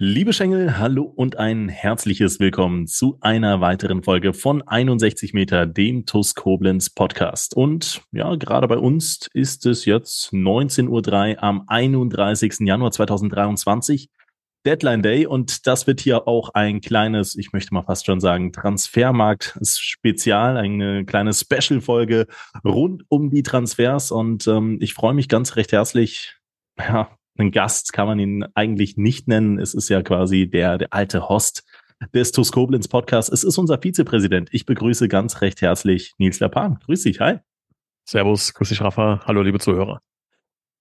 Liebe Schengel, hallo und ein herzliches Willkommen zu einer weiteren Folge von 61 Meter, dem TUS Koblenz Podcast. Und ja, gerade bei uns ist es jetzt 19.03 Uhr am 31. Januar 2023. Deadline Day und das wird hier auch ein kleines, ich möchte mal fast schon sagen, Transfermarkt-Spezial, eine kleine Special-Folge rund um die Transfers und ähm, ich freue mich ganz recht herzlich, ja, einen Gast kann man ihn eigentlich nicht nennen. Es ist ja quasi der, der alte Host des TUS Koblenz Podcasts. Es ist unser Vizepräsident. Ich begrüße ganz recht herzlich Nils Lapan. Grüß dich, hi. Servus, grüß dich, Rafa. Hallo, liebe Zuhörer.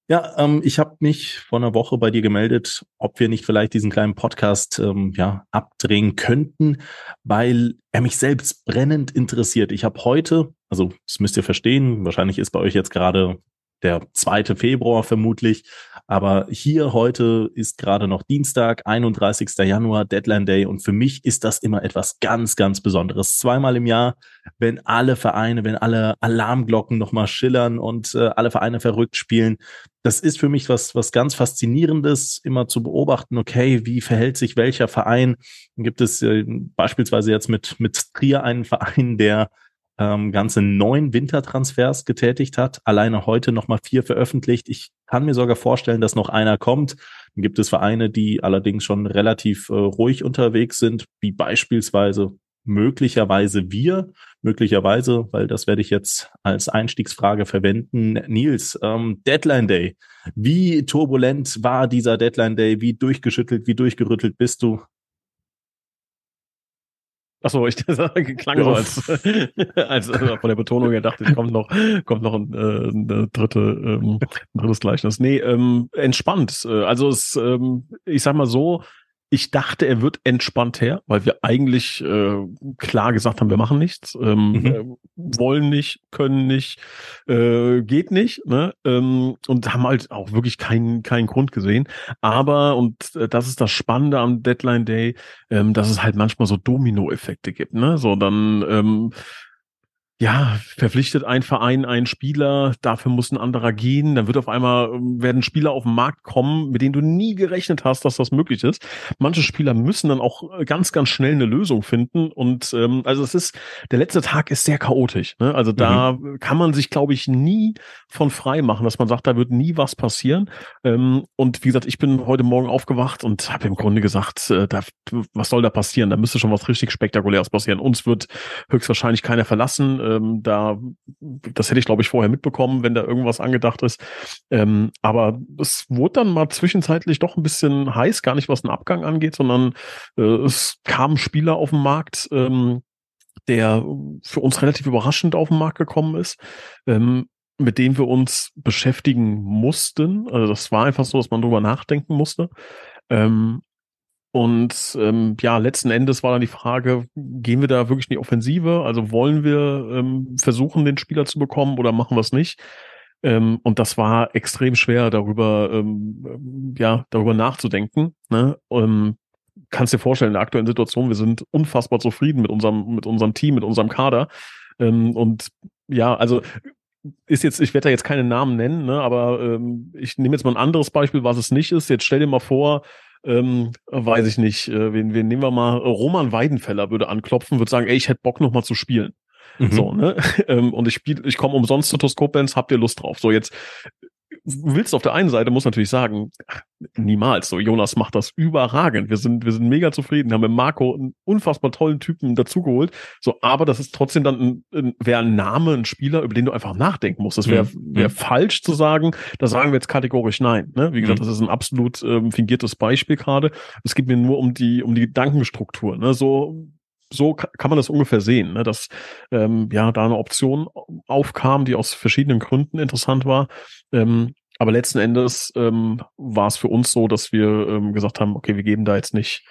Ja, ähm, ich habe mich vor einer Woche bei dir gemeldet, ob wir nicht vielleicht diesen kleinen Podcast ähm, ja abdrehen könnten, weil er mich selbst brennend interessiert. Ich habe heute, also das müsst ihr verstehen, wahrscheinlich ist bei euch jetzt gerade der zweite Februar vermutlich. Aber hier heute ist gerade noch Dienstag, 31. Januar, Deadline Day. Und für mich ist das immer etwas ganz, ganz Besonderes. Zweimal im Jahr, wenn alle Vereine, wenn alle Alarmglocken nochmal schillern und äh, alle Vereine verrückt spielen. Das ist für mich was, was ganz Faszinierendes, immer zu beobachten, okay, wie verhält sich welcher Verein? Gibt es äh, beispielsweise jetzt mit, mit Trier einen Verein, der ähm, ganze neun Wintertransfers getätigt hat. Alleine heute nochmal vier veröffentlicht. Ich kann mir sogar vorstellen, dass noch einer kommt. Dann gibt es Vereine, die allerdings schon relativ äh, ruhig unterwegs sind, wie beispielsweise möglicherweise wir, möglicherweise, weil das werde ich jetzt als Einstiegsfrage verwenden. Nils, ähm, Deadline Day. Wie turbulent war dieser Deadline Day? Wie durchgeschüttelt, wie durchgerüttelt bist du? Achso, ich klang so als, als äh, von der Betonung her dachte ich, kommt noch, kommt noch ein, äh, ein, dritte, ähm, ein drittes Gleichnis. Nee, ähm, entspannt. Äh, also es, ähm, ich sag mal so, ich dachte, er wird entspannt her, weil wir eigentlich äh, klar gesagt haben, wir machen nichts, ähm, mhm. äh, wollen nicht, können nicht, äh, geht nicht, ne? Ähm, und haben halt auch wirklich keinen keinen Grund gesehen. Aber und äh, das ist das Spannende am Deadline Day, ähm, dass es halt manchmal so Domino-Effekte gibt, ne? So dann ähm, ja, verpflichtet ein Verein einen Spieler, dafür muss ein anderer gehen, dann wird auf einmal, ähm, werden Spieler auf den Markt kommen, mit denen du nie gerechnet hast, dass das möglich ist. Manche Spieler müssen dann auch äh, ganz, ganz schnell eine Lösung finden und ähm, also es ist, der letzte Tag ist sehr chaotisch. Ne? Also da mhm. kann man sich, glaube ich, nie von frei machen, dass man sagt, da wird nie was passieren. Ähm, und wie gesagt, ich bin heute Morgen aufgewacht und habe im Grunde gesagt, äh, da, was soll da passieren? Da müsste schon was richtig Spektakuläres passieren. Uns wird höchstwahrscheinlich keiner verlassen ähm, da, das hätte ich, glaube ich, vorher mitbekommen, wenn da irgendwas angedacht ist. Ähm, aber es wurde dann mal zwischenzeitlich doch ein bisschen heiß, gar nicht was den Abgang angeht, sondern äh, es kamen Spieler auf den Markt, ähm, der für uns relativ überraschend auf den Markt gekommen ist. Ähm, mit dem wir uns beschäftigen mussten. Also das war einfach so, dass man drüber nachdenken musste. Ähm, und ähm, ja, letzten Endes war dann die Frage, gehen wir da wirklich in die Offensive? Also wollen wir ähm, versuchen, den Spieler zu bekommen oder machen wir es nicht? Ähm, und das war extrem schwer, darüber, ähm, ja, darüber nachzudenken. Ne? Ähm, kannst dir vorstellen, in der aktuellen Situation, wir sind unfassbar zufrieden mit unserem, mit unserem Team, mit unserem Kader. Ähm, und ja, also ist jetzt, ich werde da jetzt keine Namen nennen, ne, aber ähm, ich nehme jetzt mal ein anderes Beispiel, was es nicht ist. Jetzt stell dir mal vor, ähm, weiß ich nicht, äh, wen, wen nehmen wir mal? Roman Weidenfeller würde anklopfen, würde sagen, ey, ich hätte Bock noch mal zu spielen. Mhm. So, ne? Ähm, und ich spiele, ich komme umsonst zu Toskopens, habt ihr Lust drauf? So, jetzt willst auf der einen Seite, muss natürlich sagen, niemals. So, Jonas macht das überragend. Wir sind, wir sind mega zufrieden. Haben mit Marco einen unfassbar tollen Typen dazugeholt. So, aber das ist trotzdem dann ein, ein wäre ein Name, ein Spieler, über den du einfach nachdenken musst. Das wäre mhm. wär falsch zu sagen. Da sagen wir jetzt kategorisch nein. Ne? Wie gesagt, mhm. das ist ein absolut ähm, fingiertes Beispiel gerade. Es geht mir nur um die, um die Gedankenstruktur. Ne? So, so kann man das ungefähr sehen, ne? dass ähm, ja da eine Option aufkam, die aus verschiedenen Gründen interessant war. Ähm, aber letzten Endes ähm, war es für uns so, dass wir ähm, gesagt haben, okay, wir geben da jetzt nicht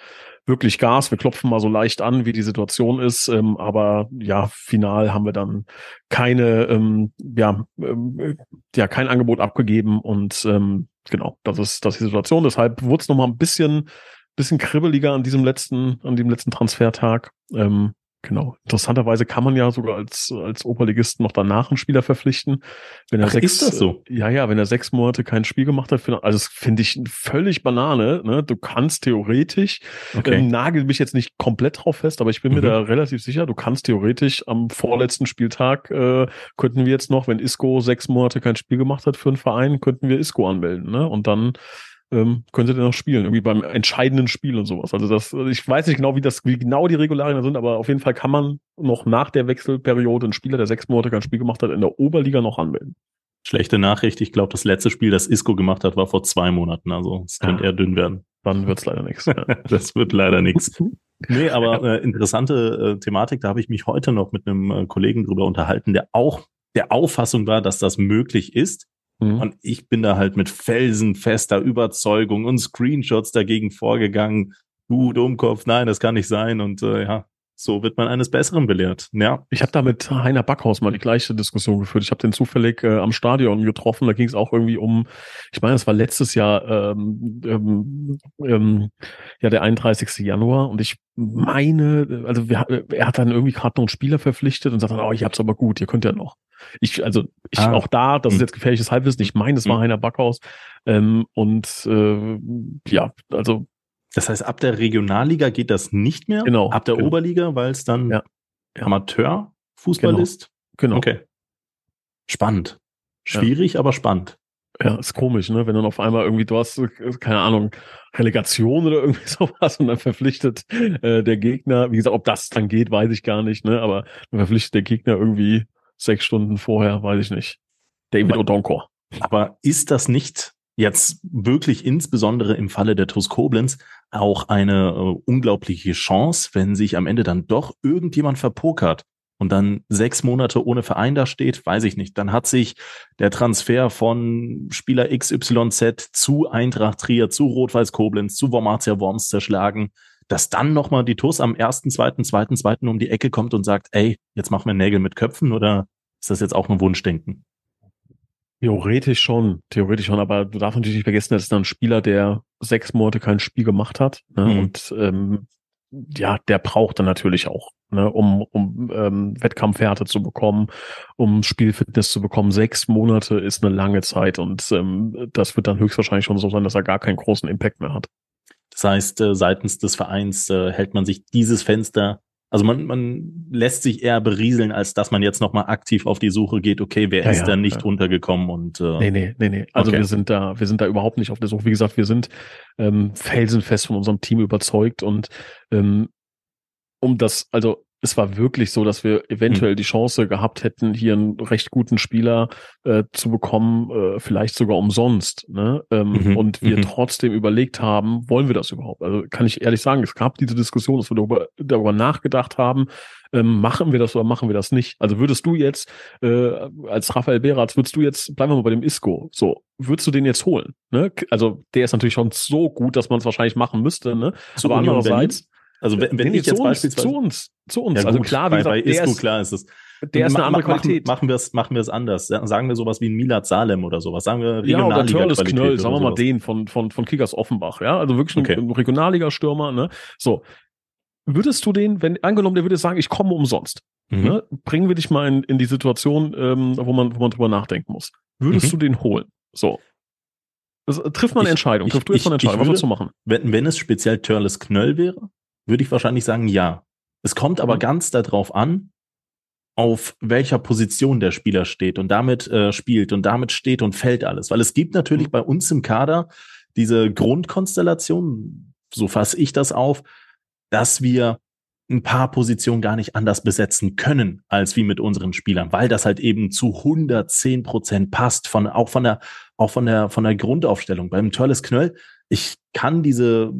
wirklich Gas, wir klopfen mal so leicht an, wie die Situation ist, ähm, aber ja, final haben wir dann keine, ähm, ja, ähm, ja, kein Angebot abgegeben und ähm, genau, das ist, das ist die Situation. Deshalb wurde es nochmal ein bisschen, bisschen kribbeliger an diesem letzten, an dem letzten Transfertag. Ähm, Genau. Interessanterweise kann man ja sogar als, als Oberligist noch danach einen Spieler verpflichten. Wenn er Ach, sechs, ist das so? Ja, ja, wenn er sechs Monate kein Spiel gemacht hat, also das finde ich völlig Banane. Ne? Du kannst theoretisch, okay. ähm, nagel mich jetzt nicht komplett drauf fest, aber ich bin mhm. mir da relativ sicher, du kannst theoretisch am vorletzten Spieltag, äh, könnten wir jetzt noch, wenn Isco sechs Monate kein Spiel gemacht hat für einen Verein, könnten wir Isco anmelden. Ne? Und dann ähm, könnte der noch spielen, irgendwie beim entscheidenden Spiel und sowas. Also das, ich weiß nicht genau, wie das, wie genau die Regularien sind, aber auf jeden Fall kann man noch nach der Wechselperiode einen Spieler, der sechs Monate kein Spiel gemacht hat, in der Oberliga noch anmelden. Schlechte Nachricht, ich glaube, das letzte Spiel, das Isco gemacht hat, war vor zwei Monaten. Also es könnte ja. eher dünn werden. Dann wird's leider nichts. Das wird leider nichts. Nee, aber äh, interessante äh, Thematik, da habe ich mich heute noch mit einem äh, Kollegen drüber unterhalten, der auch der Auffassung war, dass das möglich ist. Mhm. Und ich bin da halt mit felsenfester Überzeugung und Screenshots dagegen vorgegangen. Du Dummkopf, nein, das kann nicht sein. Und äh, ja, so wird man eines Besseren belehrt. Ja. Ich habe da mit Heiner Backhaus mal die gleiche Diskussion geführt. Ich habe den zufällig äh, am Stadion getroffen. Da ging es auch irgendwie um, ich meine, das war letztes Jahr, ähm, ähm, ähm, ja, der 31. Januar. Und ich meine, also wir, er hat dann irgendwie gerade noch einen Spieler verpflichtet und sagt dann, oh, ich hab's aber gut, ihr könnt ja noch. Ich, also ich ah. auch da, das ist hm. jetzt gefährliches Halbwissen. Ich meine, es war hm. Heiner Backhaus. Ähm, und äh, ja, also das heißt, ab der Regionalliga geht das nicht mehr? Genau. Ab der genau. Oberliga, weil es dann ja. Amateurfußball genau. ist? Genau. Okay. Spannend. Schwierig, ja. aber spannend. Ja, ist komisch, ne? Wenn dann auf einmal irgendwie, du hast, keine Ahnung, Relegation oder irgendwie sowas und dann verpflichtet äh, der Gegner, wie gesagt, ob das dann geht, weiß ich gar nicht, ne? Aber dann verpflichtet der Gegner irgendwie sechs Stunden vorher, weiß ich nicht. David Odonkor. Aber ist das nicht jetzt wirklich insbesondere im Falle der TuS Koblenz auch eine äh, unglaubliche Chance, wenn sich am Ende dann doch irgendjemand verpokert und dann sechs Monate ohne Verein da steht, weiß ich nicht. Dann hat sich der Transfer von Spieler XYZ zu Eintracht Trier, zu Rot-Weiß Koblenz, zu Wormatia Worms zerschlagen, dass dann nochmal die TuS am ersten, zweiten, zweiten, zweiten um die Ecke kommt und sagt, ey, jetzt machen wir Nägel mit Köpfen oder ist das jetzt auch ein Wunschdenken? Theoretisch schon, theoretisch schon, aber du darfst natürlich nicht vergessen, das ist dann ein Spieler, der sechs Monate kein Spiel gemacht hat. Ne? Mhm. Und ähm, ja, der braucht dann natürlich auch, ne, um, um ähm, Wettkampfhärte zu bekommen, um Spielfitness zu bekommen. Sechs Monate ist eine lange Zeit und ähm, das wird dann höchstwahrscheinlich schon so sein, dass er gar keinen großen Impact mehr hat. Das heißt, äh, seitens des Vereins äh, hält man sich dieses Fenster also man, man lässt sich eher berieseln, als dass man jetzt nochmal aktiv auf die Suche geht, okay, wer ja, ist ja, da nicht ja. runtergekommen und äh, Nee, nee, nee, nee. Also okay. wir sind da, wir sind da überhaupt nicht auf der Suche. Wie gesagt, wir sind ähm, felsenfest von unserem Team überzeugt und ähm, um das, also es war wirklich so, dass wir eventuell mhm. die Chance gehabt hätten, hier einen recht guten Spieler äh, zu bekommen, äh, vielleicht sogar umsonst. Ne? Ähm, mhm. Und wir mhm. trotzdem überlegt haben, wollen wir das überhaupt? Also kann ich ehrlich sagen, es gab diese Diskussion, dass wir darüber, darüber nachgedacht haben, ähm, machen wir das oder machen wir das nicht? Also würdest du jetzt, äh, als Raphael Beratz, würdest du jetzt, bleiben wir mal bei dem Isco, so, würdest du den jetzt holen? Ne? Also der ist natürlich schon so gut, dass man es wahrscheinlich machen müsste, ne? Zu Aber andererseits, also wenn, wenn nee, ich jetzt zu beispielsweise zu uns, zu uns. Ja, also gut, klar, wie bei, gesagt, bei Isco, ist, klar ist es. Der ist eine andere Qualität. Machen, wir es, machen wir es anders. Sagen wir sowas wie ein Milad Salem oder sowas. Sagen wir Ja, oder Törles Knöll, sagen wir mal den von, von, von Kickers Offenbach, ja. Also wirklich okay. ein Regionalliga-Stürmer, ne. So. Würdest du den, wenn, angenommen, der würde sagen, ich komme umsonst, mhm. ne? Bringen wir dich mal in, in die Situation, ähm, wo man, wo man drüber nachdenken muss. Würdest mhm. du den holen? So. Äh, trifft man eine Entscheidung. Triff du jetzt eine Entscheidung. Was würdest du machen? Wenn, wenn es speziell Törles Knöll wäre, würde ich wahrscheinlich sagen, ja. Es kommt aber mhm. ganz darauf an, auf welcher Position der Spieler steht und damit äh, spielt und damit steht und fällt alles. Weil es gibt natürlich mhm. bei uns im Kader diese Grundkonstellation, so fasse ich das auf, dass wir ein paar Positionen gar nicht anders besetzen können als wie mit unseren Spielern, weil das halt eben zu 110 Prozent passt, von, auch von der, auch von der, von der Grundaufstellung. Beim Törles Knöll, ich kann diese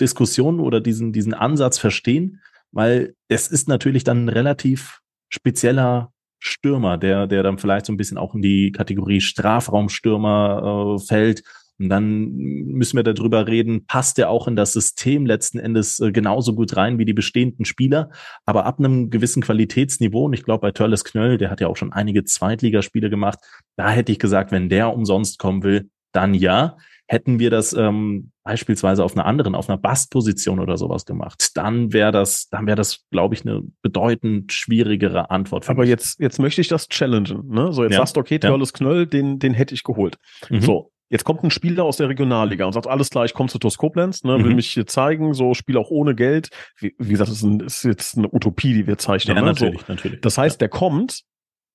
Diskussion oder diesen, diesen Ansatz verstehen, weil es ist natürlich dann ein relativ spezieller Stürmer, der, der dann vielleicht so ein bisschen auch in die Kategorie Strafraumstürmer äh, fällt. Und dann müssen wir darüber reden, passt er auch in das System letzten Endes äh, genauso gut rein wie die bestehenden Spieler, aber ab einem gewissen Qualitätsniveau. Und ich glaube, bei Törles Knöll, der hat ja auch schon einige Zweitligaspiele gemacht, da hätte ich gesagt, wenn der umsonst kommen will, dann ja. Hätten wir das ähm, beispielsweise auf einer anderen, auf einer Bastposition oder sowas gemacht, dann wäre das, dann wäre das, glaube ich, eine bedeutend schwierigere Antwort. Aber mich. jetzt, jetzt möchte ich das challengen. Ne? So, jetzt ja. sagst du, okay, Törles ja. Knöll, den, den hätte ich geholt. Mhm. So, Jetzt kommt ein Spieler aus der Regionalliga und sagt, alles klar, ich komme zu TuS Koblenz, ne, will mhm. mich hier zeigen, so spiele auch ohne Geld. Wie, wie gesagt, das ist, ein, ist, jetzt eine Utopie, die wir zeichnen. Ja, ne? natürlich, so. natürlich. Das heißt, der kommt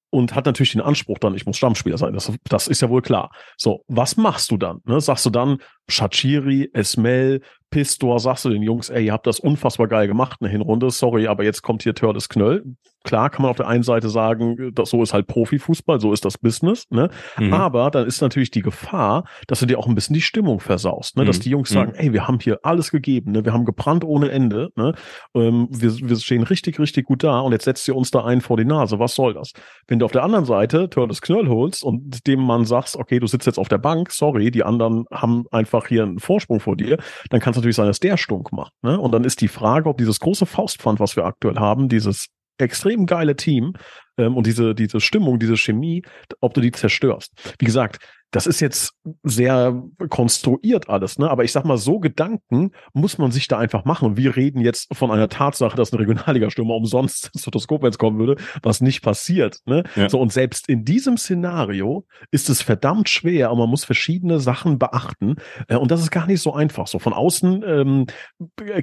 und hat natürlich den Anspruch dann, ich muss Stammspieler sein. Das, das ist ja wohl klar. So, was machst du dann? Ne? Sagst du dann, Shachiri, Esmel, Pistor, sagst du den Jungs, ey, ihr habt das unfassbar geil gemacht, eine Hinrunde, sorry, aber jetzt kommt hier Tördes Knöll. Klar kann man auf der einen Seite sagen, das, so ist halt Profifußball, so ist das Business, ne? Mhm. Aber dann ist natürlich die Gefahr, dass du dir auch ein bisschen die Stimmung versaust, ne? Dass mhm. die Jungs sagen, mhm. ey, wir haben hier alles gegeben, ne? Wir haben gebrannt ohne Ende, ne? Ähm, wir, wir stehen richtig, richtig gut da und jetzt setzt ihr uns da einen vor die Nase. Was soll das? Wenn du auf der anderen Seite Tördes Knöll holst und dem Mann sagst, okay, du sitzt jetzt auf der Bank, sorry, die anderen haben einfach hier einen Vorsprung vor dir, dann kannst natürlich sein, dass der stunk macht. Ne? Und dann ist die Frage, ob dieses große Faustpfand, was wir aktuell haben, dieses extrem geile Team ähm, und diese, diese Stimmung, diese Chemie, ob du die zerstörst. Wie gesagt, das ist jetzt sehr konstruiert alles, ne? Aber ich sag mal, so Gedanken muss man sich da einfach machen. Wir reden jetzt von einer Tatsache, dass ein Regionalligastürmer umsonst ins Totoskop, es kommen würde, was nicht passiert. Ne? Ja. So, und selbst in diesem Szenario ist es verdammt schwer und man muss verschiedene Sachen beachten. Äh, und das ist gar nicht so einfach. So von außen ähm,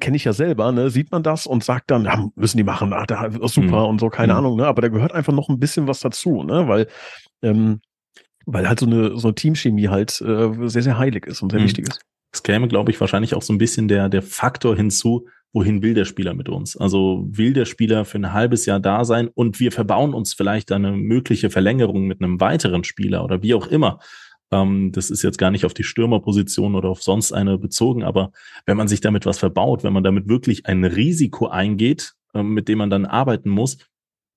kenne ich ja selber, ne, sieht man das und sagt dann, ja, müssen die machen, ah, da, super mhm. und so, keine mhm. Ahnung, ne? Aber da gehört einfach noch ein bisschen was dazu, ne? Weil ähm, weil halt so eine, so eine Teamchemie halt äh, sehr, sehr heilig ist und sehr mhm. wichtig ist. Es käme, glaube ich, wahrscheinlich auch so ein bisschen der, der Faktor hinzu, wohin will der Spieler mit uns? Also will der Spieler für ein halbes Jahr da sein und wir verbauen uns vielleicht eine mögliche Verlängerung mit einem weiteren Spieler oder wie auch immer. Ähm, das ist jetzt gar nicht auf die Stürmerposition oder auf sonst eine bezogen, aber wenn man sich damit was verbaut, wenn man damit wirklich ein Risiko eingeht, ähm, mit dem man dann arbeiten muss,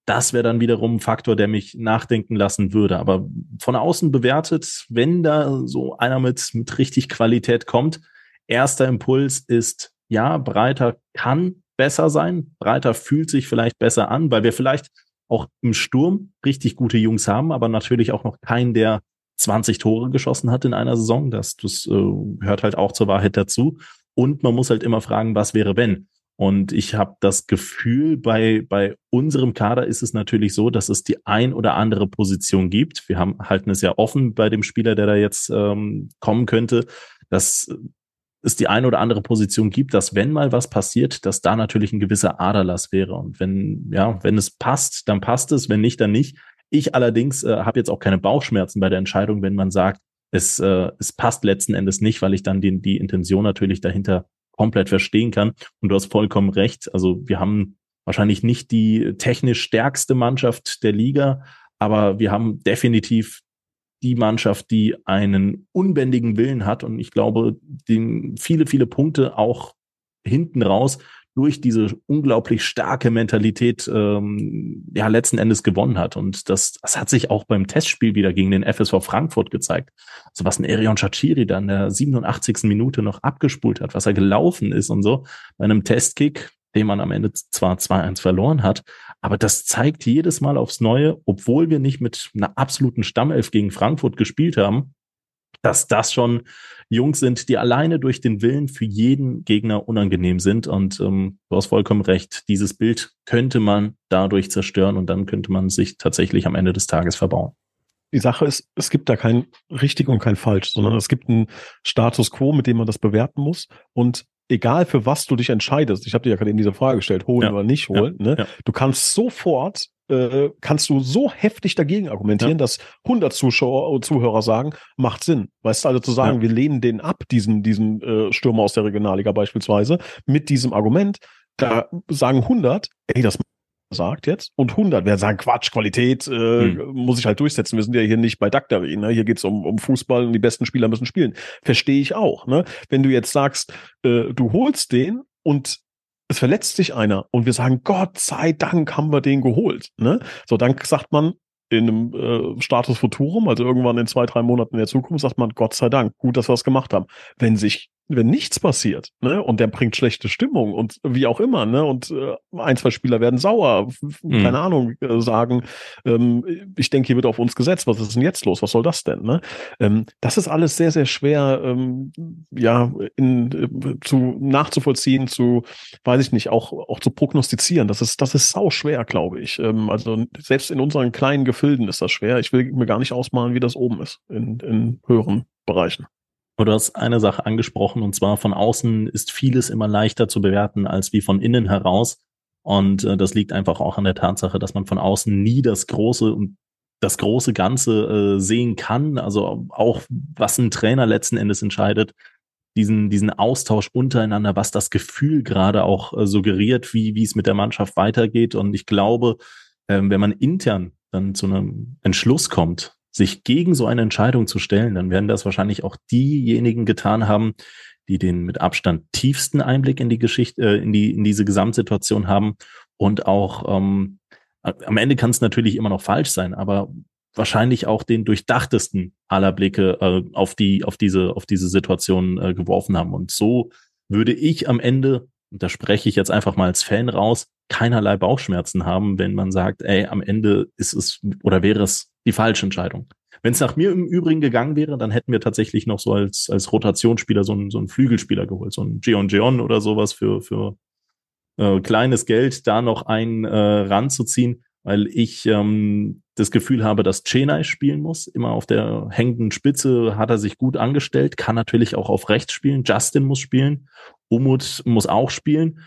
das wäre dann wiederum ein Faktor, der mich nachdenken lassen würde. Aber von außen bewertet, wenn da so einer mit, mit richtig Qualität kommt, erster Impuls ist, ja, Breiter kann besser sein. Breiter fühlt sich vielleicht besser an, weil wir vielleicht auch im Sturm richtig gute Jungs haben, aber natürlich auch noch keinen, der 20 Tore geschossen hat in einer Saison. Das, das äh, hört halt auch zur Wahrheit dazu. Und man muss halt immer fragen, was wäre, wenn? Und ich habe das Gefühl, bei, bei unserem Kader ist es natürlich so, dass es die ein oder andere Position gibt. Wir haben, halten es ja offen bei dem Spieler, der da jetzt ähm, kommen könnte, dass es die ein oder andere Position gibt, dass wenn mal was passiert, dass da natürlich ein gewisser Aderlass wäre. Und wenn, ja, wenn es passt, dann passt es, wenn nicht, dann nicht. Ich allerdings äh, habe jetzt auch keine Bauchschmerzen bei der Entscheidung, wenn man sagt, es, äh, es passt letzten Endes nicht, weil ich dann die, die Intention natürlich dahinter komplett verstehen kann. Und du hast vollkommen recht. Also wir haben wahrscheinlich nicht die technisch stärkste Mannschaft der Liga, aber wir haben definitiv die Mannschaft, die einen unbändigen Willen hat. Und ich glaube, den viele, viele Punkte auch hinten raus durch diese unglaublich starke Mentalität ähm, ja letzten Endes gewonnen hat. Und das, das hat sich auch beim Testspiel wieder gegen den FSV Frankfurt gezeigt. Also was ein Erion Chachiri dann der 87. Minute noch abgespult hat, was er gelaufen ist und so bei einem Testkick, den man am Ende zwar 2-1 verloren hat, aber das zeigt jedes Mal aufs Neue, obwohl wir nicht mit einer absoluten Stammelf gegen Frankfurt gespielt haben, dass das schon Jungs sind, die alleine durch den Willen für jeden Gegner unangenehm sind. Und ähm, du hast vollkommen recht, dieses Bild könnte man dadurch zerstören und dann könnte man sich tatsächlich am Ende des Tages verbauen. Die Sache ist, es gibt da kein richtig und kein falsch, sondern es gibt einen Status quo, mit dem man das bewerten muss. Und egal für was du dich entscheidest, ich habe dir ja gerade in diese Frage gestellt, holen ja. oder nicht holen, ja. ne? Ja. du kannst sofort äh, kannst du so heftig dagegen argumentieren, ja. dass 100 Zuschauer und Zuhörer sagen, macht Sinn. Weißt du, also zu sagen, ja. wir lehnen den ab, diesen, diesen äh, Stürmer aus der Regionalliga beispielsweise, mit diesem Argument, da sagen 100, ey, das sagt jetzt und 100 wer sagen Quatsch Qualität äh, hm. muss ich halt durchsetzen wir sind ja hier nicht bei Daktari ne hier geht's um, um Fußball und die besten Spieler müssen spielen verstehe ich auch ne wenn du jetzt sagst äh, du holst den und es verletzt sich einer und wir sagen, Gott sei Dank haben wir den geholt. Ne? So, dann sagt man, in einem äh, Status Futurum, also irgendwann in zwei, drei Monaten in der Zukunft, sagt man, Gott sei Dank, gut, dass wir es gemacht haben. Wenn sich wenn nichts passiert, ne, und der bringt schlechte Stimmung und wie auch immer, ne, und äh, ein, zwei Spieler werden sauer, mhm. keine Ahnung, äh, sagen, ähm, ich denke, hier wird auf uns gesetzt, was ist denn jetzt los, was soll das denn, ne? Ähm, das ist alles sehr, sehr schwer, ähm, ja, in, äh, zu nachzuvollziehen, zu, weiß ich nicht, auch, auch zu prognostizieren. Das ist, das ist sau schwer, glaube ich. Ähm, also selbst in unseren kleinen Gefilden ist das schwer. Ich will mir gar nicht ausmalen, wie das oben ist, in, in höheren Bereichen. Du hast eine Sache angesprochen und zwar von außen ist vieles immer leichter zu bewerten als wie von innen heraus. Und äh, das liegt einfach auch an der Tatsache, dass man von außen nie das große und das große Ganze äh, sehen kann. Also auch was ein Trainer letzten Endes entscheidet, diesen, diesen Austausch untereinander, was das Gefühl gerade auch äh, suggeriert, wie, wie es mit der Mannschaft weitergeht. Und ich glaube, äh, wenn man intern dann zu einem Entschluss kommt, sich gegen so eine Entscheidung zu stellen, dann werden das wahrscheinlich auch diejenigen getan haben, die den mit Abstand tiefsten Einblick in die Geschichte, äh, in die in diese Gesamtsituation haben. Und auch ähm, am Ende kann es natürlich immer noch falsch sein, aber wahrscheinlich auch den durchdachtesten aller Blicke äh, auf die auf diese auf diese Situation äh, geworfen haben. Und so würde ich am Ende und da spreche ich jetzt einfach mal als Fan raus, keinerlei Bauchschmerzen haben, wenn man sagt, ey, am Ende ist es oder wäre es die falsche Entscheidung. Wenn es nach mir im Übrigen gegangen wäre, dann hätten wir tatsächlich noch so als, als Rotationsspieler so einen, so einen Flügelspieler geholt, so einen Geon Geon oder sowas für, für äh, kleines Geld, da noch einen äh, ranzuziehen, weil ich ähm, das Gefühl habe, dass Chenai spielen muss. Immer auf der hängenden Spitze hat er sich gut angestellt, kann natürlich auch auf rechts spielen. Justin muss spielen, Umut muss auch spielen.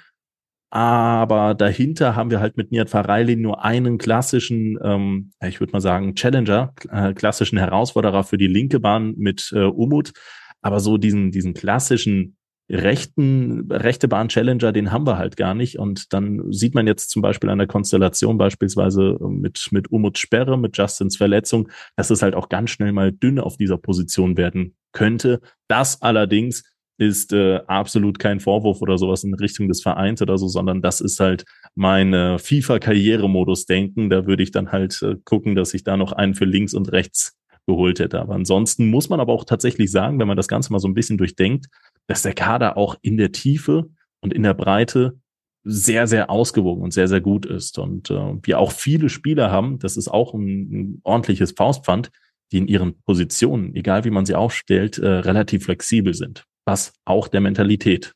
Aber dahinter haben wir halt mit Nihat Fareili nur einen klassischen, ähm, ich würde mal sagen, Challenger, äh, klassischen Herausforderer für die linke Bahn mit äh, Umut. Aber so diesen, diesen klassischen rechten, rechte Bahn Challenger, den haben wir halt gar nicht. Und dann sieht man jetzt zum Beispiel an der Konstellation beispielsweise mit, mit Umut Sperre, mit Justins Verletzung, dass es halt auch ganz schnell mal dünn auf dieser Position werden könnte. Das allerdings ist äh, absolut kein Vorwurf oder sowas in Richtung des Vereins oder so, sondern das ist halt mein äh, FIFA-Karrieremodus-Denken. Da würde ich dann halt äh, gucken, dass ich da noch einen für links und rechts geholt hätte. Aber ansonsten muss man aber auch tatsächlich sagen, wenn man das Ganze mal so ein bisschen durchdenkt, dass der Kader auch in der Tiefe und in der Breite sehr, sehr ausgewogen und sehr, sehr gut ist. Und äh, wir auch viele Spieler haben, das ist auch ein, ein ordentliches Faustpfand, die in ihren Positionen, egal wie man sie aufstellt, äh, relativ flexibel sind was auch der Mentalität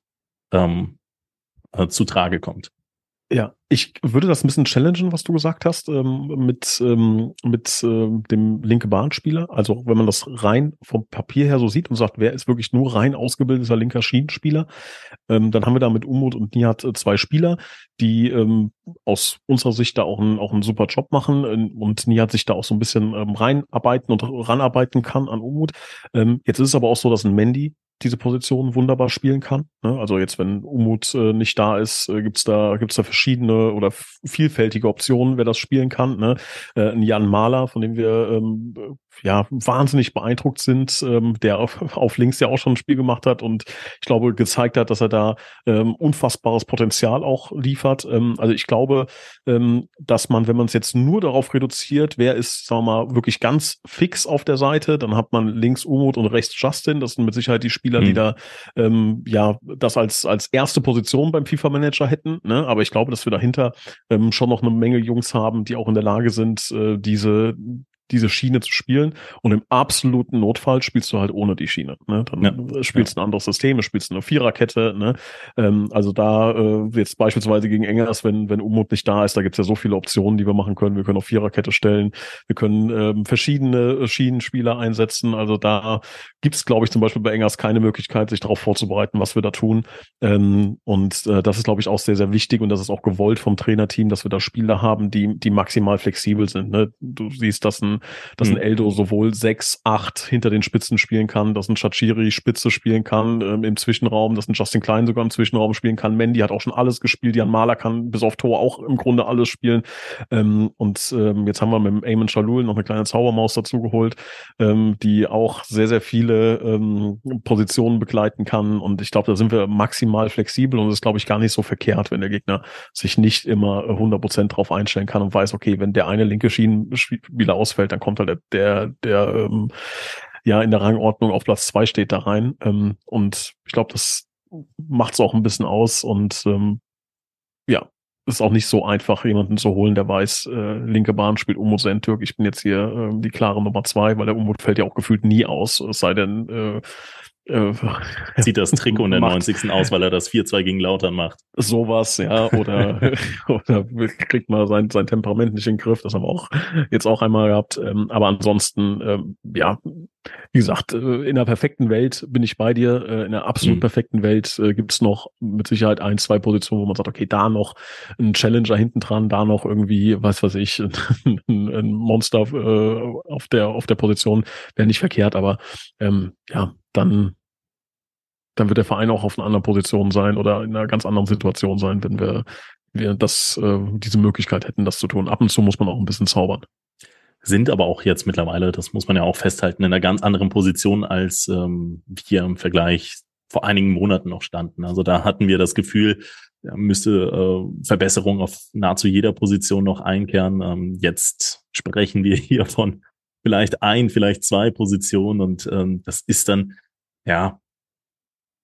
ähm, äh, zu Trage kommt. Ja, ich würde das ein bisschen challengen, was du gesagt hast, ähm, mit, ähm, mit äh, dem linke Bahnspieler. Also wenn man das rein vom Papier her so sieht und sagt, wer ist wirklich nur rein ausgebildeter linker Schienenspieler, ähm, dann haben wir da mit Umut und Nihat äh, zwei Spieler, die ähm, aus unserer Sicht da auch, ein, auch einen super Job machen äh, und Nihat sich da auch so ein bisschen ähm, reinarbeiten und ranarbeiten kann an Umut. Ähm, jetzt ist es aber auch so, dass ein Mandy diese Position wunderbar spielen kann. Ne? Also jetzt, wenn Umut äh, nicht da ist, äh, gibt's da gibt's da verschiedene oder vielfältige Optionen, wer das spielen kann. Ne? Äh, ein Jan Mahler, von dem wir ähm, ja wahnsinnig beeindruckt sind, ähm, der auf, auf links ja auch schon ein Spiel gemacht hat und ich glaube gezeigt hat, dass er da ähm, unfassbares Potenzial auch liefert. Ähm, also ich glaube, ähm, dass man, wenn man es jetzt nur darauf reduziert, wer ist, sagen wir mal, wirklich ganz fix auf der Seite, dann hat man links Umut und rechts Justin. Das sind mit Sicherheit die Spieler mhm. die da ähm, ja das als als erste Position beim FIFA Manager hätten. Ne? Aber ich glaube, dass wir dahinter ähm, schon noch eine Menge Jungs haben, die auch in der Lage sind, äh, diese diese Schiene zu spielen. Und im absoluten Notfall spielst du halt ohne die Schiene. Ne? Dann ja. spielst du ja. ein anderes System, spielst eine Viererkette. Ne? Ähm, also da äh, jetzt beispielsweise gegen Engers, wenn, wenn Umut nicht da ist, da gibt's ja so viele Optionen, die wir machen können. Wir können auf Viererkette stellen, wir können ähm, verschiedene Schienenspieler einsetzen. Also da gibt's, glaube ich, zum Beispiel bei Engers keine Möglichkeit, sich darauf vorzubereiten, was wir da tun. Ähm, und äh, das ist, glaube ich, auch sehr, sehr wichtig und das ist auch gewollt vom Trainerteam, dass wir da Spieler haben, die, die maximal flexibel sind. Ne? Du siehst, dass ein kann, dass mhm. ein Eldo sowohl sechs, acht hinter den Spitzen spielen kann, dass ein Chachiri Spitze spielen kann ähm, im Zwischenraum, dass ein Justin Klein sogar im Zwischenraum spielen kann. Mandy hat auch schon alles gespielt, Jan Mahler kann bis auf Tor auch im Grunde alles spielen. Ähm, und ähm, jetzt haben wir mit Eamon Shalul noch eine kleine Zaubermaus dazu geholt, ähm, die auch sehr, sehr viele ähm, Positionen begleiten kann. Und ich glaube, da sind wir maximal flexibel und es ist, glaube ich, gar nicht so verkehrt, wenn der Gegner sich nicht immer 100 Prozent drauf einstellen kann und weiß, okay, wenn der eine linke Schienenspieler ausfällt, dann kommt halt der, der, ähm, ja in der Rangordnung auf Platz zwei steht da rein. Ähm, und ich glaube, das macht es auch ein bisschen aus und ähm, ja, ist auch nicht so einfach, jemanden zu holen, der weiß, äh, linke Bahn spielt Umut Sentürk. Ich bin jetzt hier äh, die klare Nummer zwei, weil der Umut fällt ja auch gefühlt nie aus, es sei denn, äh, äh, Zieht das Trikot in der 90. aus, weil er das 4-2 gegen Lautern macht. Sowas, ja, oder, oder kriegt mal sein, sein Temperament nicht in den Griff, das haben wir auch jetzt auch einmal gehabt. Ähm, aber ansonsten, ähm, ja, wie gesagt, äh, in der perfekten Welt bin ich bei dir. Äh, in der absolut mhm. perfekten Welt äh, gibt es noch mit Sicherheit ein, zwei Positionen, wo man sagt, okay, da noch ein Challenger hinten dran, da noch irgendwie, was weiß ich, ein, ein Monster auf der auf der Position wäre nicht verkehrt, aber ähm, ja, dann dann wird der Verein auch auf einer anderen Position sein oder in einer ganz anderen Situation sein, wenn wir, wir das, äh, diese Möglichkeit hätten, das zu tun. Ab und zu muss man auch ein bisschen zaubern. Sind aber auch jetzt mittlerweile, das muss man ja auch festhalten, in einer ganz anderen Position, als ähm, wir im Vergleich vor einigen Monaten noch standen. Also da hatten wir das Gefühl, müsste äh, Verbesserung auf nahezu jeder Position noch einkehren. Ähm, jetzt sprechen wir hier von vielleicht ein, vielleicht zwei Positionen und ähm, das ist dann ja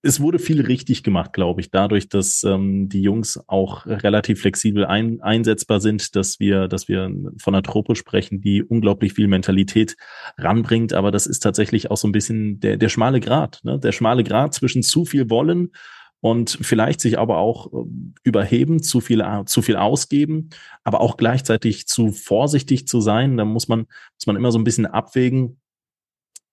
es wurde viel richtig gemacht, glaube ich, dadurch, dass ähm, die Jungs auch relativ flexibel ein, einsetzbar sind, dass wir, dass wir von einer Truppe sprechen, die unglaublich viel Mentalität ranbringt. Aber das ist tatsächlich auch so ein bisschen der, der schmale Grad, ne? der schmale Grad zwischen zu viel wollen und vielleicht sich aber auch äh, überheben, zu viel, zu viel ausgeben, aber auch gleichzeitig zu vorsichtig zu sein. Da muss man, muss man immer so ein bisschen abwägen.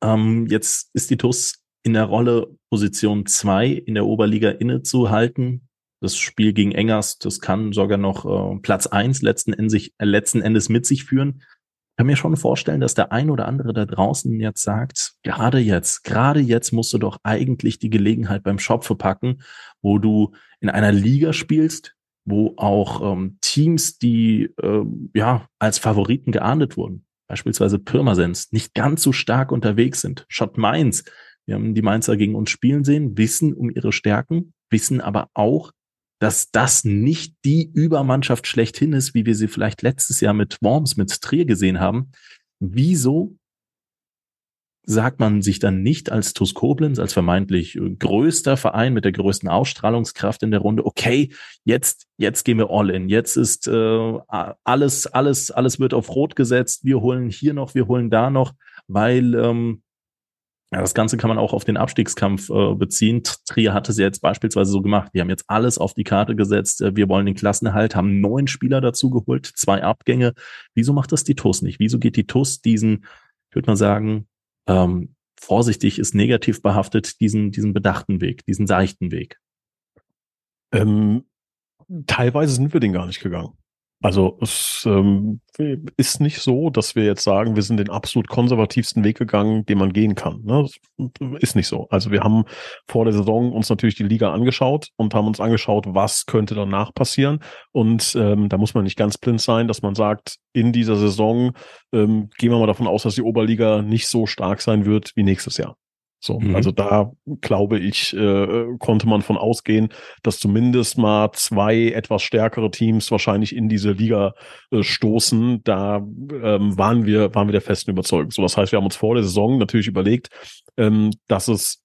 Ähm, jetzt ist die TUS in der Rolle Position zwei in der Oberliga innezuhalten. Das Spiel gegen Engers, das kann sogar noch äh, Platz eins letzten, Endes, äh, letzten Endes mit sich führen. Ich kann mir schon vorstellen, dass der ein oder andere da draußen jetzt sagt, gerade jetzt, gerade jetzt musst du doch eigentlich die Gelegenheit beim Schopfe packen, wo du in einer Liga spielst, wo auch ähm, Teams, die äh, ja als Favoriten geahndet wurden, beispielsweise Pirmasens, nicht ganz so stark unterwegs sind. Schott Mainz, wir haben die Mainzer gegen uns spielen sehen, wissen um ihre Stärken, wissen aber auch, dass das nicht die Übermannschaft schlechthin ist, wie wir sie vielleicht letztes Jahr mit Worms, mit Trier gesehen haben. Wieso sagt man sich dann nicht als TuS Koblenz, als vermeintlich größter Verein mit der größten Ausstrahlungskraft in der Runde, okay, jetzt, jetzt gehen wir all in. Jetzt ist äh, alles, alles, alles wird auf Rot gesetzt. Wir holen hier noch, wir holen da noch, weil ähm, ja, das Ganze kann man auch auf den Abstiegskampf äh, beziehen. Trier hat es ja jetzt beispielsweise so gemacht. Die haben jetzt alles auf die Karte gesetzt. Äh, wir wollen den Klassenerhalt, haben neun Spieler dazu geholt, zwei Abgänge. Wieso macht das die TUS nicht? Wieso geht die TUS diesen, ich würde mal sagen, ähm, vorsichtig ist negativ behaftet, diesen, diesen bedachten Weg, diesen seichten Weg? Ähm, teilweise sind wir den gar nicht gegangen. Also es ähm, ist nicht so, dass wir jetzt sagen, wir sind den absolut konservativsten Weg gegangen, den man gehen kann. Ne? Ist nicht so. Also wir haben vor der Saison uns natürlich die Liga angeschaut und haben uns angeschaut, was könnte danach passieren. Und ähm, da muss man nicht ganz blind sein, dass man sagt, in dieser Saison ähm, gehen wir mal davon aus, dass die Oberliga nicht so stark sein wird wie nächstes Jahr. So, mhm. also da glaube ich, äh, konnte man von ausgehen, dass zumindest mal zwei etwas stärkere Teams wahrscheinlich in diese Liga äh, stoßen. Da ähm, waren wir, waren wir der festen Überzeugung. So, das heißt, wir haben uns vor der Saison natürlich überlegt, ähm, dass es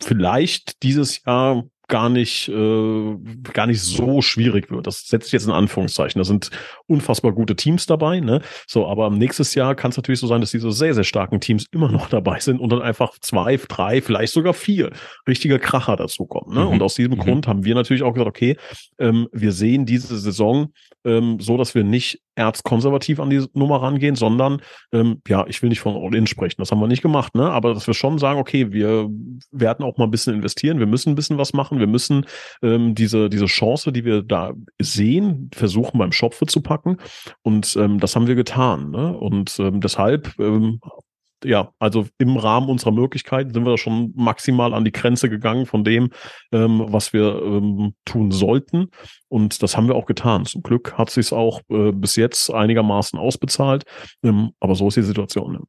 vielleicht dieses Jahr gar nicht, äh, gar nicht so schwierig wird. Das setzt jetzt in Anführungszeichen. Da sind unfassbar gute Teams dabei, ne? So, aber nächstes Jahr kann es natürlich so sein, dass diese sehr, sehr starken Teams immer noch dabei sind und dann einfach zwei, drei, vielleicht sogar vier richtige Kracher dazukommen. Ne? Mhm. Und aus diesem mhm. Grund haben wir natürlich auch gesagt, okay, ähm, wir sehen diese Saison ähm, so, dass wir nicht erzkonservativ an die Nummer rangehen, sondern ähm, ja, ich will nicht von All-In sprechen, das haben wir nicht gemacht, ne? Aber dass wir schon sagen, okay, wir werden auch mal ein bisschen investieren, wir müssen ein bisschen was machen, wir müssen ähm, diese, diese Chance, die wir da sehen, versuchen beim Schopfe zu packen. Und ähm, das haben wir getan. Ne? Und ähm, deshalb ähm, ja, also im Rahmen unserer Möglichkeiten sind wir schon maximal an die Grenze gegangen von dem, ähm, was wir ähm, tun sollten. Und das haben wir auch getan. Zum Glück hat sich auch äh, bis jetzt einigermaßen ausbezahlt. Ähm, aber so ist die Situation.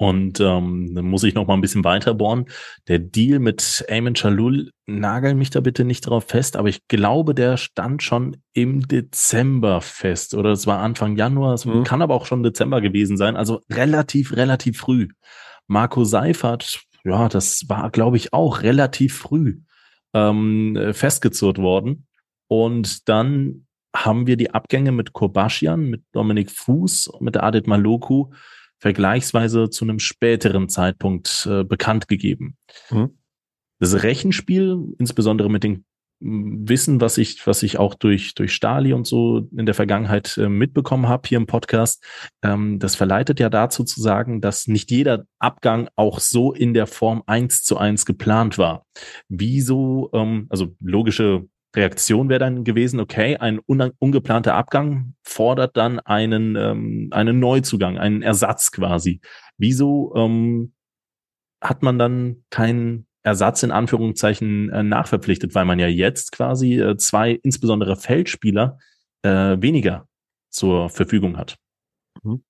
Und ähm, dann muss ich noch mal ein bisschen weiter bohren. Der Deal mit Ayman Chalul, nagel mich da bitte nicht drauf fest, aber ich glaube, der stand schon im Dezember fest. Oder es war Anfang Januar, es mhm. kann aber auch schon Dezember gewesen sein. Also relativ, relativ früh. Marco Seifert, ja, das war, glaube ich, auch relativ früh ähm, festgezurrt worden. Und dann haben wir die Abgänge mit Kobaschian, mit Dominik Fuß, mit Adit Maloku vergleichsweise zu einem späteren Zeitpunkt äh, bekannt gegeben. Mhm. Das Rechenspiel, insbesondere mit dem mm, Wissen, was ich, was ich auch durch, durch Stali und so in der Vergangenheit äh, mitbekommen habe hier im Podcast, ähm, das verleitet ja dazu zu sagen, dass nicht jeder Abgang auch so in der Form eins zu eins geplant war. Wieso, ähm, also logische Reaktion wäre dann gewesen, okay, ein ungeplanter Abgang fordert dann einen, ähm, einen Neuzugang, einen Ersatz quasi. Wieso ähm, hat man dann keinen Ersatz in Anführungszeichen äh, nachverpflichtet, weil man ja jetzt quasi äh, zwei, insbesondere Feldspieler, äh, weniger zur Verfügung hat? Mhm.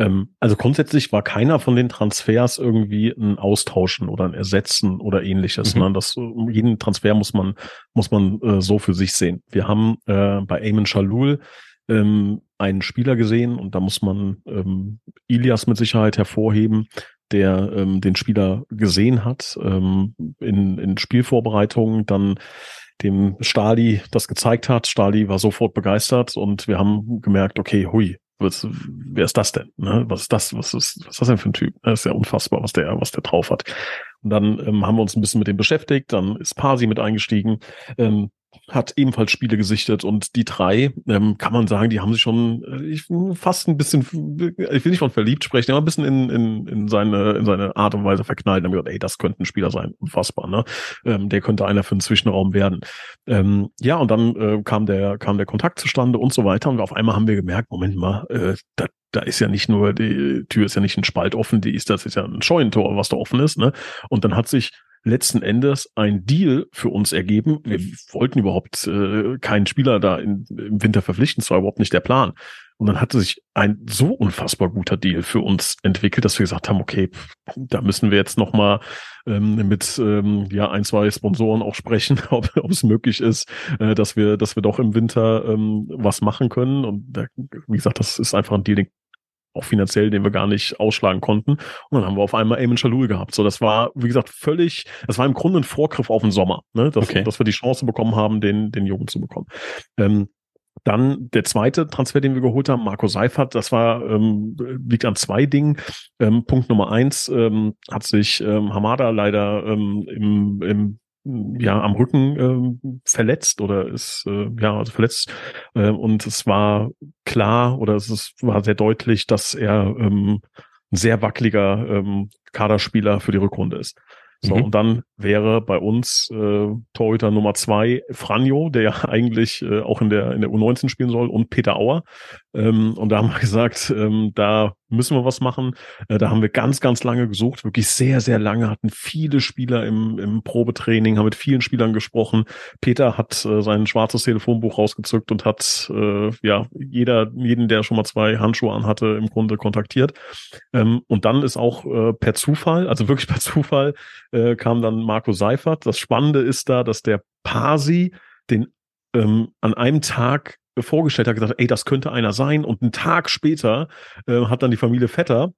Ähm, also grundsätzlich war keiner von den Transfers irgendwie ein Austauschen oder ein Ersetzen oder ähnliches. Mhm. Ne? Das, jeden Transfer muss man, muss man äh, so für sich sehen. Wir haben äh, bei Eamon Shalul ähm, einen Spieler gesehen und da muss man ähm, Ilias mit Sicherheit hervorheben, der ähm, den Spieler gesehen hat ähm, in, in Spielvorbereitungen, dann dem Stali das gezeigt hat. Stali war sofort begeistert und wir haben gemerkt, okay, hui, was, wer ist das denn? Ne? Was ist das? Was ist, was ist das denn für ein Typ? Das ist ja unfassbar, was der, was der drauf hat. Und dann ähm, haben wir uns ein bisschen mit dem beschäftigt. Dann ist Pasi mit eingestiegen. Ähm, hat ebenfalls Spiele gesichtet und die drei, ähm, kann man sagen, die haben sich schon äh, ich, fast ein bisschen, ich will nicht von verliebt sprechen, aber ein bisschen in, in, in, seine, in seine Art und Weise verknallt und haben gesagt, ey, das könnte ein Spieler sein, unfassbar, ne? Ähm, der könnte einer für einen Zwischenraum werden. Ähm, ja, und dann äh, kam der, kam der Kontakt zustande und so weiter und auf einmal haben wir gemerkt, Moment mal, äh, da, da ist ja nicht nur, die Tür ist ja nicht ein Spalt offen, die ist, das ist ja ein Scheunentor, was da offen ist, ne? Und dann hat sich letzten Endes ein Deal für uns ergeben. Wir wollten überhaupt äh, keinen Spieler da in, im Winter verpflichten, das war überhaupt nicht der Plan. Und dann hatte sich ein so unfassbar guter Deal für uns entwickelt, dass wir gesagt haben, okay, da müssen wir jetzt noch mal ähm, mit ähm, ja ein zwei Sponsoren auch sprechen, ob, ob es möglich ist, äh, dass wir dass wir doch im Winter ähm, was machen können. Und da, wie gesagt, das ist einfach ein Deal, den auch finanziell, den wir gar nicht ausschlagen konnten. Und dann haben wir auf einmal Eamon Shalul gehabt. So, das war, wie gesagt, völlig, das war im Grunde ein Vorgriff auf den Sommer, ne? dass, okay. dass wir die Chance bekommen haben, den, den Jungen zu bekommen. Ähm, dann der zweite Transfer, den wir geholt haben, Marco Seifert, das war, ähm, liegt an zwei Dingen. Ähm, Punkt Nummer eins, ähm, hat sich ähm, Hamada leider ähm, im, im ja am Rücken äh, verletzt oder ist äh, ja also verletzt äh, und es war klar oder es ist, war sehr deutlich, dass er ähm, ein sehr wackeliger ähm, Kaderspieler für die Rückrunde ist. So, mhm. und dann wäre bei uns äh, Torhüter Nummer zwei Franjo, der ja eigentlich äh, auch in der, in der U19 spielen soll, und Peter Auer. Ähm, und da haben wir gesagt, ähm, da müssen wir was machen. Äh, da haben wir ganz, ganz lange gesucht, wirklich sehr, sehr lange, hatten viele Spieler im, im Probetraining, haben mit vielen Spielern gesprochen. Peter hat äh, sein schwarzes Telefonbuch rausgezückt und hat äh, ja jeder, jeden, der schon mal zwei Handschuhe anhatte, im Grunde kontaktiert. Ähm, und dann ist auch äh, per Zufall, also wirklich per Zufall, äh, kam dann Marco Seifert. Das Spannende ist da, dass der Pasi den ähm, an einem Tag vorgestellt hat, gesagt, ey, das könnte einer sein. Und einen Tag später äh, hat dann die Familie Vetter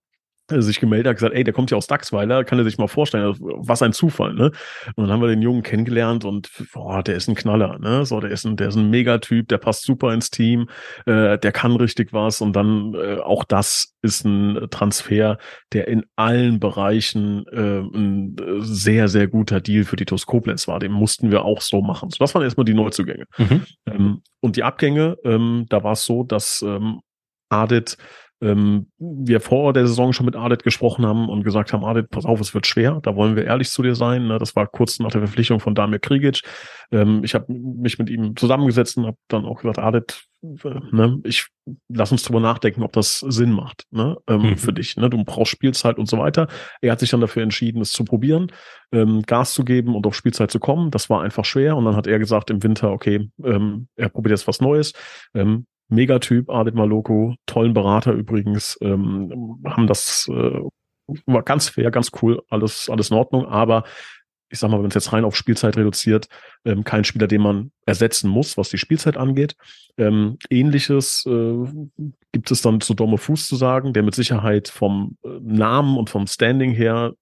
sich gemeldet hat, gesagt, ey, der kommt ja aus Dachsweiler, kann er sich mal vorstellen, also, was ein Zufall, ne? Und dann haben wir den Jungen kennengelernt und boah, der ist ein Knaller, ne? So, der ist ein, der ist ein Megatyp, der passt super ins Team, äh, der kann richtig was und dann äh, auch das ist ein Transfer, der in allen Bereichen äh, ein sehr, sehr guter Deal für die TuS Koblenz war. Den mussten wir auch so machen. So, das waren erstmal die Neuzugänge. Mhm. Ähm, und die Abgänge, ähm, da war es so, dass ähm, Adit ähm, wir vor der Saison schon mit Adet gesprochen haben und gesagt haben, Adet, pass auf, es wird schwer, da wollen wir ehrlich zu dir sein. Ne? Das war kurz nach der Verpflichtung von Damir Krigic. Ähm, ich habe mich mit ihm zusammengesetzt und habe dann auch gesagt, Adet, äh, ne, ich lass uns drüber nachdenken, ob das Sinn macht ne, ähm, mhm. für dich. Ne? Du brauchst Spielzeit und so weiter. Er hat sich dann dafür entschieden, es zu probieren, ähm, Gas zu geben und auf Spielzeit zu kommen. Das war einfach schwer. Und dann hat er gesagt im Winter, okay, ähm, er probiert jetzt was Neues. Ähm, Megatyp, Adit Maloko, tollen Berater übrigens, ähm, haben das, äh, war ganz fair, ganz cool, alles, alles in Ordnung, aber ich sag mal, wenn es jetzt rein auf Spielzeit reduziert, ähm, kein Spieler, den man ersetzen muss, was die Spielzeit angeht. Ähm, Ähnliches äh, gibt es dann zu Domme Fuß zu sagen, der mit Sicherheit vom äh, Namen und vom Standing her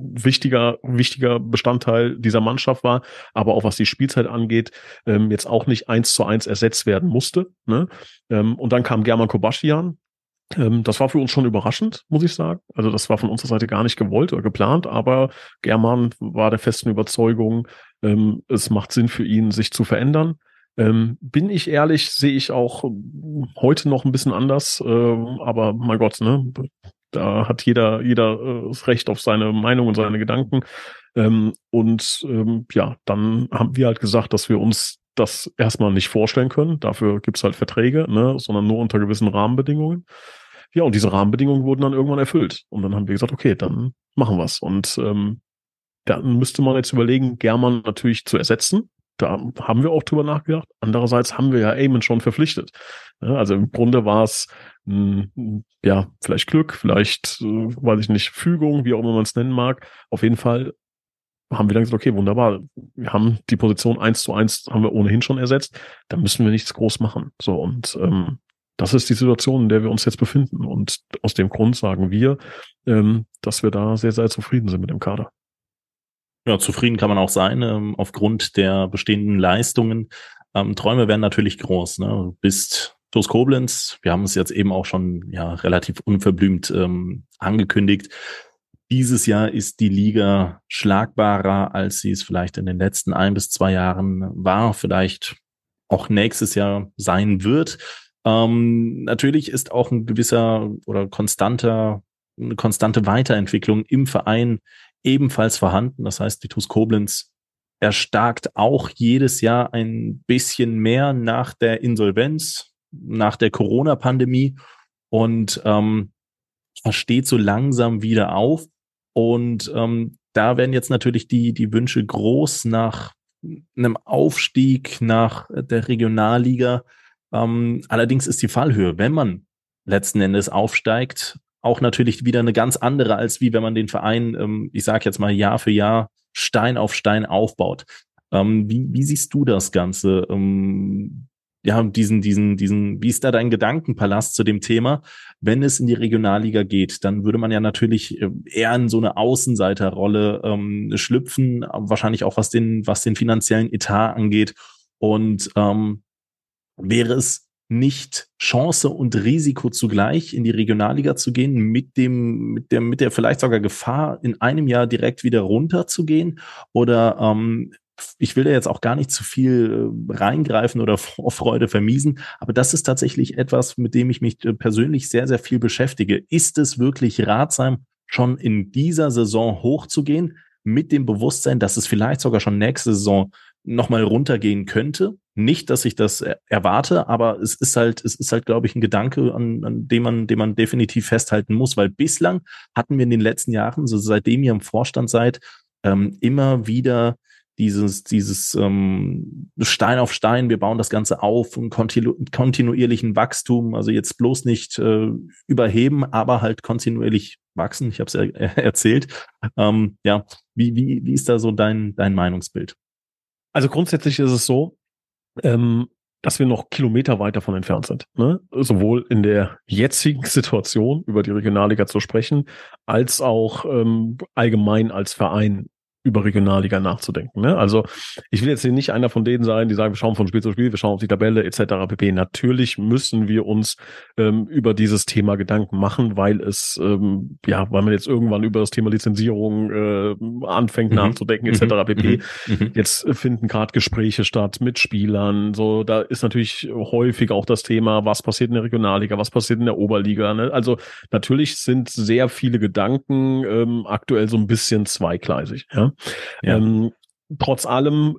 wichtiger, wichtiger Bestandteil dieser Mannschaft war, aber auch was die Spielzeit angeht, ähm, jetzt auch nicht eins zu eins ersetzt werden musste. Ne? Ähm, und dann kam German Kobaschian. Ähm, das war für uns schon überraschend, muss ich sagen. Also das war von unserer Seite gar nicht gewollt oder geplant, aber German war der festen Überzeugung, ähm, es macht Sinn für ihn, sich zu verändern. Ähm, bin ich ehrlich, sehe ich auch heute noch ein bisschen anders, äh, aber mein Gott, ne, da hat jeder, jeder äh, das Recht auf seine Meinung und seine Gedanken. Ähm, und ähm, ja, dann haben wir halt gesagt, dass wir uns das erstmal nicht vorstellen können. Dafür gibt's halt Verträge, ne, sondern nur unter gewissen Rahmenbedingungen. Ja, und diese Rahmenbedingungen wurden dann irgendwann erfüllt. Und dann haben wir gesagt, okay, dann machen wir's. Und ähm, dann müsste man jetzt überlegen, German natürlich zu ersetzen. Da haben wir auch drüber nachgedacht. Andererseits haben wir ja Eamon schon verpflichtet. Also im Grunde war es ja, vielleicht Glück, vielleicht, äh, weiß ich nicht, Fügung, wie auch immer man es nennen mag. Auf jeden Fall haben wir dann gesagt, okay, wunderbar, wir haben die Position eins zu eins haben wir ohnehin schon ersetzt, da müssen wir nichts groß machen. So, und ähm, das ist die Situation, in der wir uns jetzt befinden. Und aus dem Grund sagen wir, ähm, dass wir da sehr, sehr zufrieden sind mit dem Kader. Ja, zufrieden kann man auch sein, ähm, aufgrund der bestehenden Leistungen. Ähm, Träume werden natürlich groß. Ne? Du bist TuS Koblenz, wir haben es jetzt eben auch schon ja relativ unverblümt ähm, angekündigt. Dieses Jahr ist die Liga schlagbarer, als sie es vielleicht in den letzten ein bis zwei Jahren war, vielleicht auch nächstes Jahr sein wird. Ähm, natürlich ist auch ein gewisser oder konstanter, eine konstante Weiterentwicklung im Verein ebenfalls vorhanden. Das heißt, die TuS Koblenz erstarkt auch jedes Jahr ein bisschen mehr nach der Insolvenz nach der Corona-Pandemie und ähm, versteht so langsam wieder auf. Und ähm, da werden jetzt natürlich die, die Wünsche groß nach einem Aufstieg, nach der Regionalliga. Ähm, allerdings ist die Fallhöhe, wenn man letzten Endes aufsteigt, auch natürlich wieder eine ganz andere, als wie wenn man den Verein, ähm, ich sage jetzt mal Jahr für Jahr, Stein auf Stein aufbaut. Ähm, wie, wie siehst du das Ganze? Ähm, ja, diesen, diesen, diesen, wie ist da dein Gedankenpalast zu dem Thema? Wenn es in die Regionalliga geht, dann würde man ja natürlich äh, eher in so eine Außenseiterrolle ähm, schlüpfen, wahrscheinlich auch was den, was den finanziellen Etat angeht. Und ähm, wäre es nicht Chance und Risiko zugleich in die Regionalliga zu gehen, mit dem, mit der, mit der vielleicht sogar Gefahr, in einem Jahr direkt wieder runterzugehen? Oder ähm, ich will da jetzt auch gar nicht zu viel äh, reingreifen oder Vorfreude vermiesen, aber das ist tatsächlich etwas, mit dem ich mich äh, persönlich sehr, sehr viel beschäftige. Ist es wirklich ratsam, schon in dieser Saison hochzugehen, mit dem Bewusstsein, dass es vielleicht sogar schon nächste Saison nochmal runtergehen könnte? Nicht, dass ich das erwarte, aber es ist halt, es ist halt, glaube ich, ein Gedanke, an, an dem man, dem man definitiv festhalten muss, weil bislang hatten wir in den letzten Jahren, so seitdem ihr im Vorstand seid, ähm, immer wieder dieses, dieses ähm, Stein auf Stein, wir bauen das Ganze auf, einen kontinu kontinuierlichen Wachstum, also jetzt bloß nicht äh, überheben, aber halt kontinuierlich wachsen. Ich habe es er erzählt. Ähm, ja, wie, wie, wie ist da so dein, dein Meinungsbild? Also grundsätzlich ist es so, ähm, dass wir noch Kilometer weit davon entfernt sind. Ne? Sowohl in der jetzigen Situation über die Regionalliga zu sprechen, als auch ähm, allgemein als Verein über Regionalliga nachzudenken. Ne? Also ich will jetzt hier nicht einer von denen sein, die sagen, wir schauen von Spiel zu Spiel, wir schauen auf die Tabelle etc. pp. Natürlich müssen wir uns ähm, über dieses Thema Gedanken machen, weil es ähm, ja, weil man jetzt irgendwann über das Thema Lizenzierung äh, anfängt mhm. nachzudenken etc. Mhm. pp. Mhm. mhm. Jetzt finden gerade Gespräche statt mit Spielern. So, da ist natürlich häufig auch das Thema, was passiert in der Regionalliga, was passiert in der Oberliga. Ne? Also natürlich sind sehr viele Gedanken ähm, aktuell so ein bisschen zweigleisig. Ja? Ja. Ähm, trotz allem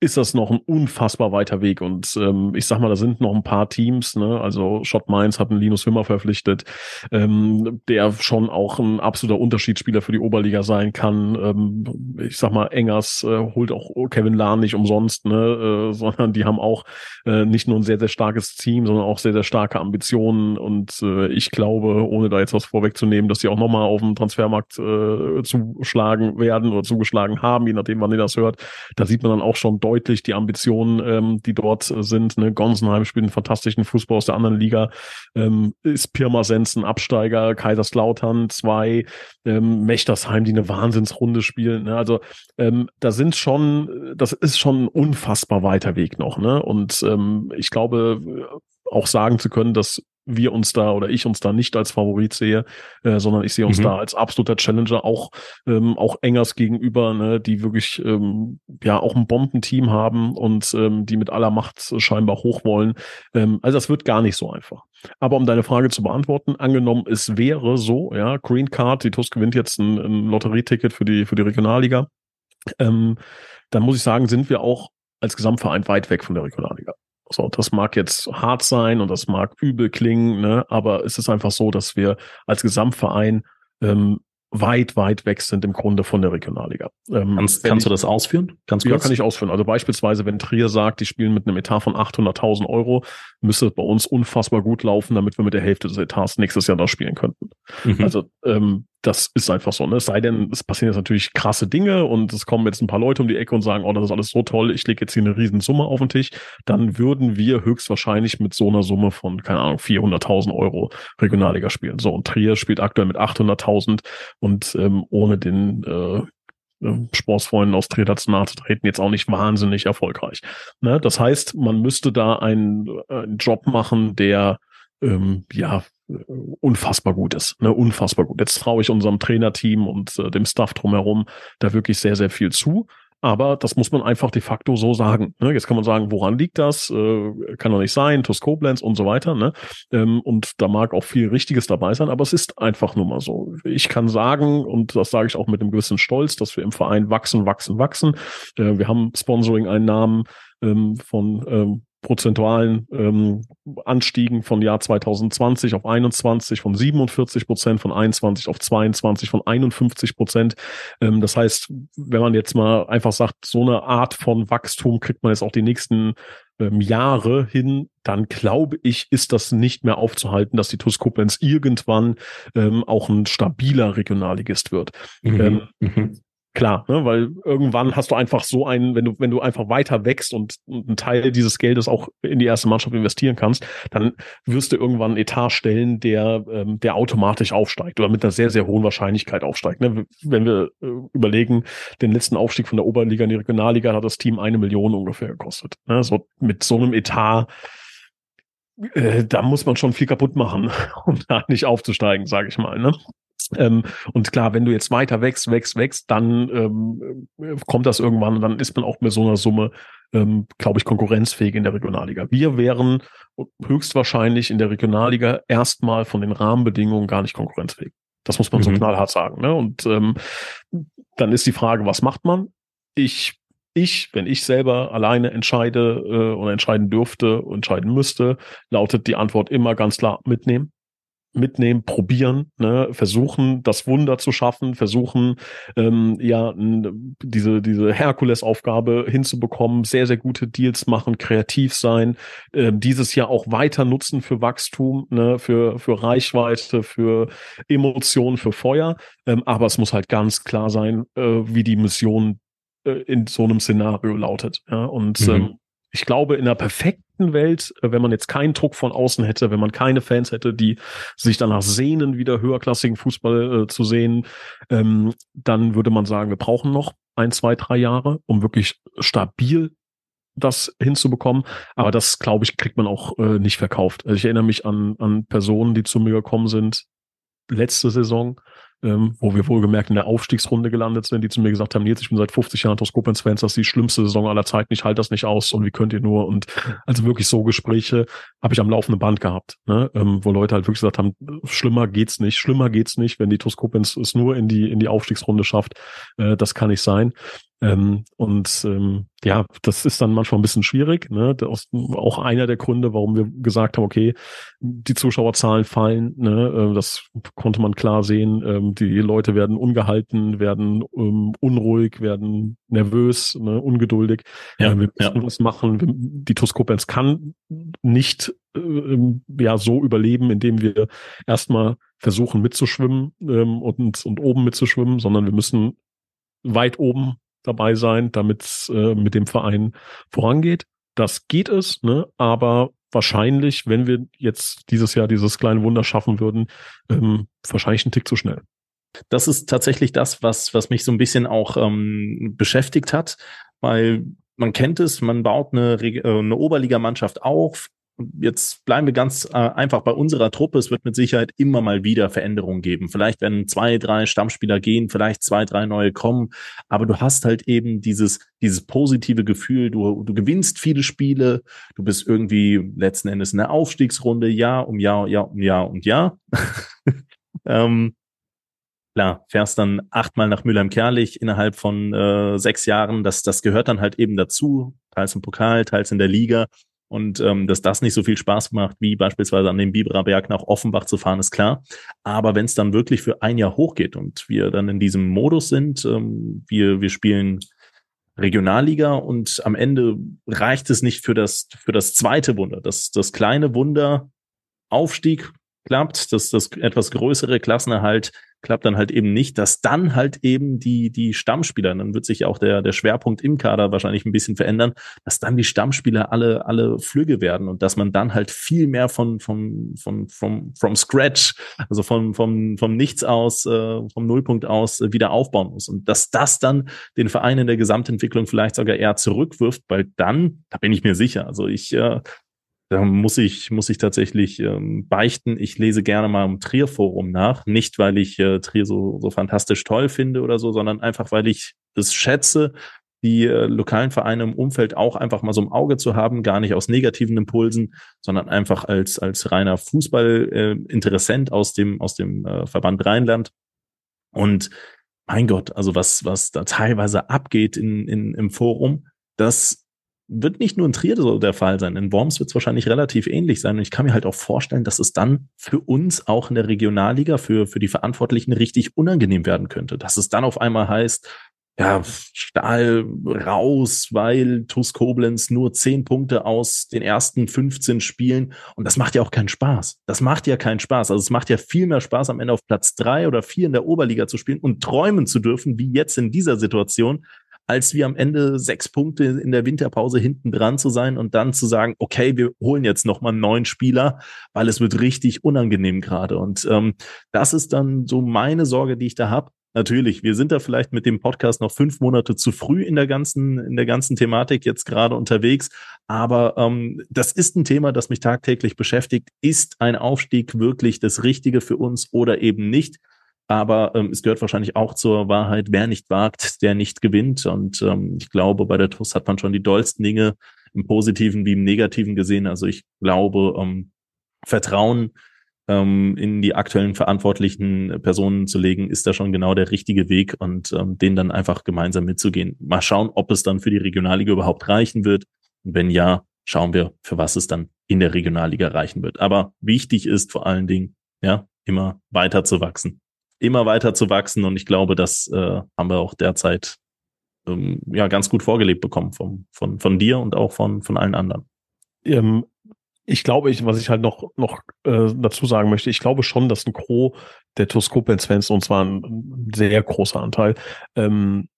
ist das noch ein unfassbar weiter Weg. Und ähm, ich sag mal, da sind noch ein paar Teams, ne? Also Schott Mainz hat einen Linus Wimmer verpflichtet, ähm, der schon auch ein absoluter Unterschiedsspieler für die Oberliga sein kann. Ähm, ich sag mal, Engers äh, holt auch Kevin Lahn nicht umsonst, ne? Äh, sondern die haben auch äh, nicht nur ein sehr, sehr starkes Team, sondern auch sehr, sehr starke Ambitionen. Und äh, ich glaube, ohne da jetzt was vorwegzunehmen, dass sie auch nochmal auf dem Transfermarkt äh, zuschlagen werden oder zugeschlagen haben, je nachdem, wann ihr das hört. Da sieht man dann auch schon deutlich, deutlich die Ambitionen, ähm, die dort sind. Ne? Gonsenheim spielt einen fantastischen Fußball aus der anderen Liga. Ähm, ist Pirmasens ein Absteiger, Kaiserslautern zwei, ähm, Mechtersheim, die eine Wahnsinnsrunde spielen. Ne? Also ähm, da sind schon, das ist schon ein unfassbar weiter Weg noch. Ne? Und ähm, ich glaube, auch sagen zu können, dass wir uns da oder ich uns da nicht als Favorit sehe, äh, sondern ich sehe uns mhm. da als absoluter Challenger, auch ähm, auch Engers gegenüber, ne, die wirklich ähm, ja auch ein Bombenteam haben und ähm, die mit aller Macht scheinbar hoch wollen. Ähm, also das wird gar nicht so einfach. Aber um deine Frage zu beantworten, angenommen, es wäre so, ja, Green Card, die TUS gewinnt jetzt ein, ein Lotterieticket für die für die Regionalliga, ähm, dann muss ich sagen, sind wir auch als Gesamtverein weit weg von der Regionalliga. So, das mag jetzt hart sein und das mag übel klingen, ne? aber es ist einfach so, dass wir als Gesamtverein ähm, weit, weit weg sind im Grunde von der Regionalliga. Ähm, kannst, kannst ich, du das ausführen? Ganz kurz? Ja, kann ich ausführen. Also beispielsweise, wenn Trier sagt, die spielen mit einem Etat von 800.000 Euro, müsste es bei uns unfassbar gut laufen, damit wir mit der Hälfte des Etats nächstes Jahr da spielen könnten. Mhm. Also ähm, das ist einfach so. Ne? Es sei denn, es passieren jetzt natürlich krasse Dinge und es kommen jetzt ein paar Leute um die Ecke und sagen, oh, das ist alles so toll, ich lege jetzt hier eine riesen Summe auf den Tisch, dann würden wir höchstwahrscheinlich mit so einer Summe von, keine Ahnung, 400.000 Euro Regionalliga spielen. So, und Trier spielt aktuell mit 800.000 und ähm, ohne den äh, äh, Sportsfreunden aus Trier dazu nahe zu treten, jetzt auch nicht wahnsinnig erfolgreich. Ne? Das heißt, man müsste da einen, einen Job machen, der ähm, ja unfassbar gut ist. Ne? Unfassbar gut. Jetzt traue ich unserem Trainerteam und äh, dem Staff drumherum da wirklich sehr, sehr viel zu. Aber das muss man einfach de facto so sagen. Ne? Jetzt kann man sagen, woran liegt das? Äh, kann doch nicht sein, TuS Koblenz und so weiter. Ne? Ähm, und da mag auch viel Richtiges dabei sein, aber es ist einfach nur mal so. Ich kann sagen, und das sage ich auch mit einem gewissen Stolz, dass wir im Verein wachsen, wachsen, wachsen. Äh, wir haben Sponsoring-Einnahmen ähm, von ähm, prozentualen ähm, Anstiegen von Jahr 2020 auf 21, von 47 Prozent, von 21 auf 22, von 51 Prozent. Ähm, das heißt, wenn man jetzt mal einfach sagt, so eine Art von Wachstum kriegt man jetzt auch die nächsten ähm, Jahre hin, dann glaube ich, ist das nicht mehr aufzuhalten, dass die TuS Koblenz irgendwann ähm, auch ein stabiler Regionalligist wird. Mhm. Ähm, mhm. Klar, ne, weil irgendwann hast du einfach so einen, wenn du, wenn du einfach weiter wächst und, und einen Teil dieses Geldes auch in die erste Mannschaft investieren kannst, dann wirst du irgendwann einen Etat stellen, der, ähm, der automatisch aufsteigt oder mit einer sehr, sehr hohen Wahrscheinlichkeit aufsteigt. Ne? Wenn wir äh, überlegen, den letzten Aufstieg von der Oberliga in die Regionalliga hat das Team eine Million ungefähr gekostet. Ne? So mit so einem Etat äh, da muss man schon viel kaputt machen, um da nicht aufzusteigen, sage ich mal. Ne? Ähm, und klar, wenn du jetzt weiter wächst, wächst, wächst, dann ähm, kommt das irgendwann und dann ist man auch mit so einer Summe, ähm, glaube ich, konkurrenzfähig in der Regionalliga. Wir wären höchstwahrscheinlich in der Regionalliga erstmal von den Rahmenbedingungen gar nicht konkurrenzfähig. Das muss man mhm. so knallhart sagen. Ne? Und ähm, dann ist die Frage, was macht man? Ich ich, wenn ich selber alleine entscheide äh, oder entscheiden dürfte, entscheiden müsste, lautet die Antwort immer ganz klar mitnehmen mitnehmen, probieren, ne, versuchen, das Wunder zu schaffen, versuchen, ähm, ja, diese, diese Herkulesaufgabe hinzubekommen, sehr, sehr gute Deals machen, kreativ sein, äh, dieses Jahr auch weiter nutzen für Wachstum, ne, für, für Reichweite, für Emotionen, für Feuer. Ähm, aber es muss halt ganz klar sein, äh, wie die Mission äh, in so einem Szenario lautet. Ja, und mhm. ähm, ich glaube, in einer perfekten Welt, äh, wenn man jetzt keinen Druck von außen hätte, wenn man keine Fans hätte, die sich danach sehnen, wieder höherklassigen Fußball äh, zu sehen, ähm, dann würde man sagen, wir brauchen noch ein, zwei, drei Jahre, um wirklich stabil das hinzubekommen. Aber das, glaube ich, kriegt man auch äh, nicht verkauft. Also ich erinnere mich an, an Personen, die zu mir gekommen sind letzte Saison, ähm, wo wir wohlgemerkt in der Aufstiegsrunde gelandet sind, die zu mir gesagt haben, Nils, ich bin seit 50 Jahren Toskopens-Fans, das ist die schlimmste Saison aller Zeiten, ich halte das nicht aus und wie könnt ihr nur? Und also wirklich so Gespräche habe ich am laufenden Band gehabt, ne? ähm, wo Leute halt wirklich gesagt haben, schlimmer geht's nicht, schlimmer geht's nicht, wenn die Toskopens es nur in die, in die Aufstiegsrunde schafft, äh, das kann nicht sein. Ähm, und ähm, ja, das ist dann manchmal ein bisschen schwierig. Ne? Das auch einer der Gründe, warum wir gesagt haben, okay, die Zuschauerzahlen fallen. Ne? Äh, das konnte man klar sehen. Ähm, die Leute werden ungehalten, werden ähm, unruhig, werden nervös, ne? ungeduldig. Ja, äh, wir müssen ja. was machen. Die Tuskopens kann nicht äh, ja so überleben, indem wir erstmal versuchen mitzuschwimmen ähm, und, und oben mitzuschwimmen, sondern wir müssen weit oben dabei sein, damit es äh, mit dem Verein vorangeht. Das geht es, ne? aber wahrscheinlich, wenn wir jetzt dieses Jahr dieses kleine Wunder schaffen würden, ähm, wahrscheinlich ein Tick zu schnell. Das ist tatsächlich das, was, was mich so ein bisschen auch ähm, beschäftigt hat, weil man kennt es, man baut eine, äh, eine Oberligamannschaft auf, jetzt bleiben wir ganz äh, einfach bei unserer Truppe. Es wird mit Sicherheit immer mal wieder Veränderungen geben. Vielleicht werden zwei, drei Stammspieler gehen, vielleicht zwei, drei neue kommen. Aber du hast halt eben dieses, dieses positive Gefühl. Du, du gewinnst viele Spiele. Du bist irgendwie letzten Endes in der Aufstiegsrunde Jahr um Jahr, Jahr um Jahr und Jahr. ähm, klar, fährst dann achtmal nach Mülheim-Kerlich innerhalb von äh, sechs Jahren. Das, das gehört dann halt eben dazu. Teils im Pokal, teils in der Liga. Und ähm, dass das nicht so viel Spaß macht, wie beispielsweise an dem Biberer Berg nach Offenbach zu fahren, ist klar. Aber wenn es dann wirklich für ein Jahr hochgeht und wir dann in diesem Modus sind, ähm, wir, wir spielen Regionalliga und am Ende reicht es nicht für das, für das zweite Wunder. Das, das kleine Wunder Aufstieg klappt, das, das etwas größere Klassenerhalt klappt dann halt eben nicht, dass dann halt eben die, die Stammspieler, dann wird sich auch der, der Schwerpunkt im Kader wahrscheinlich ein bisschen verändern, dass dann die Stammspieler alle, alle Flügge werden und dass man dann halt viel mehr von, von, von, from, from scratch, also vom, vom, vom Nichts aus, äh, vom Nullpunkt aus äh, wieder aufbauen muss. Und dass das dann den Verein in der Gesamtentwicklung vielleicht sogar eher zurückwirft, weil dann, da bin ich mir sicher, also ich äh, da muss ich, muss ich tatsächlich ähm, beichten. Ich lese gerne mal im Trier-Forum nach. Nicht, weil ich äh, Trier so, so fantastisch toll finde oder so, sondern einfach, weil ich es schätze, die äh, lokalen Vereine im Umfeld auch einfach mal so im Auge zu haben, gar nicht aus negativen Impulsen, sondern einfach als, als reiner Fußballinteressent äh, aus dem, aus dem äh, Verband Rheinland. Und mein Gott, also was, was da teilweise abgeht in, in, im Forum, das wird nicht nur in Trier so der Fall sein. In Worms wird es wahrscheinlich relativ ähnlich sein. Und ich kann mir halt auch vorstellen, dass es dann für uns auch in der Regionalliga, für, für die Verantwortlichen richtig unangenehm werden könnte. Dass es dann auf einmal heißt, ja, Stahl raus, weil TuS Koblenz nur zehn Punkte aus den ersten 15 Spielen. Und das macht ja auch keinen Spaß. Das macht ja keinen Spaß. Also es macht ja viel mehr Spaß, am Ende auf Platz drei oder vier in der Oberliga zu spielen und träumen zu dürfen, wie jetzt in dieser Situation, als wie am Ende sechs Punkte in der Winterpause hinten dran zu sein und dann zu sagen, okay, wir holen jetzt nochmal einen neuen Spieler, weil es wird richtig unangenehm gerade. Und ähm, das ist dann so meine Sorge, die ich da habe. Natürlich, wir sind da vielleicht mit dem Podcast noch fünf Monate zu früh in der ganzen, in der ganzen Thematik jetzt gerade unterwegs. Aber ähm, das ist ein Thema, das mich tagtäglich beschäftigt. Ist ein Aufstieg wirklich das Richtige für uns oder eben nicht? Aber ähm, es gehört wahrscheinlich auch zur Wahrheit, wer nicht wagt, der nicht gewinnt. Und ähm, ich glaube, bei der TUS hat man schon die dollsten Dinge im Positiven wie im Negativen gesehen. Also ich glaube, ähm, Vertrauen ähm, in die aktuellen verantwortlichen Personen zu legen, ist da schon genau der richtige Weg und ähm, den dann einfach gemeinsam mitzugehen. Mal schauen, ob es dann für die Regionalliga überhaupt reichen wird. Und wenn ja, schauen wir, für was es dann in der Regionalliga reichen wird. Aber wichtig ist vor allen Dingen, ja, immer weiter zu wachsen immer weiter zu wachsen. Und ich glaube, das äh, haben wir auch derzeit ähm, ja ganz gut vorgelebt bekommen vom, von, von dir und auch von, von allen anderen. Ähm, ich glaube, ich, was ich halt noch, noch äh, dazu sagen möchte, ich glaube schon, dass ein Gros der Toskopens-Fans, und zwar ein, ein sehr großer Anteil, ähm,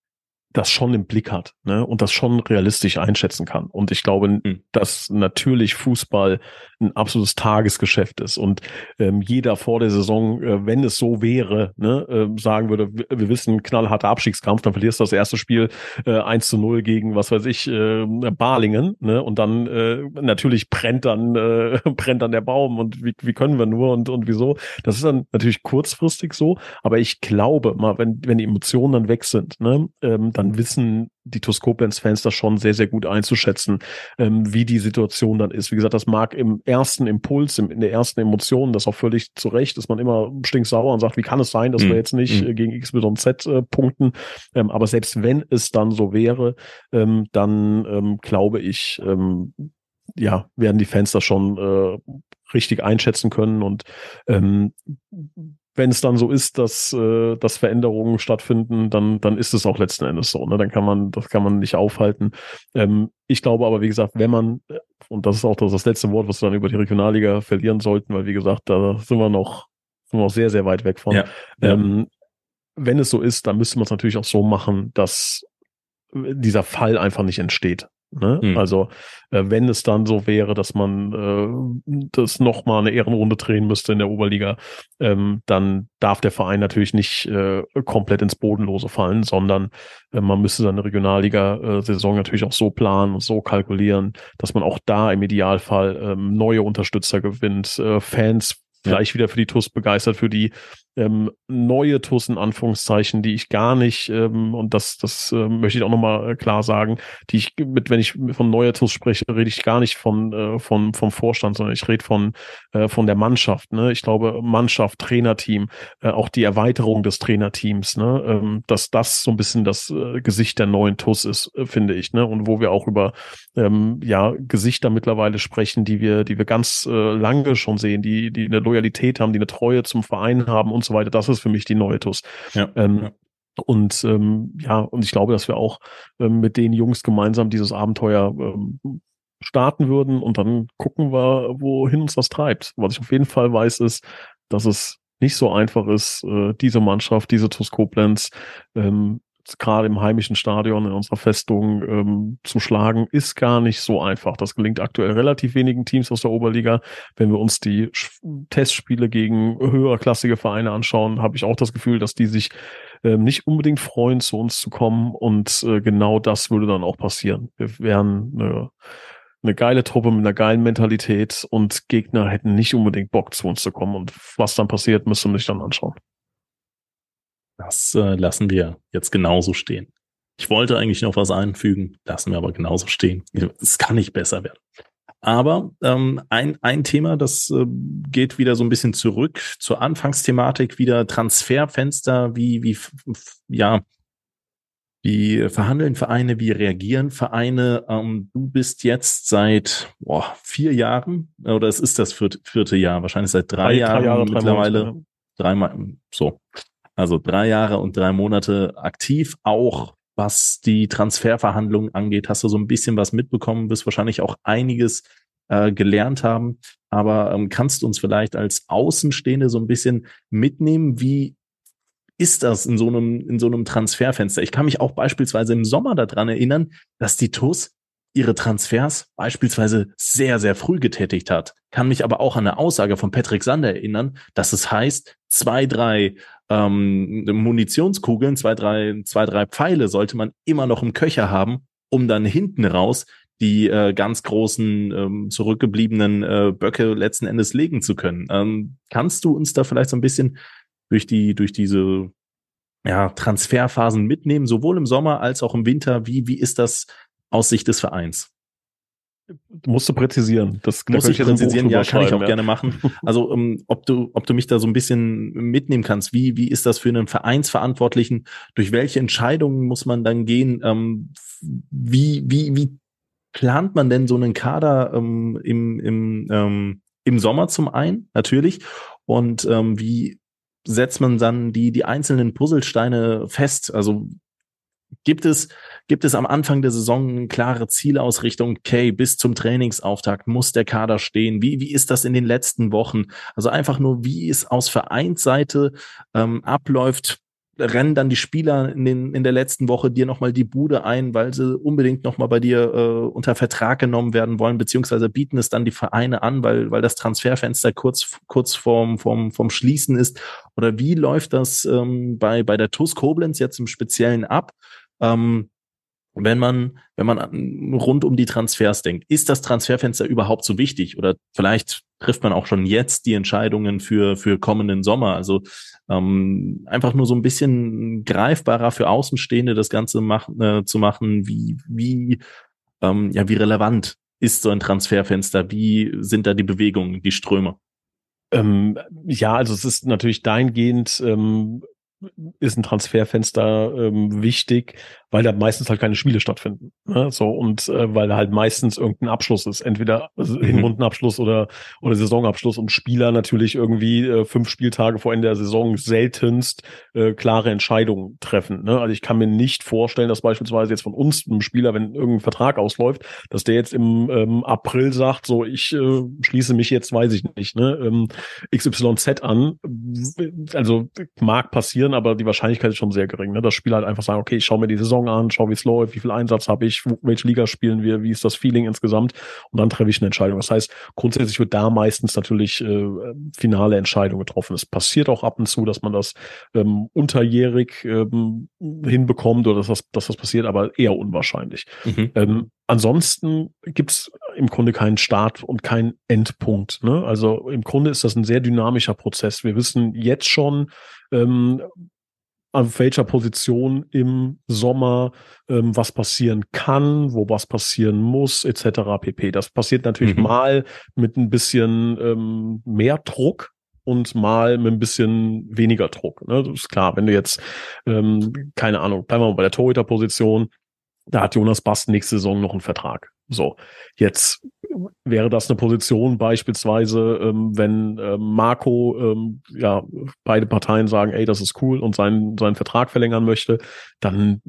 das schon im Blick hat ne? und das schon realistisch einschätzen kann. Und ich glaube, mhm. dass natürlich Fußball ein absolutes Tagesgeschäft ist und ähm, jeder vor der Saison, äh, wenn es so wäre, ne, äh, sagen würde, wir, wissen, knallharter Abstiegskampf, dann verlierst du das erste Spiel äh, 1 zu 0 gegen, was weiß ich, äh, Balingen ne? und dann äh, natürlich brennt dann, äh, brennt dann der Baum und wie, wie können wir nur und, und wieso. Das ist dann natürlich kurzfristig so, aber ich glaube mal, wenn, wenn die Emotionen dann weg sind, ne, ähm, dann dann wissen die TuS Koblenz-Fans das schon sehr, sehr gut einzuschätzen, ähm, wie die Situation dann ist. Wie gesagt, das mag im ersten Impuls, im, in der ersten Emotion, das auch völlig zu Recht, ist man immer stinksauer und sagt, wie kann es sein, dass mhm. wir jetzt nicht mhm. äh, gegen X, Y, Z äh, punkten. Ähm, aber selbst wenn es dann so wäre, ähm, dann ähm, glaube ich, ähm, ja, werden die Fans das schon äh, richtig einschätzen können und ähm, wenn es dann so ist, dass, äh, dass Veränderungen stattfinden, dann, dann ist es auch letzten Endes so. Ne? Dann kann man, das kann man nicht aufhalten. Ähm, ich glaube aber, wie gesagt, wenn man, und das ist auch das, das letzte Wort, was wir dann über die Regionalliga verlieren sollten, weil wie gesagt, da sind wir noch, sind wir noch sehr, sehr weit weg von. Ja, ja. Ähm, wenn es so ist, dann müsste man es natürlich auch so machen, dass dieser Fall einfach nicht entsteht. Ne? Hm. Also äh, wenn es dann so wäre, dass man äh, das nochmal eine Ehrenrunde drehen müsste in der Oberliga, ähm, dann darf der Verein natürlich nicht äh, komplett ins Bodenlose fallen, sondern äh, man müsste seine Regionalliga-Saison natürlich auch so planen und so kalkulieren, dass man auch da im Idealfall ähm, neue Unterstützer gewinnt, äh, Fans gleich wieder für die TUS begeistert, für die ähm, neue TUS in Anführungszeichen, die ich gar nicht, ähm, und das, das äh, möchte ich auch nochmal äh, klar sagen, die ich mit, wenn ich von neuer TUS spreche, rede ich gar nicht von, äh, von vom Vorstand, sondern ich rede von, äh, von der Mannschaft. Ne? Ich glaube, Mannschaft, Trainerteam, äh, auch die Erweiterung des Trainerteams, ne? ähm, dass das so ein bisschen das äh, Gesicht der neuen TUS ist, äh, finde ich, ne? Und wo wir auch über ähm, ja Gesichter mittlerweile sprechen, die wir, die wir ganz äh, lange schon sehen, die, die eine Loyalität haben, die eine Treue zum Verein haben und so weiter. Das ist für mich die neue TUS. Ja, ähm, ja. Und ähm, ja, und ich glaube, dass wir auch ähm, mit den Jungs gemeinsam dieses Abenteuer ähm, starten würden und dann gucken wir, wohin uns das treibt. Was ich auf jeden Fall weiß, ist, dass es nicht so einfach ist, äh, diese Mannschaft, diese TuS Koblenz ähm, gerade im heimischen Stadion in unserer Festung ähm, zu schlagen, ist gar nicht so einfach. Das gelingt aktuell relativ wenigen Teams aus der Oberliga. Wenn wir uns die Testspiele gegen höherklassige Vereine anschauen, habe ich auch das Gefühl, dass die sich ähm, nicht unbedingt freuen, zu uns zu kommen. Und äh, genau das würde dann auch passieren. Wir wären eine, eine geile Truppe mit einer geilen Mentalität und Gegner hätten nicht unbedingt Bock, zu uns zu kommen. Und was dann passiert, müsste man sich dann anschauen. Das äh, lassen wir jetzt genauso stehen. Ich wollte eigentlich noch was einfügen, lassen wir aber genauso stehen. Es kann nicht besser werden. Aber ähm, ein, ein Thema, das äh, geht wieder so ein bisschen zurück zur Anfangsthematik, wieder Transferfenster, wie, wie, ja, wie verhandeln Vereine, wie reagieren Vereine? Ähm, du bist jetzt seit boah, vier Jahren, oder es ist das vierte, vierte Jahr, wahrscheinlich seit drei, drei Jahren drei Jahre, mittlerweile. Drei Monate, Dreimal, so. Also drei Jahre und drei Monate aktiv, auch was die Transferverhandlungen angeht. Hast du so ein bisschen was mitbekommen, wirst wahrscheinlich auch einiges äh, gelernt haben. Aber ähm, kannst du uns vielleicht als Außenstehende so ein bisschen mitnehmen, wie ist das in so einem, in so einem Transferfenster? Ich kann mich auch beispielsweise im Sommer daran erinnern, dass die TUS ihre Transfers beispielsweise sehr, sehr früh getätigt hat. Kann mich aber auch an eine Aussage von Patrick Sander erinnern, dass es heißt, zwei, drei ähm, Munitionskugeln, zwei drei, zwei, drei Pfeile sollte man immer noch im Köcher haben, um dann hinten raus die äh, ganz großen ähm, zurückgebliebenen äh, Böcke letzten Endes legen zu können. Ähm, kannst du uns da vielleicht so ein bisschen durch die durch diese ja, Transferphasen mitnehmen, sowohl im Sommer als auch im Winter? Wie wie ist das aus Sicht des Vereins? Musst du präzisieren. Das da muss ich präzisieren, ja, kann ich auch ja. gerne machen. Also, um, ähm, ob du, ob du mich da so ein bisschen mitnehmen kannst, wie, wie ist das für einen Vereinsverantwortlichen? Durch welche Entscheidungen muss man dann gehen? Ähm, wie, wie, wie plant man denn so einen Kader ähm, im, im, ähm, im Sommer zum einen, natürlich? Und ähm, wie setzt man dann die, die einzelnen Puzzlesteine fest? Also gibt es Gibt es am Anfang der Saison eine klare Zielausrichtung? Okay, bis zum Trainingsauftakt muss der Kader stehen. Wie, wie ist das in den letzten Wochen? Also einfach nur, wie es aus Vereinsseite ähm, abläuft, rennen dann die Spieler in, den, in der letzten Woche dir nochmal die Bude ein, weil sie unbedingt nochmal bei dir äh, unter Vertrag genommen werden wollen, beziehungsweise bieten es dann die Vereine an, weil, weil das Transferfenster kurz, kurz vorm, vorm, vorm Schließen ist? Oder wie läuft das ähm, bei, bei der TUS Koblenz jetzt im Speziellen ab? Ähm, wenn man, wenn man rund um die Transfers denkt, ist das Transferfenster überhaupt so wichtig? Oder vielleicht trifft man auch schon jetzt die Entscheidungen für, für kommenden Sommer? Also ähm, einfach nur so ein bisschen greifbarer für Außenstehende das Ganze mach, äh, zu machen, wie, wie, ähm, ja, wie relevant ist so ein Transferfenster? Wie sind da die Bewegungen, die Ströme? Ähm, ja, also es ist natürlich dahingehend ähm, ist ein Transferfenster ähm, wichtig, weil da meistens halt keine Spiele stattfinden. Ne? So und äh, weil halt meistens irgendein Abschluss ist, entweder also mhm. Hinrundenabschluss oder oder Saisonabschluss und Spieler natürlich irgendwie äh, fünf Spieltage vor Ende der Saison seltenst äh, klare Entscheidungen treffen. Ne? Also ich kann mir nicht vorstellen, dass beispielsweise jetzt von uns ein Spieler, wenn irgendein Vertrag ausläuft, dass der jetzt im ähm, April sagt, so ich äh, schließe mich jetzt, weiß ich nicht, ne, ähm, XYZ an. Also mag passieren, aber die Wahrscheinlichkeit ist schon sehr gering, ne? dass Spieler halt einfach sagen, okay, ich schaue mir die Saison an, schau, wie es läuft, wie viel Einsatz habe ich, welche Liga spielen wir, wie ist das Feeling insgesamt und dann treffe ich eine Entscheidung. Das heißt, grundsätzlich wird da meistens natürlich äh, finale Entscheidung getroffen. Es passiert auch ab und zu, dass man das ähm, unterjährig ähm, hinbekommt oder dass das, dass das passiert, aber eher unwahrscheinlich. Mhm. Ähm, ansonsten gibt's im Grunde keinen Start und keinen Endpunkt. Ne? Also im Grunde ist das ein sehr dynamischer Prozess. Wir wissen jetzt schon, ähm, auf welcher Position im Sommer ähm, was passieren kann, wo was passieren muss, etc. pp. Das passiert natürlich mhm. mal mit ein bisschen ähm, mehr Druck und mal mit ein bisschen weniger Druck. Ne? Das ist klar, wenn du jetzt, ähm, keine Ahnung, bleiben wir mal bei der Torhüterposition, da hat Jonas Bast nächste Saison noch einen Vertrag. So, jetzt wäre das eine Position beispielsweise, ähm, wenn ähm, Marco, ähm, ja, beide Parteien sagen, ey, das ist cool und seinen, seinen Vertrag verlängern möchte, dann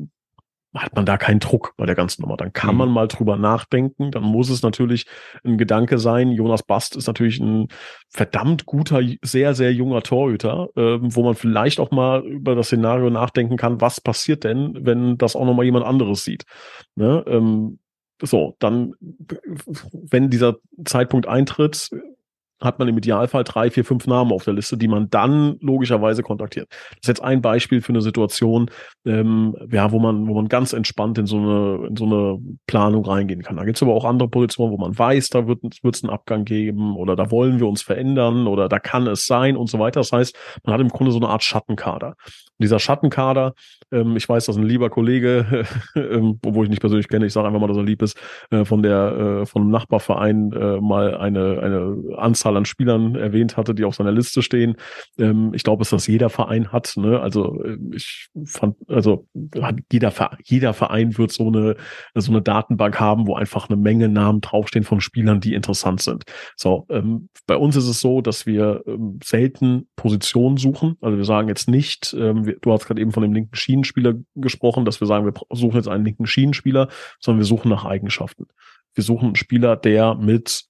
hat man da keinen Druck bei der ganzen Nummer. Dann kann mhm. man mal drüber nachdenken. Dann muss es natürlich ein Gedanke sein. Jonas Bast ist natürlich ein verdammt guter, sehr, sehr junger Torhüter, äh, wo man vielleicht auch mal über das Szenario nachdenken kann, was passiert denn, wenn das auch nochmal jemand anderes sieht. Ne? Ähm, so, dann, wenn dieser Zeitpunkt eintritt, hat man im Idealfall drei, vier, fünf Namen auf der Liste, die man dann logischerweise kontaktiert. Das ist jetzt ein Beispiel für eine Situation, ähm, ja, wo man, wo man ganz entspannt in so eine, in so eine Planung reingehen kann. Da gibt es aber auch andere Positionen, wo man weiß, da wird es einen Abgang geben oder da wollen wir uns verändern oder da kann es sein und so weiter. Das heißt, man hat im Grunde so eine Art Schattenkader. Dieser Schattenkader, ähm, ich weiß, dass ein lieber Kollege, ähm, obwohl ich nicht persönlich kenne, ich sage einfach mal, dass er lieb ist, äh, von der, äh, einem Nachbarverein äh, mal eine, eine Anzahl an Spielern erwähnt hatte, die auf seiner Liste stehen. Ähm, ich glaube, dass das jeder Verein hat. Ne? Also äh, ich fand, also jeder, jeder Verein wird so eine, so eine Datenbank haben, wo einfach eine Menge Namen draufstehen von Spielern, die interessant sind. So, ähm, bei uns ist es so, dass wir ähm, selten Positionen suchen. Also wir sagen jetzt nicht, ähm, wir, du hast gerade eben von dem linken Schienenspieler gesprochen, dass wir sagen, wir suchen jetzt einen linken Schienenspieler, sondern wir suchen nach Eigenschaften. Wir suchen einen Spieler, der mit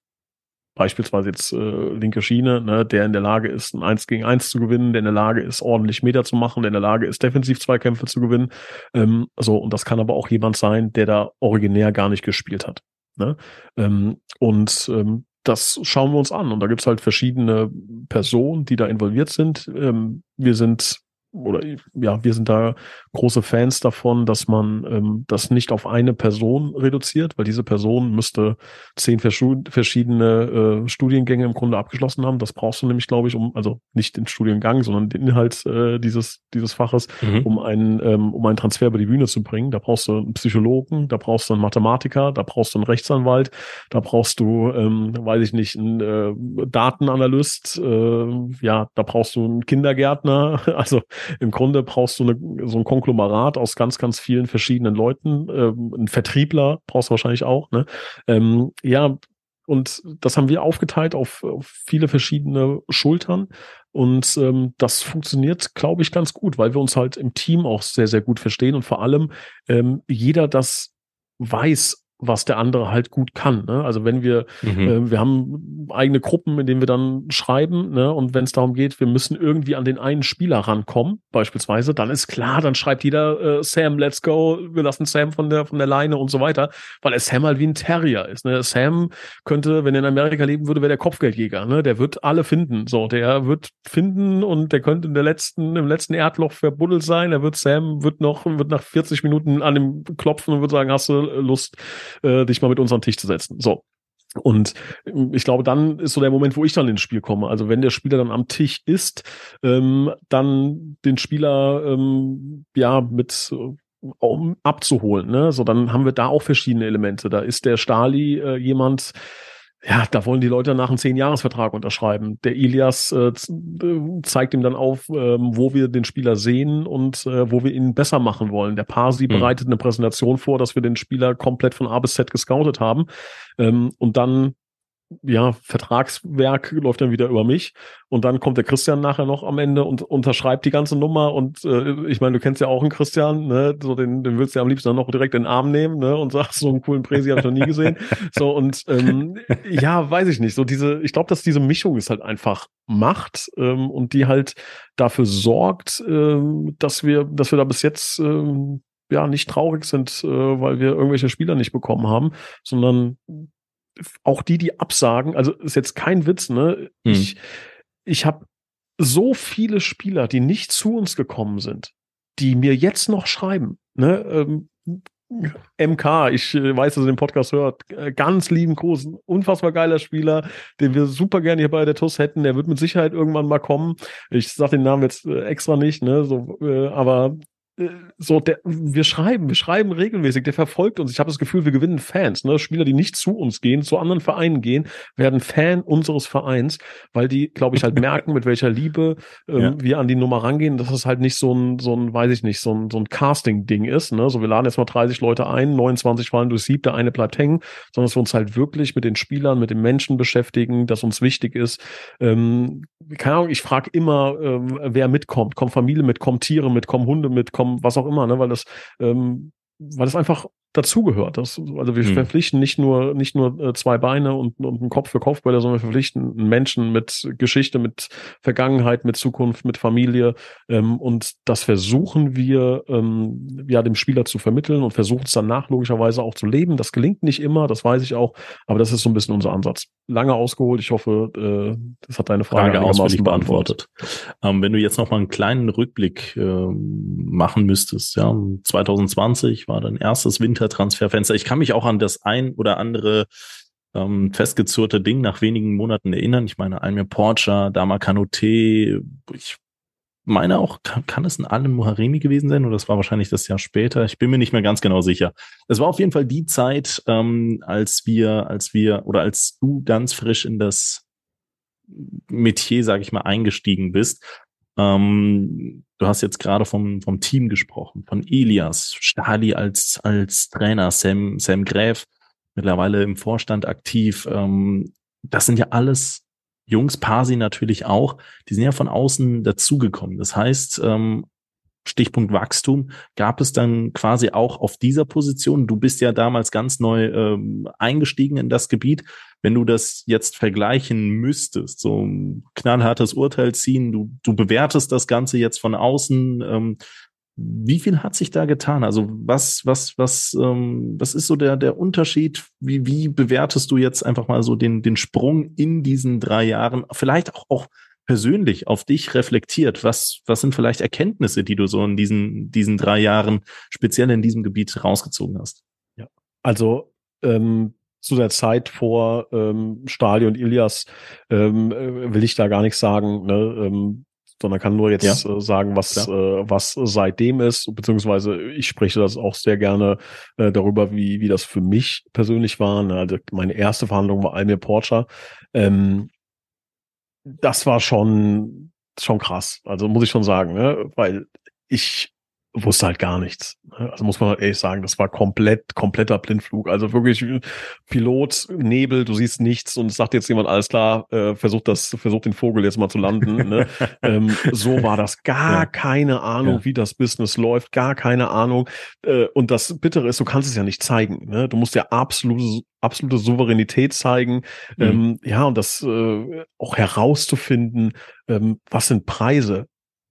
beispielsweise jetzt äh, linke Schiene, ne, der in der Lage ist, ein 1 gegen 1 zu gewinnen, der in der Lage ist, ordentlich Meter zu machen, der in der Lage ist, defensiv Zweikämpfe zu gewinnen. Ähm, so, und das kann aber auch jemand sein, der da originär gar nicht gespielt hat. Ne? Ähm, und ähm, das schauen wir uns an. Und da gibt's halt verschiedene Personen, die da involviert sind. Ähm, wir sind oder ja, wir sind da große Fans davon, dass man ähm, das nicht auf eine Person reduziert, weil diese Person müsste zehn verschiedene äh, Studiengänge im Grunde abgeschlossen haben. Das brauchst du nämlich, glaube ich, um, also nicht den Studiengang, sondern den Inhalt äh, dieses, dieses Faches, mhm. um einen, ähm, um einen Transfer über die Bühne zu bringen. Da brauchst du einen Psychologen, da brauchst du einen Mathematiker, da brauchst du einen Rechtsanwalt, da brauchst du, ähm, weiß ich nicht, einen äh, Datenanalyst, äh, ja, da brauchst du einen Kindergärtner, also im Grunde brauchst du eine, so ein Konglomerat aus ganz, ganz vielen verschiedenen Leuten. Ähm, ein Vertriebler brauchst du wahrscheinlich auch. Ne? Ähm, ja, und das haben wir aufgeteilt auf, auf viele verschiedene Schultern. Und ähm, das funktioniert, glaube ich, ganz gut, weil wir uns halt im Team auch sehr, sehr gut verstehen und vor allem ähm, jeder das weiß, was der andere halt gut kann. Ne? Also wenn wir, mhm. äh, wir haben eigene Gruppen, in denen wir dann schreiben, ne? und wenn es darum geht, wir müssen irgendwie an den einen Spieler rankommen, beispielsweise, dann ist klar, dann schreibt jeder äh, Sam, let's go, wir lassen Sam von der von der Leine und so weiter, weil er Sam halt wie ein Terrier ist. Ne? Sam könnte, wenn er in Amerika leben würde, wäre der Kopfgeldjäger. Ne? Der wird alle finden. So, der wird finden und der könnte in der letzten, im letzten Erdloch verbuddelt sein. Er wird Sam wird noch, wird nach 40 Minuten an dem klopfen und wird sagen, hast du Lust, äh, dich mal mit uns an den Tisch zu setzen. So. Und ich glaube, dann ist so der Moment, wo ich dann ins Spiel komme. Also wenn der Spieler dann am Tisch ist, ähm, dann den Spieler ähm, ja mit um abzuholen. Ne? So, dann haben wir da auch verschiedene Elemente. Da ist der Stali äh, jemand, ja, da wollen die Leute nach einem Zehn-Jahres-Vertrag unterschreiben. Der Ilias äh, äh, zeigt ihm dann auf, äh, wo wir den Spieler sehen und äh, wo wir ihn besser machen wollen. Der Parsi mhm. bereitet eine Präsentation vor, dass wir den Spieler komplett von A bis Z gescoutet haben. Ähm, und dann ja, Vertragswerk läuft dann wieder über mich. Und dann kommt der Christian nachher noch am Ende und unterschreibt die ganze Nummer. Und äh, ich meine, du kennst ja auch einen Christian, ne, so den, den willst du ja am liebsten dann noch direkt in den Arm nehmen, ne, und sagst, so einen coolen Präsi habe ich noch nie gesehen. So und ähm, ja, weiß ich nicht, so diese, ich glaube, dass diese Mischung ist halt einfach Macht ähm, und die halt dafür sorgt, ähm, dass wir, dass wir da bis jetzt ähm, ja nicht traurig sind, äh, weil wir irgendwelche Spieler nicht bekommen haben, sondern auch die, die absagen, also ist jetzt kein Witz, ne? Hm. Ich, ich habe so viele Spieler, die nicht zu uns gekommen sind, die mir jetzt noch schreiben, ne? Ähm, MK, ich äh, weiß, dass ihr den Podcast hört, äh, ganz lieben Gruß, unfassbar geiler Spieler, den wir super gerne hier bei der TUS hätten. Der wird mit Sicherheit irgendwann mal kommen. Ich sag den Namen jetzt äh, extra nicht, ne, so, aber so, der, wir schreiben, wir schreiben regelmäßig, der verfolgt uns. Ich habe das Gefühl, wir gewinnen Fans. Ne? Spieler, die nicht zu uns gehen, zu anderen Vereinen gehen, werden Fan unseres Vereins, weil die, glaube ich, halt merken, mit welcher Liebe ähm, ja. wir an die Nummer rangehen, dass es halt nicht so ein, so ein, weiß ich nicht, so ein, so ein Casting-Ding ist. Ne? So, wir laden jetzt mal 30 Leute ein, 29 fallen durch sieb, der eine bleibt hängen, sondern dass wir uns halt wirklich mit den Spielern, mit den Menschen beschäftigen, dass uns wichtig ist. Ähm, keine Ahnung, ich frage immer, ähm, wer mitkommt. Kommt Familie mit, kommen Tiere mit, kommen Hunde mit, kommen was auch immer, ne? weil das, ähm, weil das einfach dazugehört. Das, also wir hm. verpflichten nicht nur nicht nur äh, zwei Beine und, und einen Kopf für Kopfbälle, sondern wir verpflichten einen Menschen mit Geschichte, mit Vergangenheit, mit Zukunft, mit Familie. Ähm, und das versuchen wir ähm, ja dem Spieler zu vermitteln und versuchen es danach logischerweise auch zu leben. Das gelingt nicht immer, das weiß ich auch, aber das ist so ein bisschen unser Ansatz. Lange ausgeholt. Ich hoffe, äh, das hat deine Frage, Frage ausführlich beantwortet. Ähm, wenn du jetzt noch mal einen kleinen Rückblick äh, machen müsstest, ja, 2020 war dein erstes Winter Transferfenster. Ich kann mich auch an das ein oder andere ähm, festgezurrte Ding nach wenigen Monaten erinnern. Ich meine, Almir Porcher, Dama Kanute, ich meine auch, kann, kann es ein Alem Muharemi gewesen sein oder das war wahrscheinlich das Jahr später. Ich bin mir nicht mehr ganz genau sicher. Es war auf jeden Fall die Zeit, ähm, als wir, als wir oder als du ganz frisch in das Metier, sage ich mal, eingestiegen bist. Ähm, du hast jetzt gerade vom, vom Team gesprochen, von Elias, Stali als, als Trainer, Sam, Sam Gräf, mittlerweile im Vorstand aktiv. Ähm, das sind ja alles Jungs, Pasi natürlich auch, die sind ja von außen dazugekommen. Das heißt, ähm, Stichpunkt Wachstum, gab es dann quasi auch auf dieser Position, du bist ja damals ganz neu ähm, eingestiegen in das Gebiet, wenn du das jetzt vergleichen müsstest, so ein knallhartes Urteil ziehen, du, du bewertest das Ganze jetzt von außen, ähm, wie viel hat sich da getan? Also was, was, was, ähm, was ist so der, der Unterschied? Wie, wie bewertest du jetzt einfach mal so den, den Sprung in diesen drei Jahren? Vielleicht auch, auch persönlich auf dich reflektiert. Was, was sind vielleicht Erkenntnisse, die du so in diesen, diesen drei Jahren speziell in diesem Gebiet rausgezogen hast? Ja, also ähm, zu der Zeit vor ähm, Stali und Ilias ähm, äh, will ich da gar nichts sagen, ne? ähm, sondern kann nur jetzt ja. äh, sagen, was äh, was seitdem ist, beziehungsweise ich spreche das auch sehr gerne äh, darüber, wie wie das für mich persönlich war. Ne? Also meine erste Verhandlung war Almir Porcher. Ähm, das war schon schon krass, also muss ich schon sagen, ne? weil ich wusste halt gar nichts. Also muss man halt ehrlich sagen, das war komplett, kompletter Blindflug. Also wirklich Pilot, Nebel, du siehst nichts und es sagt jetzt jemand, alles klar, äh, versucht das, versucht den Vogel jetzt mal zu landen. ne? ähm, so war das. Gar ja. keine Ahnung, ja. wie das Business läuft, gar keine Ahnung. Äh, und das Bittere ist, du kannst es ja nicht zeigen. Ne? Du musst ja absolute, absolute Souveränität zeigen. Mhm. Ähm, ja, und das äh, auch herauszufinden, ähm, was sind Preise?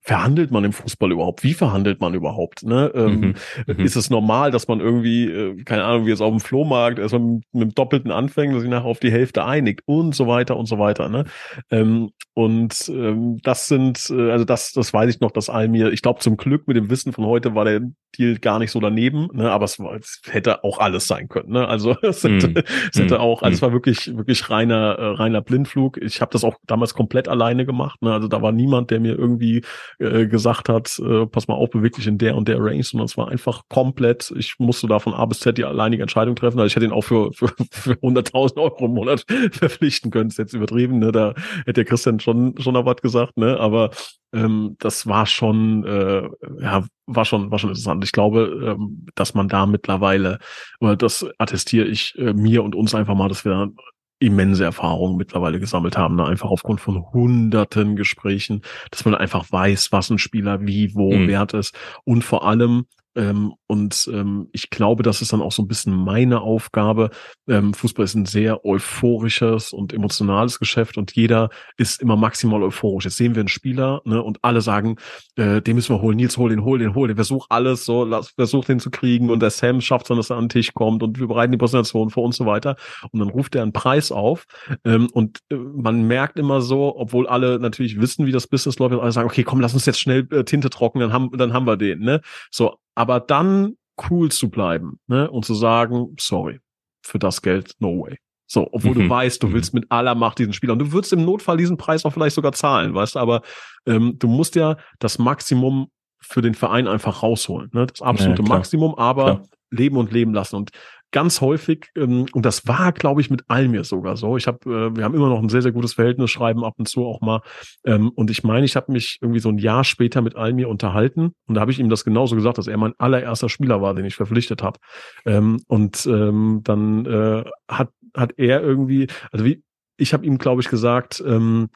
Verhandelt man im Fußball überhaupt? Wie verhandelt man überhaupt? Ne? Ähm, mhm, mhm. ist es normal, dass man irgendwie, äh, keine Ahnung, wie es auf dem Flohmarkt erstmal mit, mit dem Doppelten anfängt, dass sich nachher auf die Hälfte einigt und so weiter und so weiter. Ne? Ähm, und ähm, das sind, äh, also das, das weiß ich noch, dass Almir, ich glaube zum Glück mit dem Wissen von heute war der Deal gar nicht so daneben, ne? aber es, war, es hätte auch alles sein können. Ne? Also es hätte, mm. es hätte auch, also es war wirklich, wirklich reiner, äh, reiner Blindflug. Ich habe das auch damals komplett alleine gemacht. Ne? Also da war niemand, der mir irgendwie äh, gesagt hat, äh, pass mal auf, beweg dich in der und der Range, sondern es war einfach komplett, ich musste da von A bis Z die alleinige Entscheidung treffen. Also ich hätte ihn auch für, für, für 100.000 Euro im Monat verpflichten können, ist jetzt übertrieben. Ne? Da hätte der Christian schon, schon noch was gesagt, ne? aber ähm, das war schon, äh, ja, war schon, war schon interessant. Ich glaube, ähm, dass man da mittlerweile, oder das attestiere ich äh, mir und uns einfach mal, dass wir immense Erfahrungen mittlerweile gesammelt haben, ne? einfach aufgrund von hunderten Gesprächen, dass man einfach weiß, was ein Spieler wie, wo mhm. wert ist und vor allem, ähm, und ähm, ich glaube, das ist dann auch so ein bisschen meine Aufgabe. Ähm, Fußball ist ein sehr euphorisches und emotionales Geschäft und jeder ist immer maximal euphorisch. Jetzt sehen wir einen Spieler ne, und alle sagen, äh, den müssen wir holen. Nils, hol den, hol den, hol den. Versuch alles, so, lass, versuch den zu kriegen und der Sam schafft dann, dass er an den Tisch kommt und wir bereiten die Präsentation vor und so weiter. Und dann ruft er einen Preis auf ähm, und äh, man merkt immer so, obwohl alle natürlich wissen, wie das Business läuft, alle sagen, okay, komm, lass uns jetzt schnell äh, Tinte trocken, dann haben, dann haben wir den. Ne? So, aber dann cool zu bleiben ne? und zu sagen, sorry, für das Geld, no way. So, obwohl mhm. du weißt, du mhm. willst mit aller Macht diesen Spieler und du würdest im Notfall diesen Preis auch vielleicht sogar zahlen, weißt du, aber ähm, du musst ja das Maximum für den Verein einfach rausholen, ne? das absolute ja, Maximum, aber klar. leben und leben lassen und ganz häufig, ähm, und das war, glaube ich, mit Almir sogar so. Ich habe, äh, wir haben immer noch ein sehr, sehr gutes Verhältnis, schreiben ab und zu auch mal. Ähm, und ich meine, ich habe mich irgendwie so ein Jahr später mit Almir unterhalten und da habe ich ihm das genauso gesagt, dass er mein allererster Spieler war, den ich verpflichtet habe. Ähm, und ähm, dann äh, hat, hat er irgendwie, also wie, ich habe ihm, glaube ich, gesagt, ähm,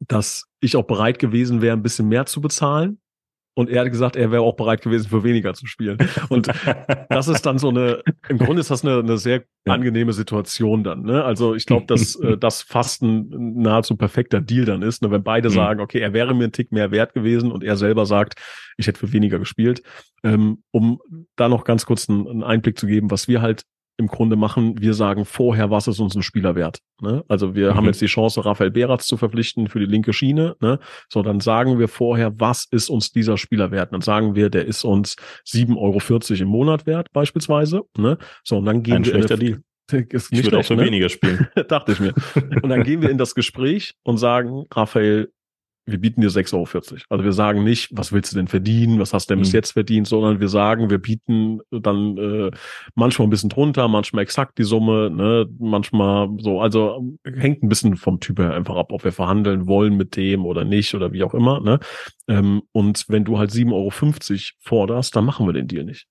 dass ich auch bereit gewesen wäre, ein bisschen mehr zu bezahlen und er hat gesagt, er wäre auch bereit gewesen, für weniger zu spielen. Und das ist dann so eine, im Grunde ist das eine, eine sehr angenehme Situation dann. Ne? Also ich glaube, dass äh, das fast ein nahezu perfekter Deal dann ist, ne? wenn beide mhm. sagen, okay, er wäre mir ein Tick mehr wert gewesen und er selber sagt, ich hätte für weniger gespielt. Ähm, um da noch ganz kurz einen, einen Einblick zu geben, was wir halt im Grunde machen, wir sagen vorher, was ist uns ein Spieler wert. Ne? Also wir mhm. haben jetzt die Chance, Raphael Beratz zu verpflichten für die linke Schiene. Ne? So, dann sagen wir vorher, was ist uns dieser Spieler wert? Dann sagen wir, der ist uns 7,40 Euro im Monat wert, beispielsweise. Ne? So, und dann gehen ein wir. Schlechter Deal. Ist ich würde auch für ne? weniger spielen. Dachte ich mir. Und dann gehen wir in das Gespräch und sagen, Raphael, wir bieten dir 6,40 Euro. Also wir sagen nicht, was willst du denn verdienen, was hast du denn bis mhm. jetzt verdient, sondern wir sagen, wir bieten dann äh, manchmal ein bisschen drunter, manchmal exakt die Summe, ne, manchmal so, also hängt ein bisschen vom Typ her einfach ab, ob wir verhandeln wollen mit dem oder nicht oder wie auch immer. Ne? Ähm, und wenn du halt 7,50 Euro forderst, dann machen wir den Deal nicht.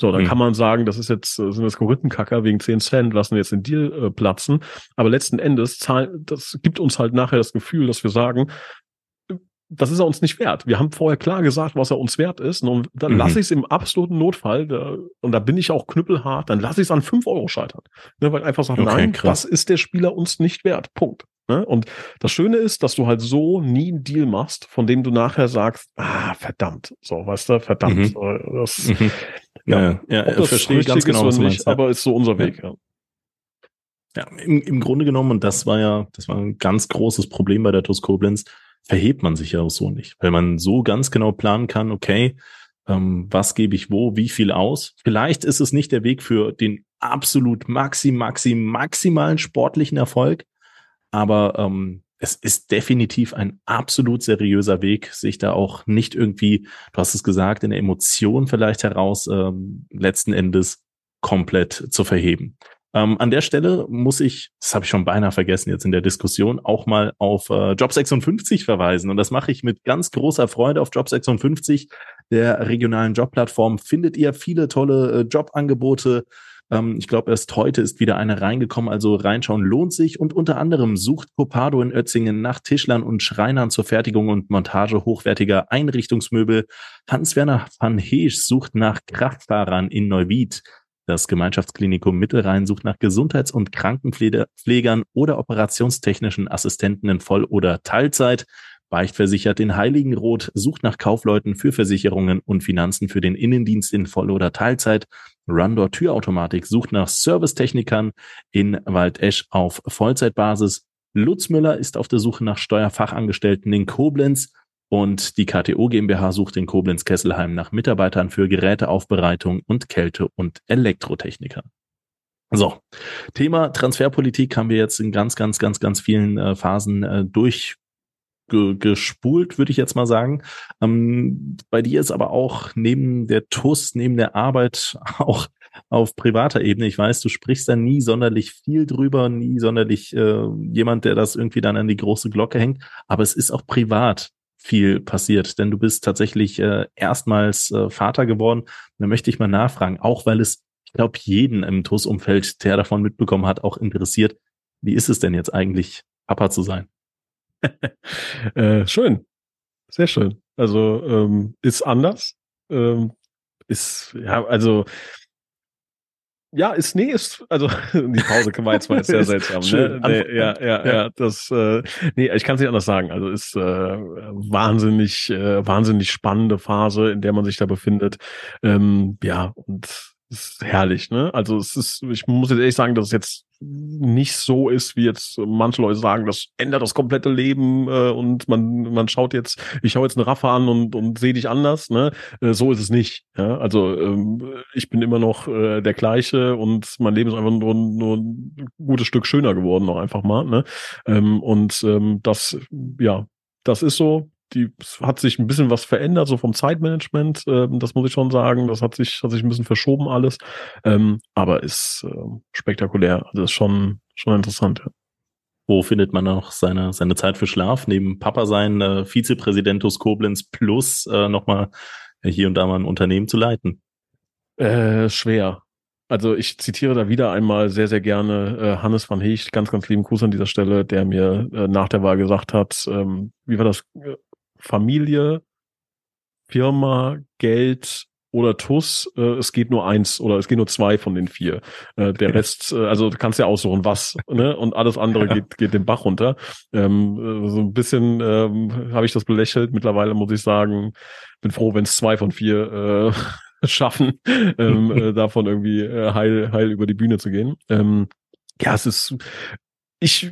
So, dann mhm. kann man sagen, das ist jetzt, sind das Korinthenkacker wegen 10 Cent, lassen wir jetzt den Deal äh, platzen. Aber letzten Endes, zahlen, das gibt uns halt nachher das Gefühl, dass wir sagen, das ist er uns nicht wert. Wir haben vorher klar gesagt, was er uns wert ist. Und dann mhm. lasse ich es im absoluten Notfall, da, und da bin ich auch knüppelhart, dann lasse ich es an fünf Euro scheitern. Ne, weil ich einfach sage, okay, nein, krass. das ist der Spieler uns nicht wert. Punkt. Ne? Und das Schöne ist, dass du halt so nie einen Deal machst, von dem du nachher sagst, ah, verdammt. So, weißt du, verdammt. Mhm. Das, mhm. Ja, ja, ja das verstehe ich ganz genau, was du meinst, aber ist so unser Weg, ja. Ja, im, im Grunde genommen, und das war ja, das war ein ganz großes Problem bei der TuS Koblenz, verhebt man sich ja auch so nicht, weil man so ganz genau planen kann, okay, ähm, was gebe ich wo, wie viel aus. Vielleicht ist es nicht der Weg für den absolut maxim, maxim, maximalen sportlichen Erfolg, aber ähm, es ist definitiv ein absolut seriöser Weg, sich da auch nicht irgendwie, du hast es gesagt, in der Emotion vielleicht heraus ähm, letzten Endes komplett zu verheben. Ähm, an der Stelle muss ich, das habe ich schon beinahe vergessen jetzt in der Diskussion, auch mal auf äh, Job 56 verweisen. Und das mache ich mit ganz großer Freude auf Job 56, der regionalen Jobplattform. Findet ihr viele tolle äh, Jobangebote, ähm, ich glaube, erst heute ist wieder eine reingekommen, also reinschauen lohnt sich. Und unter anderem sucht Copado in Ötzingen nach Tischlern und Schreinern zur Fertigung und Montage hochwertiger Einrichtungsmöbel. Hans-Werner van Heesch sucht nach Kraftfahrern in Neuwied. Das Gemeinschaftsklinikum Mittelrhein sucht nach Gesundheits- und Krankenpflegern oder operationstechnischen Assistenten in Voll- oder Teilzeit. Beichtversichert in Heiligenroth sucht nach Kaufleuten für Versicherungen und Finanzen für den Innendienst in Voll- oder Teilzeit. Rundor Türautomatik sucht nach Servicetechnikern in Waldesch auf Vollzeitbasis. Lutz Müller ist auf der Suche nach Steuerfachangestellten in Koblenz. Und die KTO GmbH sucht in Koblenz-Kesselheim nach Mitarbeitern für Geräteaufbereitung und Kälte- und Elektrotechniker. So, Thema Transferpolitik haben wir jetzt in ganz, ganz, ganz, ganz vielen äh, Phasen äh, durch würde ich jetzt mal sagen. Ähm, bei dir ist aber auch neben der TUS, neben der Arbeit auch auf privater Ebene. Ich weiß, du sprichst da nie sonderlich viel drüber, nie sonderlich äh, jemand, der das irgendwie dann an die große Glocke hängt. Aber es ist auch privat viel passiert, denn du bist tatsächlich äh, erstmals äh, Vater geworden. Da möchte ich mal nachfragen, auch weil es, ich glaube, jeden im TUS-Umfeld, der davon mitbekommen hat, auch interessiert. Wie ist es denn jetzt eigentlich, Papa zu sein? äh, schön. Sehr schön. Also ähm, ist anders. Ähm, ist, ja, also ja, ist nee, ist also die Pause war jetzt mal sehr seltsam. ne? Nee, ja, ja, ja, ja, das äh, nee, ich kann es nicht anders sagen. Also ist äh, wahnsinnig, äh, wahnsinnig spannende Phase, in der man sich da befindet. Ähm, ja und ist herrlich, ne? Also es ist, ich muss jetzt ehrlich sagen, dass es jetzt nicht so ist, wie jetzt manche Leute sagen, das ändert das komplette Leben äh, und man man schaut jetzt, ich schaue jetzt eine Raffe an und und sehe dich anders, ne? Äh, so ist es nicht. Ja? Also ähm, ich bin immer noch äh, der gleiche und mein Leben ist einfach nur, nur ein gutes Stück schöner geworden, noch einfach mal, ne? Ähm, und ähm, das, ja, das ist so die hat sich ein bisschen was verändert, so vom Zeitmanagement. Ähm, das muss ich schon sagen. Das hat sich, hat sich ein bisschen verschoben alles. Ähm, aber ist äh, spektakulär. Also ist schon, schon interessant. Ja. Wo findet man noch seine, seine Zeit für Schlaf? Neben Papa sein, äh, Vizepräsidentus Koblenz plus äh, nochmal hier und da mal ein Unternehmen zu leiten? Äh, schwer. Also ich zitiere da wieder einmal sehr, sehr gerne äh, Hannes van Hecht, ganz, ganz lieben Gruß an dieser Stelle, der mir äh, nach der Wahl gesagt hat, ähm, wie war das? Familie, Firma, Geld oder TUS, äh, es geht nur eins oder es geht nur zwei von den vier. Äh, der Rest, äh, also du kannst ja aussuchen, was, ne? Und alles andere ja. geht, geht den Bach runter. Ähm, äh, so ein bisschen ähm, habe ich das belächelt. Mittlerweile muss ich sagen, bin froh, wenn es zwei von vier äh, schaffen, ähm, äh, davon irgendwie äh, heil, heil über die Bühne zu gehen. Ähm, ja, es ist, ich,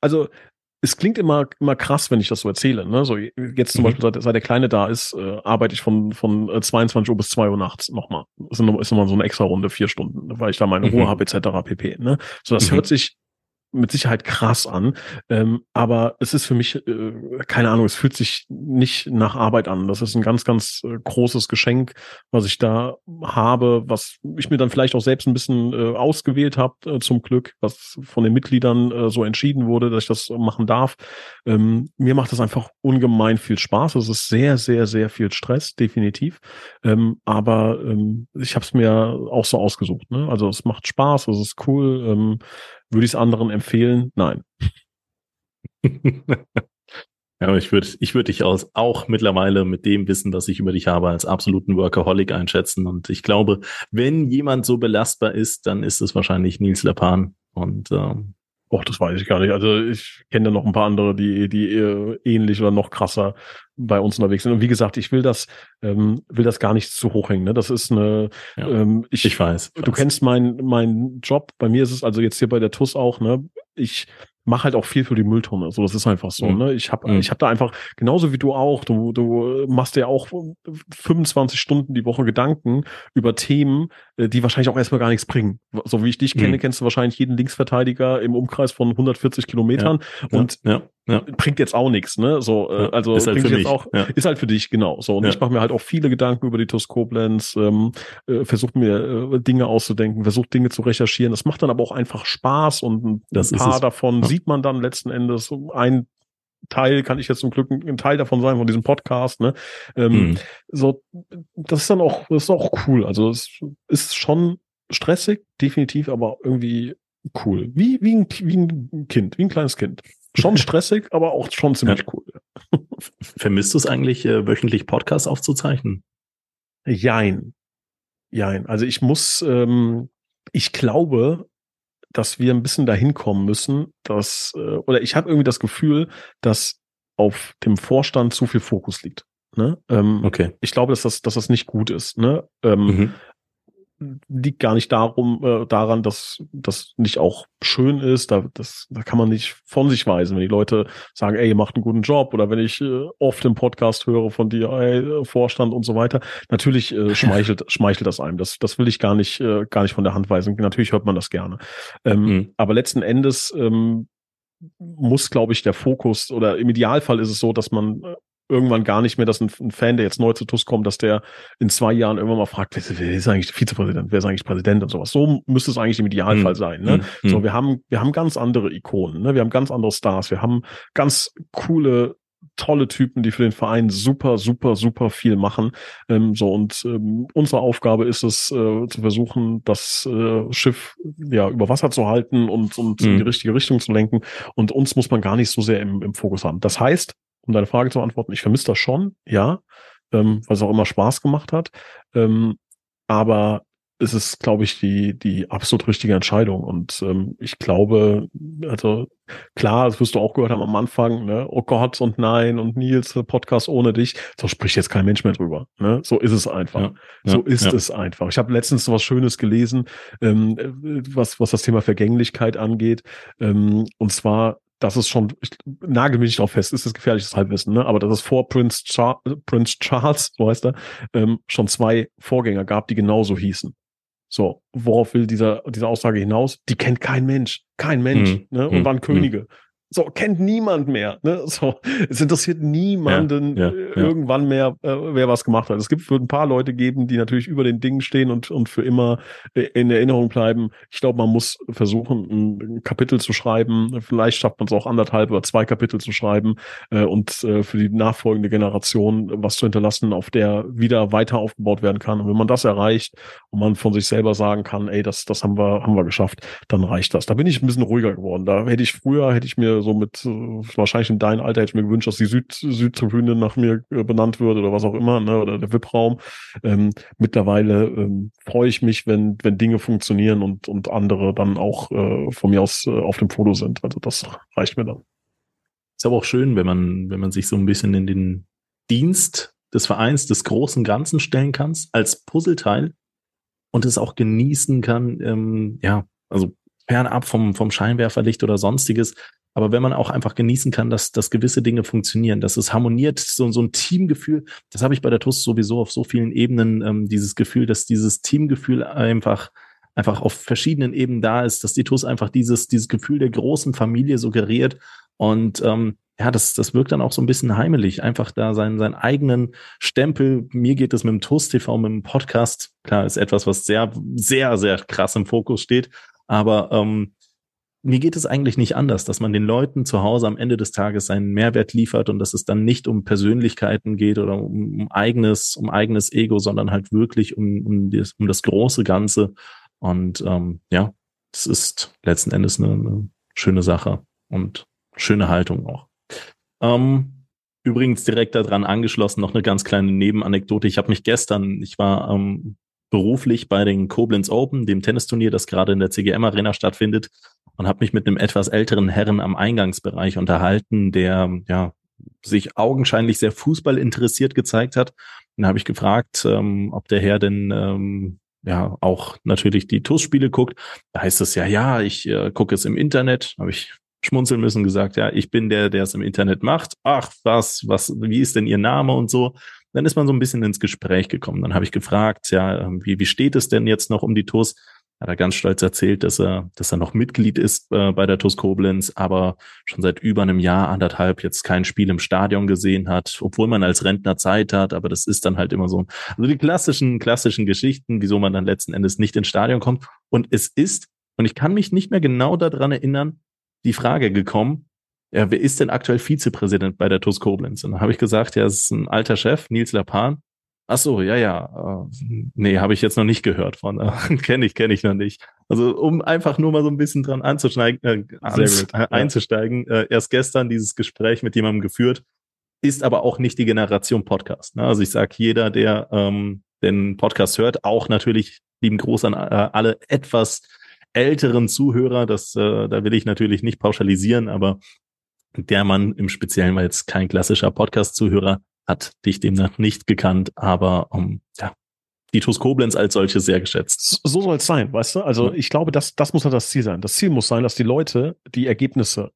also es klingt immer, immer krass, wenn ich das so erzähle. Ne? So jetzt zum mhm. Beispiel, seit, seit der Kleine da ist, äh, arbeite ich von, von 22 äh, Uhr bis 2 Uhr nachts nochmal. Das ist nochmal so eine extra Runde, vier Stunden, weil ich da meine Ruhe mhm. habe, etc. pp. Ne? So, das mhm. hört sich mit Sicherheit krass an, ähm, aber es ist für mich, äh, keine Ahnung, es fühlt sich nicht nach Arbeit an. Das ist ein ganz, ganz äh, großes Geschenk, was ich da habe, was ich mir dann vielleicht auch selbst ein bisschen äh, ausgewählt habe, äh, zum Glück, was von den Mitgliedern äh, so entschieden wurde, dass ich das machen darf. Ähm, mir macht das einfach ungemein viel Spaß. Es ist sehr, sehr, sehr viel Stress, definitiv. Ähm, aber ähm, ich habe es mir auch so ausgesucht. Ne? Also es macht Spaß, es ist cool. Ähm, würde ich es anderen empfehlen? Nein. Ja, ich würde ich würde dich aus, auch mittlerweile mit dem Wissen, was ich über dich habe, als absoluten Workaholic einschätzen. Und ich glaube, wenn jemand so belastbar ist, dann ist es wahrscheinlich Nils Lapan. Und ähm, Och, das weiß ich gar nicht. Also ich kenne da noch ein paar andere, die, die ähnlich oder noch krasser bei uns unterwegs sind. Und wie gesagt, ich will das, ähm, will das gar nicht zu hoch hängen. Ne? Das ist eine, ja, ähm, ich, ich weiß. Du weiß. kennst meinen meinen Job. Bei mir ist es also jetzt hier bei der TUS auch. Ne, ich mache halt auch viel für die Mülltonne. So, das ist einfach so. Mhm. Ne? Ich habe mhm. ich hab da einfach, genauso wie du auch, du, du machst dir auch 25 Stunden die Woche Gedanken über Themen, äh, die wahrscheinlich auch erstmal gar nichts bringen. So wie ich dich kenne, mhm. kennst du wahrscheinlich jeden Linksverteidiger im Umkreis von 140 Kilometern. Ja. Und ja. Ja. bringt jetzt auch nichts, ne? So, äh, also ist halt für mich. auch, ja. ist halt für dich, genau. So, und ja. ich mache mir halt auch viele Gedanken über die TUS Koblenz, ähm, äh, versuche mir äh, Dinge auszudenken, versuche Dinge zu recherchieren. Das macht dann aber auch einfach Spaß und ein, das ein paar davon sieht man dann letzten Endes. Ein Teil kann ich jetzt zum Glück ein Teil davon sein von diesem Podcast. Ne? Ähm, mhm. So, das ist dann auch, das ist auch cool. Also es ist schon stressig, definitiv, aber irgendwie cool. Wie, wie, ein, wie ein Kind, wie ein kleines Kind. Schon stressig, aber auch schon ziemlich cool. Vermisst du es eigentlich, äh, wöchentlich Podcasts aufzuzeichnen? Jein. Jein. Also ich muss, ähm, ich glaube, dass wir ein bisschen dahin kommen müssen, dass, äh, oder ich habe irgendwie das Gefühl, dass auf dem Vorstand zu viel Fokus liegt. Ne? Ähm, okay. Ich glaube, dass das, dass das nicht gut ist. Ne? Ähm, mhm liegt gar nicht darum, äh, daran, dass das nicht auch schön ist. Da, das, da kann man nicht von sich weisen, wenn die Leute sagen, ey, ihr macht einen guten Job oder wenn ich äh, oft im Podcast höre von dir, ey, Vorstand und so weiter. Natürlich äh, schmeichelt, schmeichelt das einem. Das, das will ich gar nicht, äh, gar nicht von der Hand weisen. Natürlich hört man das gerne. Ähm, mhm. Aber letzten Endes ähm, muss, glaube ich, der Fokus oder im Idealfall ist es so, dass man äh, irgendwann gar nicht mehr, dass ein, ein, Fan, der jetzt neu zu TUS kommt, dass der in zwei Jahren irgendwann mal fragt, wer, wer ist eigentlich Vizepräsident, wer ist eigentlich Präsident und sowas. So müsste es eigentlich im Idealfall mhm. sein. Ne? Mhm. So, wir haben, wir haben ganz andere Ikonen, ne? wir haben ganz andere Stars, wir haben ganz coole tolle Typen, die für den Verein super, super, super viel machen. Ähm, so und ähm, unsere Aufgabe ist es, äh, zu versuchen, das äh, Schiff ja über Wasser zu halten und, und mhm. in die richtige Richtung zu lenken. Und uns muss man gar nicht so sehr im, im Fokus haben. Das heißt, um deine Frage zu beantworten, ich vermisse das schon, ja, ähm, weil es auch immer Spaß gemacht hat. Ähm, aber es ist, glaube ich, die, die absolut richtige Entscheidung. Und ähm, ich glaube, also klar, das wirst du auch gehört haben am Anfang, ne? oh Gott und nein und Nils, Podcast ohne dich, so spricht jetzt kein Mensch mehr drüber. Ne? So ist es einfach. Ja, so ist ja. es einfach. Ich habe letztens was Schönes gelesen, ähm, was, was das Thema Vergänglichkeit angeht. Ähm, und zwar das ist schon, ich nagel mich nicht drauf fest, ist das gefährliches Halbwissen, ne? aber dass es vor Prince, Char Prince Charles, so heißt er, ähm, schon zwei Vorgänger gab, die genauso hießen. So, worauf will dieser, diese Aussage hinaus? Die kennt kein Mensch, kein Mensch, mhm. ne? und mhm. waren Könige. Mhm. So, kennt niemand mehr. Ne? So, es interessiert niemanden ja, ja, äh, irgendwann mehr, äh, wer was gemacht hat. Es gibt wird ein paar Leute geben, die natürlich über den Dingen stehen und, und für immer äh, in Erinnerung bleiben. Ich glaube, man muss versuchen, ein Kapitel zu schreiben. Vielleicht schafft man es auch anderthalb oder zwei Kapitel zu schreiben äh, und äh, für die nachfolgende Generation was zu hinterlassen, auf der wieder weiter aufgebaut werden kann. Und wenn man das erreicht und man von sich selber sagen kann, ey, das, das haben wir, haben wir geschafft, dann reicht das. Da bin ich ein bisschen ruhiger geworden. Da hätte ich früher, hätte ich mir so mit, äh, wahrscheinlich in deinem Alter hätte ich mir gewünscht, dass die Süd, Südtribüne nach mir äh, benannt wird oder was auch immer, ne, oder der VIP-Raum. Ähm, mittlerweile ähm, freue ich mich, wenn, wenn Dinge funktionieren und, und andere dann auch äh, von mir aus äh, auf dem Foto sind. Also das reicht mir dann. Ist aber auch schön, wenn man, wenn man sich so ein bisschen in den Dienst des Vereins, des großen Ganzen stellen kann, als Puzzleteil und es auch genießen kann, ähm, ja, also fernab vom, vom Scheinwerferlicht oder sonstiges, aber wenn man auch einfach genießen kann, dass, dass gewisse Dinge funktionieren, dass es harmoniert, so, so ein Teamgefühl, das habe ich bei der TUS sowieso auf so vielen Ebenen, ähm, dieses Gefühl, dass dieses Teamgefühl einfach einfach auf verschiedenen Ebenen da ist, dass die TUS einfach dieses, dieses Gefühl der großen Familie suggeriert. Und ähm, ja, das, das wirkt dann auch so ein bisschen heimelig, einfach da seinen, seinen eigenen Stempel. Mir geht es mit dem TUS TV, mit dem Podcast, klar, ist etwas, was sehr, sehr, sehr krass im Fokus steht, aber ähm, mir geht es eigentlich nicht anders, dass man den Leuten zu Hause am Ende des Tages seinen Mehrwert liefert und dass es dann nicht um Persönlichkeiten geht oder um, um eigenes, um eigenes Ego, sondern halt wirklich um, um, das, um das große Ganze. Und ähm, ja, es ist letzten Endes eine, eine schöne Sache und schöne Haltung auch. Ähm, übrigens direkt daran angeschlossen noch eine ganz kleine Nebenanekdote. Ich habe mich gestern, ich war ähm, beruflich bei den Koblenz Open, dem Tennisturnier, das gerade in der CGM Arena stattfindet, und habe mich mit einem etwas älteren Herren am Eingangsbereich unterhalten, der ja sich augenscheinlich sehr Fußball interessiert gezeigt hat. Dann habe ich gefragt, ähm, ob der Herr denn ähm, ja auch natürlich die TUS-Spiele guckt. Da heißt es ja, ja, ich äh, gucke es im Internet. Habe ich schmunzeln müssen, gesagt, ja, ich bin der, der es im Internet macht. Ach, was, was, wie ist denn Ihr Name und so? Dann ist man so ein bisschen ins Gespräch gekommen. Dann habe ich gefragt, ja, ähm, wie, wie steht es denn jetzt noch um die TUS? hat er ganz stolz erzählt, dass er, dass er noch Mitglied ist äh, bei der TuS Koblenz, aber schon seit über einem Jahr, anderthalb jetzt kein Spiel im Stadion gesehen hat, obwohl man als Rentner Zeit hat, aber das ist dann halt immer so. Also die klassischen, klassischen Geschichten, wieso man dann letzten Endes nicht ins Stadion kommt. Und es ist, und ich kann mich nicht mehr genau daran erinnern, die Frage gekommen, ja, wer ist denn aktuell Vizepräsident bei der TuS Koblenz? Und dann habe ich gesagt, ja, es ist ein alter Chef, Nils Lapan. Ach so, ja, ja. Äh, nee, habe ich jetzt noch nicht gehört von. Äh, kenne ich, kenne ich noch nicht. Also um einfach nur mal so ein bisschen dran anzuschneiden, äh, ans, äh, einzusteigen. Äh, erst gestern dieses Gespräch mit jemandem geführt, ist aber auch nicht die Generation Podcast. Ne? Also ich sage, jeder, der ähm, den Podcast hört, auch natürlich lieben Gruß an äh, alle etwas älteren Zuhörer. Das, äh, da will ich natürlich nicht pauschalisieren, aber der Mann im Speziellen war jetzt kein klassischer Podcast-Zuhörer, hat dich demnach nicht gekannt, aber um, ähm, ja, die TuS Koblenz als solche sehr geschätzt. So soll es sein, weißt du? Also ich glaube, das, das muss ja das Ziel sein. Das Ziel muss sein, dass die Leute die Ergebnisse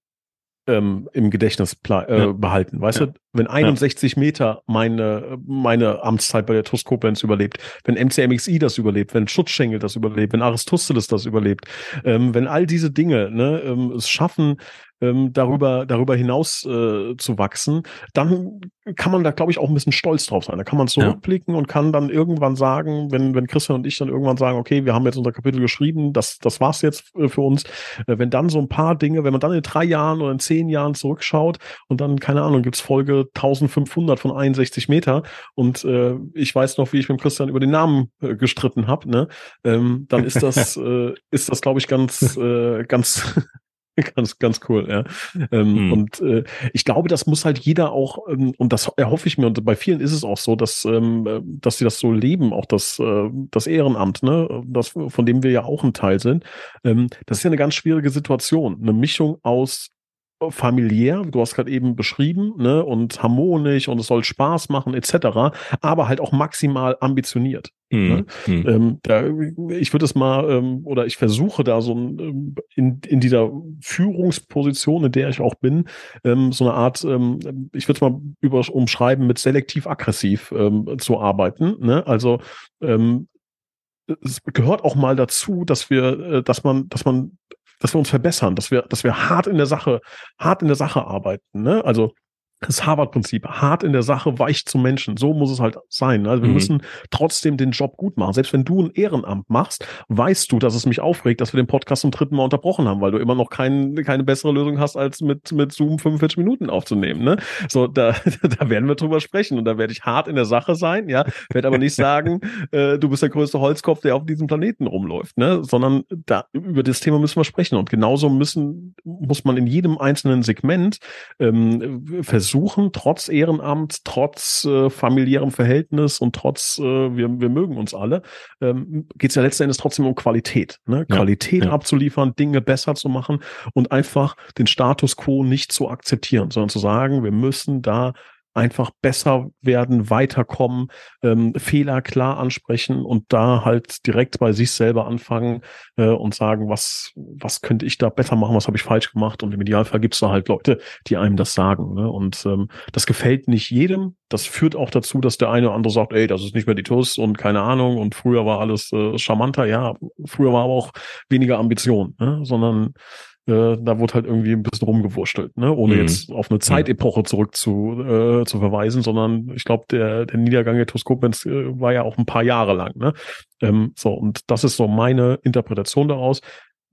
ähm, im Gedächtnis äh, ja. behalten. Weißt ja. du, wenn 61 ja. Meter meine, meine Amtszeit bei der TuS Koblenz überlebt, wenn MCMXI das überlebt, wenn Schutzschengel das überlebt, wenn Aristoteles das überlebt, ähm, wenn all diese Dinge ne, ähm, es schaffen, ähm, darüber, darüber hinaus äh, zu wachsen, dann kann man da, glaube ich, auch ein bisschen stolz drauf sein. Da kann man zurückblicken ja. und kann dann irgendwann sagen, wenn, wenn Christian und ich dann irgendwann sagen, okay, wir haben jetzt unser Kapitel geschrieben, das, das war's jetzt äh, für uns. Äh, wenn dann so ein paar Dinge, wenn man dann in drei Jahren oder in zehn Jahren zurückschaut und dann, keine Ahnung, gibt's Folge 1500 von 61 Meter und äh, ich weiß noch, wie ich mit Christian über den Namen äh, gestritten habe, ne? Ähm, dann ist das, äh, ist das, glaube ich, ganz, äh, ganz ganz, ganz cool, ja. Ähm, hm. Und äh, ich glaube, das muss halt jeder auch, ähm, und das erhoffe ich mir, und bei vielen ist es auch so, dass, ähm, äh, dass sie das so leben, auch das, äh, das Ehrenamt, ne, das, von dem wir ja auch ein Teil sind. Ähm, das ist ja eine ganz schwierige Situation. Eine Mischung aus familiär, du hast gerade eben beschrieben, ne, und harmonisch und es soll Spaß machen, etc., aber halt auch maximal ambitioniert. Mhm. Ne? Mhm. Ähm, da, ich würde es mal, ähm, oder ich versuche da so ein, ähm, in, in dieser Führungsposition, in der ich auch bin, ähm, so eine Art, ähm, ich würde es mal über, umschreiben, mit selektiv aggressiv ähm, zu arbeiten. Ne? Also es gehört auch mal dazu, dass wir, äh, dass man, dass man dass wir uns verbessern, dass wir, dass wir hart in der Sache, hart in der Sache arbeiten. Ne? Also das Harvard-Prinzip, hart in der Sache, weich zum Menschen. So muss es halt sein. Also wir mhm. müssen trotzdem den Job gut machen. Selbst wenn du ein Ehrenamt machst, weißt du, dass es mich aufregt, dass wir den Podcast zum dritten Mal unterbrochen haben, weil du immer noch kein, keine bessere Lösung hast, als mit, mit Zoom 45 Minuten aufzunehmen. Ne? So, da, da werden wir drüber sprechen und da werde ich hart in der Sache sein, ja, werde aber nicht sagen, äh, du bist der größte Holzkopf, der auf diesem Planeten rumläuft, ne? Sondern da über das Thema müssen wir sprechen. Und genauso müssen, muss man in jedem einzelnen Segment ähm, versuchen, versuchen, trotz Ehrenamt, trotz äh, familiärem Verhältnis und trotz, äh, wir, wir mögen uns alle, ähm, geht es ja letzten Endes trotzdem um Qualität. Ne? Ja, Qualität ja. abzuliefern, Dinge besser zu machen und einfach den Status quo nicht zu akzeptieren, sondern zu sagen, wir müssen da einfach besser werden, weiterkommen, ähm, Fehler klar ansprechen und da halt direkt bei sich selber anfangen äh, und sagen, was, was könnte ich da besser machen, was habe ich falsch gemacht und im Idealfall gibt es da halt Leute, die einem das sagen. Ne? Und ähm, das gefällt nicht jedem. Das führt auch dazu, dass der eine oder andere sagt, ey, das ist nicht mehr die TUS und keine Ahnung und früher war alles äh, charmanter. Ja, früher war aber auch weniger Ambition, ne? sondern äh, da wurde halt irgendwie ein bisschen rumgewurschtelt, ne? ohne mhm. jetzt auf eine Zeitepoche zurück zu, äh, zu verweisen, sondern ich glaube, der, der Niedergang der Toskopens äh, war ja auch ein paar Jahre lang. Ne? Ähm, so, und das ist so meine Interpretation daraus.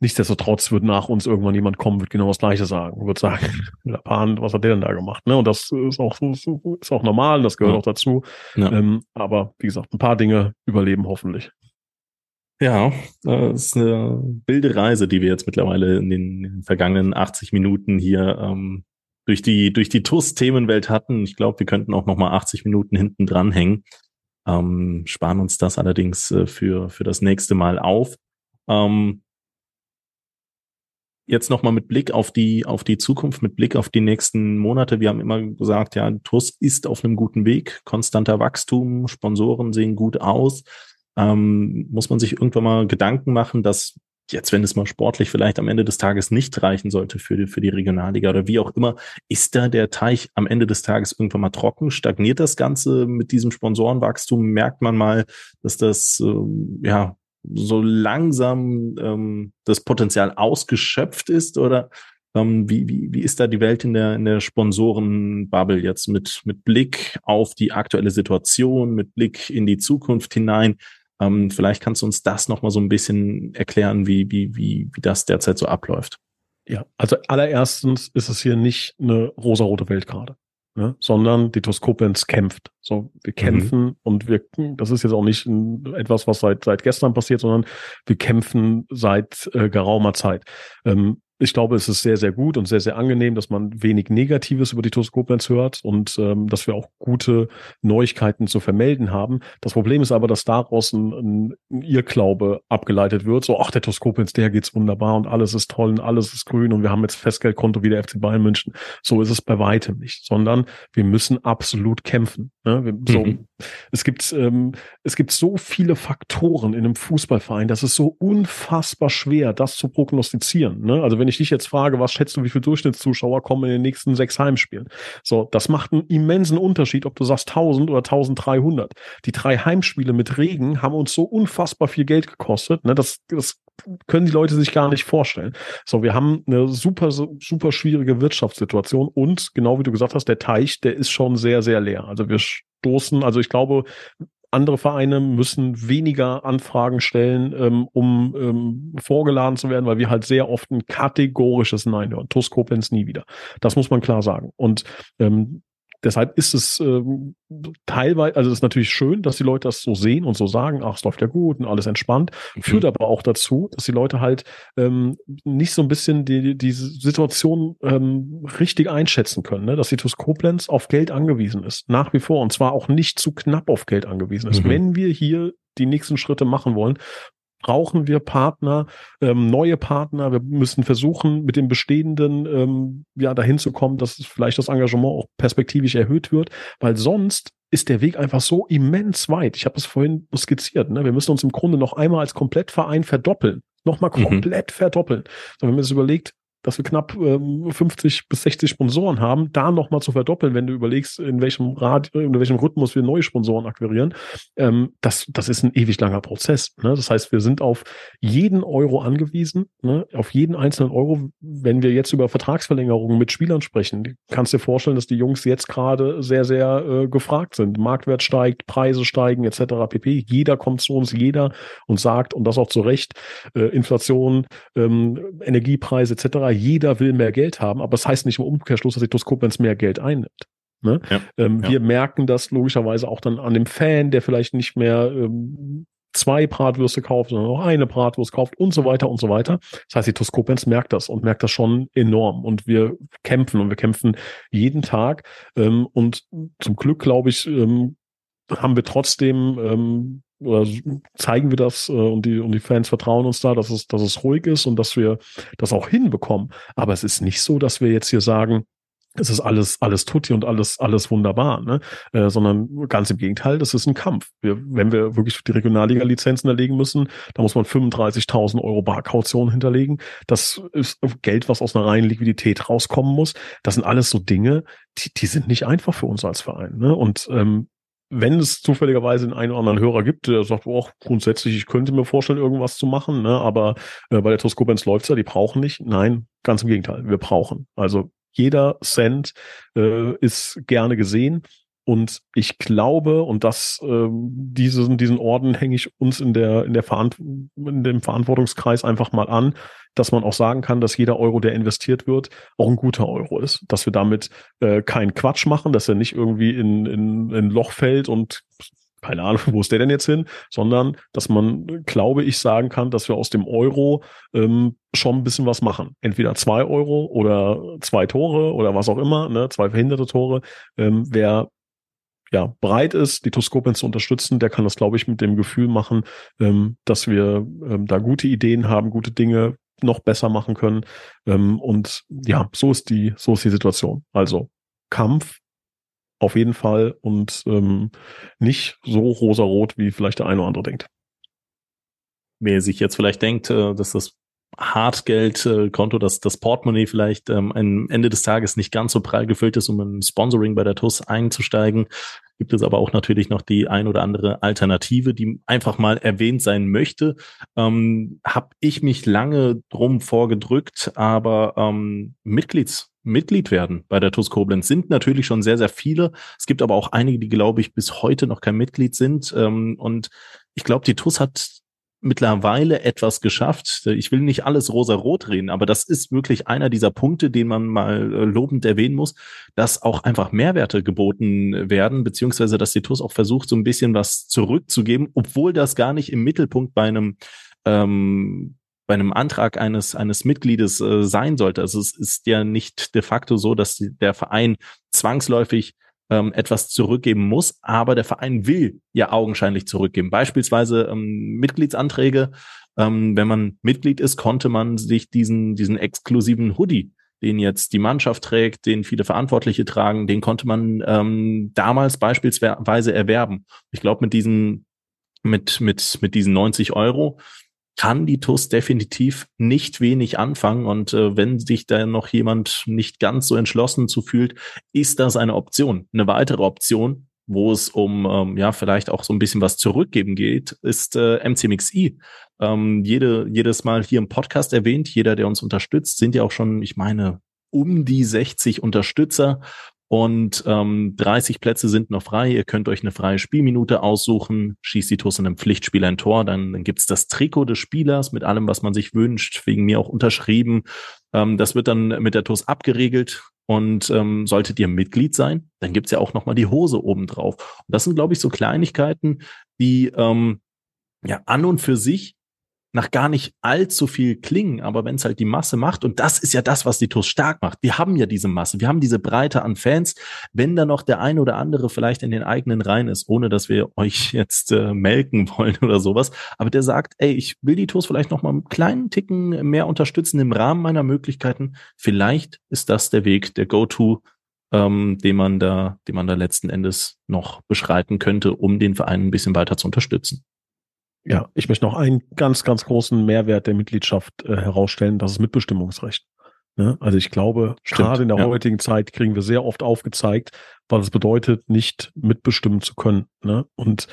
Nichtsdestotrotz wird nach uns irgendwann jemand kommen, wird genau das Gleiche sagen, wird sagen, Pan, was hat der denn da gemacht? Ne? Und das ist auch, ist auch normal, das gehört ja. auch dazu. Ja. Ähm, aber wie gesagt, ein paar Dinge überleben hoffentlich. Ja, das ist eine wilde Reise, die wir jetzt mittlerweile in den vergangenen 80 Minuten hier ähm, durch die durch die TUS-Themenwelt hatten. Ich glaube, wir könnten auch noch mal 80 Minuten hinten dranhängen. Ähm, sparen uns das allerdings äh, für für das nächste Mal auf. Ähm, jetzt noch mal mit Blick auf die auf die Zukunft, mit Blick auf die nächsten Monate. Wir haben immer gesagt, ja, TUS ist auf einem guten Weg, konstanter Wachstum, Sponsoren sehen gut aus ähm, muss man sich irgendwann mal Gedanken machen, dass jetzt, wenn es mal sportlich vielleicht am Ende des Tages nicht reichen sollte für die, für die Regionalliga oder wie auch immer, ist da der Teich am Ende des Tages irgendwann mal trocken? Stagniert das Ganze mit diesem Sponsorenwachstum? Merkt man mal, dass das, äh, ja, so langsam ähm, das Potenzial ausgeschöpft ist oder ähm, wie, wie, wie ist da die Welt in der, in der Sponsorenbubble jetzt mit, mit Blick auf die aktuelle Situation, mit Blick in die Zukunft hinein? Ähm, vielleicht kannst du uns das nochmal so ein bisschen erklären, wie, wie, wie, wie das derzeit so abläuft. Ja, also allererstens ist es hier nicht eine rosarote Welt gerade. Ne, sondern die Toskopens kämpft. So, wir mhm. kämpfen mhm. und wir, das ist jetzt auch nicht etwas, was seit, seit gestern passiert, sondern wir kämpfen seit äh, geraumer Zeit. Ähm, ich glaube, es ist sehr, sehr gut und sehr, sehr angenehm, dass man wenig Negatives über die TuS Koblenz hört und ähm, dass wir auch gute Neuigkeiten zu vermelden haben. Das Problem ist aber, dass daraus ein, ein Irrglaube abgeleitet wird. So, ach, der TuS Koblenz, der geht's wunderbar und alles ist toll und alles ist grün und wir haben jetzt Festgeldkonto wie der FC Bayern München. So ist es bei weitem nicht, sondern wir müssen absolut kämpfen. Ne? Wir, so, mhm. Es gibt, ähm, es gibt so viele Faktoren in einem Fußballverein, das ist so unfassbar schwer, das zu prognostizieren. Ne? Also wenn ich dich jetzt frage, was schätzt du, wie viele Durchschnittszuschauer kommen in den nächsten sechs Heimspielen? So, das macht einen immensen Unterschied, ob du sagst 1000 oder 1300. Die drei Heimspiele mit Regen haben uns so unfassbar viel Geld gekostet. Ne? Das, das können die Leute sich gar nicht vorstellen. So, wir haben eine super, super schwierige Wirtschaftssituation und genau wie du gesagt hast, der Teich, der ist schon sehr, sehr leer. Also wir stoßen, also ich glaube, andere Vereine müssen weniger Anfragen stellen, ähm, um ähm, vorgeladen zu werden, weil wir halt sehr oft ein kategorisches Nein hören. TuS Koblenz nie wieder. Das muss man klar sagen. Und ähm, Deshalb ist es ähm, teilweise, also es ist natürlich schön, dass die Leute das so sehen und so sagen, ach, es läuft ja gut und alles entspannt, mhm. führt aber auch dazu, dass die Leute halt ähm, nicht so ein bisschen die, die Situation ähm, richtig einschätzen können, ne? dass die TuS Koblenz auf Geld angewiesen ist, nach wie vor, und zwar auch nicht zu knapp auf Geld angewiesen ist. Mhm. Wenn wir hier die nächsten Schritte machen wollen, brauchen wir Partner, ähm, neue Partner. Wir müssen versuchen, mit den bestehenden ähm, ja dahin zu kommen, dass vielleicht das Engagement auch perspektivisch erhöht wird, weil sonst ist der Weg einfach so immens weit. Ich habe es vorhin skizziert. Ne? Wir müssen uns im Grunde noch einmal als Komplettverein verdoppeln. Nochmal mhm. komplett mhm. verdoppeln. So, wenn man sich überlegt, dass wir knapp ähm, 50 bis 60 Sponsoren haben, da nochmal zu verdoppeln, wenn du überlegst, in welchem Rad, in welchem Rhythmus wir neue Sponsoren akquirieren, ähm, das, das ist ein ewig langer Prozess. Ne? Das heißt, wir sind auf jeden Euro angewiesen, ne? auf jeden einzelnen Euro. Wenn wir jetzt über Vertragsverlängerungen mit Spielern sprechen, kannst du dir vorstellen, dass die Jungs jetzt gerade sehr, sehr äh, gefragt sind. Marktwert steigt, Preise steigen, etc. pp. Jeder kommt zu uns, jeder und sagt, und das auch zu Recht, äh, Inflation, ähm, Energiepreise etc jeder will mehr Geld haben, aber das heißt nicht im Umkehrschluss, dass die Koblenz mehr Geld einnimmt. Ne? Ja, ähm, ja. Wir merken das logischerweise auch dann an dem Fan, der vielleicht nicht mehr ähm, zwei Bratwürste kauft, sondern noch eine Bratwurst kauft und so weiter und so weiter. Das heißt, die TuS Koblenz merkt das und merkt das schon enorm. Und wir kämpfen und wir kämpfen jeden Tag. Ähm, und zum Glück, glaube ich, ähm, haben wir trotzdem ähm, oder zeigen wir das äh, und die und die Fans vertrauen uns da, dass es dass es ruhig ist und dass wir das auch hinbekommen. Aber es ist nicht so, dass wir jetzt hier sagen, es ist alles alles tutti und alles alles wunderbar, ne? Äh, sondern ganz im Gegenteil, das ist ein Kampf. Wir, wenn wir wirklich die Regionalliga-Lizenzen erlegen müssen, da muss man 35.000 Euro Barkaution hinterlegen. Das ist Geld, was aus einer reinen Liquidität rauskommen muss. Das sind alles so Dinge, die die sind nicht einfach für uns als Verein. Ne? Und ähm, wenn es zufälligerweise einen einen oder anderen Hörer gibt, der sagt, oh, grundsätzlich, ich könnte mir vorstellen, irgendwas zu machen, ne, aber äh, bei der Toskobenz läuft's ja, die brauchen nicht. Nein, ganz im Gegenteil, wir brauchen. Also jeder Cent äh, ist gerne gesehen. Und ich glaube, und das, äh, diesen, diesen Orden hänge ich uns in der, in der Verant in dem Verantwortungskreis einfach mal an, dass man auch sagen kann, dass jeder Euro, der investiert wird, auch ein guter Euro ist. Dass wir damit äh, keinen Quatsch machen, dass er nicht irgendwie in, in, in Loch fällt und keine Ahnung, wo ist der denn jetzt hin, sondern dass man, glaube ich, sagen kann, dass wir aus dem Euro ähm, schon ein bisschen was machen. Entweder zwei Euro oder zwei Tore oder was auch immer, ne, zwei verhinderte Tore. Ähm, wer ja, bereit ist, die Toskopen zu unterstützen, der kann das, glaube ich, mit dem Gefühl machen, ähm, dass wir ähm, da gute Ideen haben, gute Dinge noch besser machen können. Ähm, und ja, so ist die, so ist die Situation. Also Kampf auf jeden Fall und ähm, nicht so rosarot, wie vielleicht der eine oder andere denkt. Wer sich jetzt vielleicht denkt, äh, dass das Hartgeldkonto, dass das Portemonnaie vielleicht ähm, am Ende des Tages nicht ganz so prall gefüllt ist, um ein Sponsoring bei der TUS einzusteigen. Gibt es aber auch natürlich noch die ein oder andere Alternative, die einfach mal erwähnt sein möchte. Ähm, Habe ich mich lange drum vorgedrückt, aber ähm, Mitglieds Mitglied werden bei der TUS Koblenz sind natürlich schon sehr, sehr viele. Es gibt aber auch einige, die, glaube ich, bis heute noch kein Mitglied sind. Ähm, und ich glaube, die TUS hat mittlerweile etwas geschafft. Ich will nicht alles rosa-rot reden, aber das ist wirklich einer dieser Punkte, den man mal äh, lobend erwähnen muss, dass auch einfach Mehrwerte geboten werden, beziehungsweise dass die TUS auch versucht, so ein bisschen was zurückzugeben, obwohl das gar nicht im Mittelpunkt bei einem ähm, bei einem Antrag eines, eines Mitgliedes äh, sein sollte. Also es ist ja nicht de facto so, dass der Verein zwangsläufig ähm, etwas zurückgeben muss, aber der Verein will ja augenscheinlich zurückgeben. Beispielsweise ähm, Mitgliedsanträge. Ähm, wenn man Mitglied ist, konnte man sich diesen, diesen exklusiven Hoodie den jetzt die Mannschaft trägt, den viele Verantwortliche tragen, den konnte man ähm, damals beispielsweise erwerben. Ich glaube, mit diesen, mit, mit, mit diesen 90 Euro kann die TUS definitiv nicht wenig anfangen. Und äh, wenn sich da noch jemand nicht ganz so entschlossen zu fühlt, ist das eine Option. Eine weitere Option, wo es um ähm, ja vielleicht auch so ein bisschen was zurückgeben geht, ist äh, MCMXI. Ähm, jede, jedes Mal hier im Podcast erwähnt, jeder, der uns unterstützt, sind ja auch schon, ich meine, um die 60 Unterstützer und ähm, 30 Plätze sind noch frei. Ihr könnt euch eine freie Spielminute aussuchen. Schießt die TuS in einem Pflichtspiel ein Tor. Dann, dann gibt's das Trikot des Spielers mit allem, was man sich wünscht. Wegen mir auch unterschrieben. Ähm, das wird dann mit der TuS abgeregelt. Und ähm, solltet ihr Mitglied sein, dann gibt's ja auch nochmal die Hose obendrauf. Und das sind, glaube ich, so Kleinigkeiten, die ähm, ja an und für sich nach gar nicht allzu viel klingen, aber wenn es halt die Masse macht, und das ist ja das, was die TUS stark macht. Wir haben ja diese Masse, wir haben diese Breite an Fans. Wenn da noch der ein oder andere vielleicht in den eigenen Reihen ist, ohne dass wir euch jetzt äh, melken wollen oder sowas, aber der sagt, ey, ich will die TUS vielleicht noch mal einen kleinen Ticken mehr unterstützen im Rahmen meiner Möglichkeiten. Vielleicht ist das der Weg, der Go-To, ähm, den man da, den man da letzten Endes noch beschreiten könnte, um den Verein ein bisschen weiter zu unterstützen. Ja, ich möchte noch einen ganz, ganz großen Mehrwert der Mitgliedschaft äh, herausstellen, das ist Mitbestimmungsrecht. Ne? Also ich glaube, Stimmt, gerade in der ja. heutigen Zeit kriegen wir sehr oft aufgezeigt, was es bedeutet, nicht mitbestimmen zu können. Ne? Und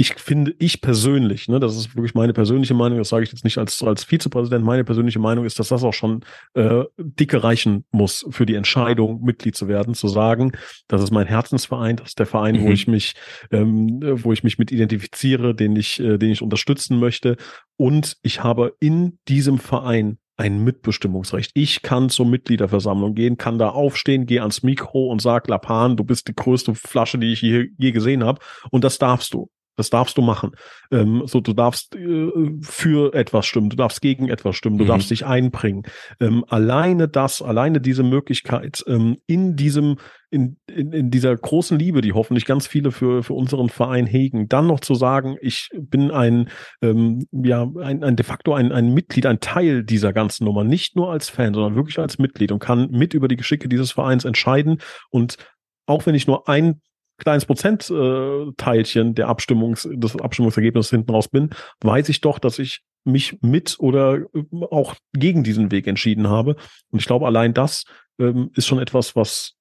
ich finde, ich persönlich, ne, das ist wirklich meine persönliche Meinung, das sage ich jetzt nicht als, als Vizepräsident, meine persönliche Meinung ist, dass das auch schon äh, dicke reichen muss für die Entscheidung, Mitglied zu werden, zu sagen, das ist mein Herzensverein, das ist der Verein, mhm. wo ich mich, ähm, wo ich mich mit identifiziere, den ich, äh, den ich unterstützen möchte. Und ich habe in diesem Verein ein Mitbestimmungsrecht. Ich kann zur Mitgliederversammlung gehen, kann da aufstehen, gehe ans Mikro und sag, Lapan, du bist die größte Flasche, die ich je, je gesehen habe. Und das darfst du. Das darfst du machen. Ähm, so, du darfst äh, für etwas stimmen, du darfst gegen etwas stimmen, du mhm. darfst dich einbringen. Ähm, alleine das, alleine diese Möglichkeit ähm, in diesem, in, in, in dieser großen Liebe, die hoffentlich ganz viele für, für unseren Verein hegen, dann noch zu sagen, ich bin ein, ähm, ja, ein, ein de facto ein, ein Mitglied, ein Teil dieser ganzen Nummer, nicht nur als Fan, sondern wirklich als Mitglied und kann mit über die Geschicke dieses Vereins entscheiden und auch wenn ich nur ein kleines Prozentteilchen der Abstimmungs, des Abstimmungsergebnisses hinten raus bin, weiß ich doch, dass ich mich mit oder auch gegen diesen Weg entschieden habe. Und ich glaube, allein das ähm, ist schon etwas, was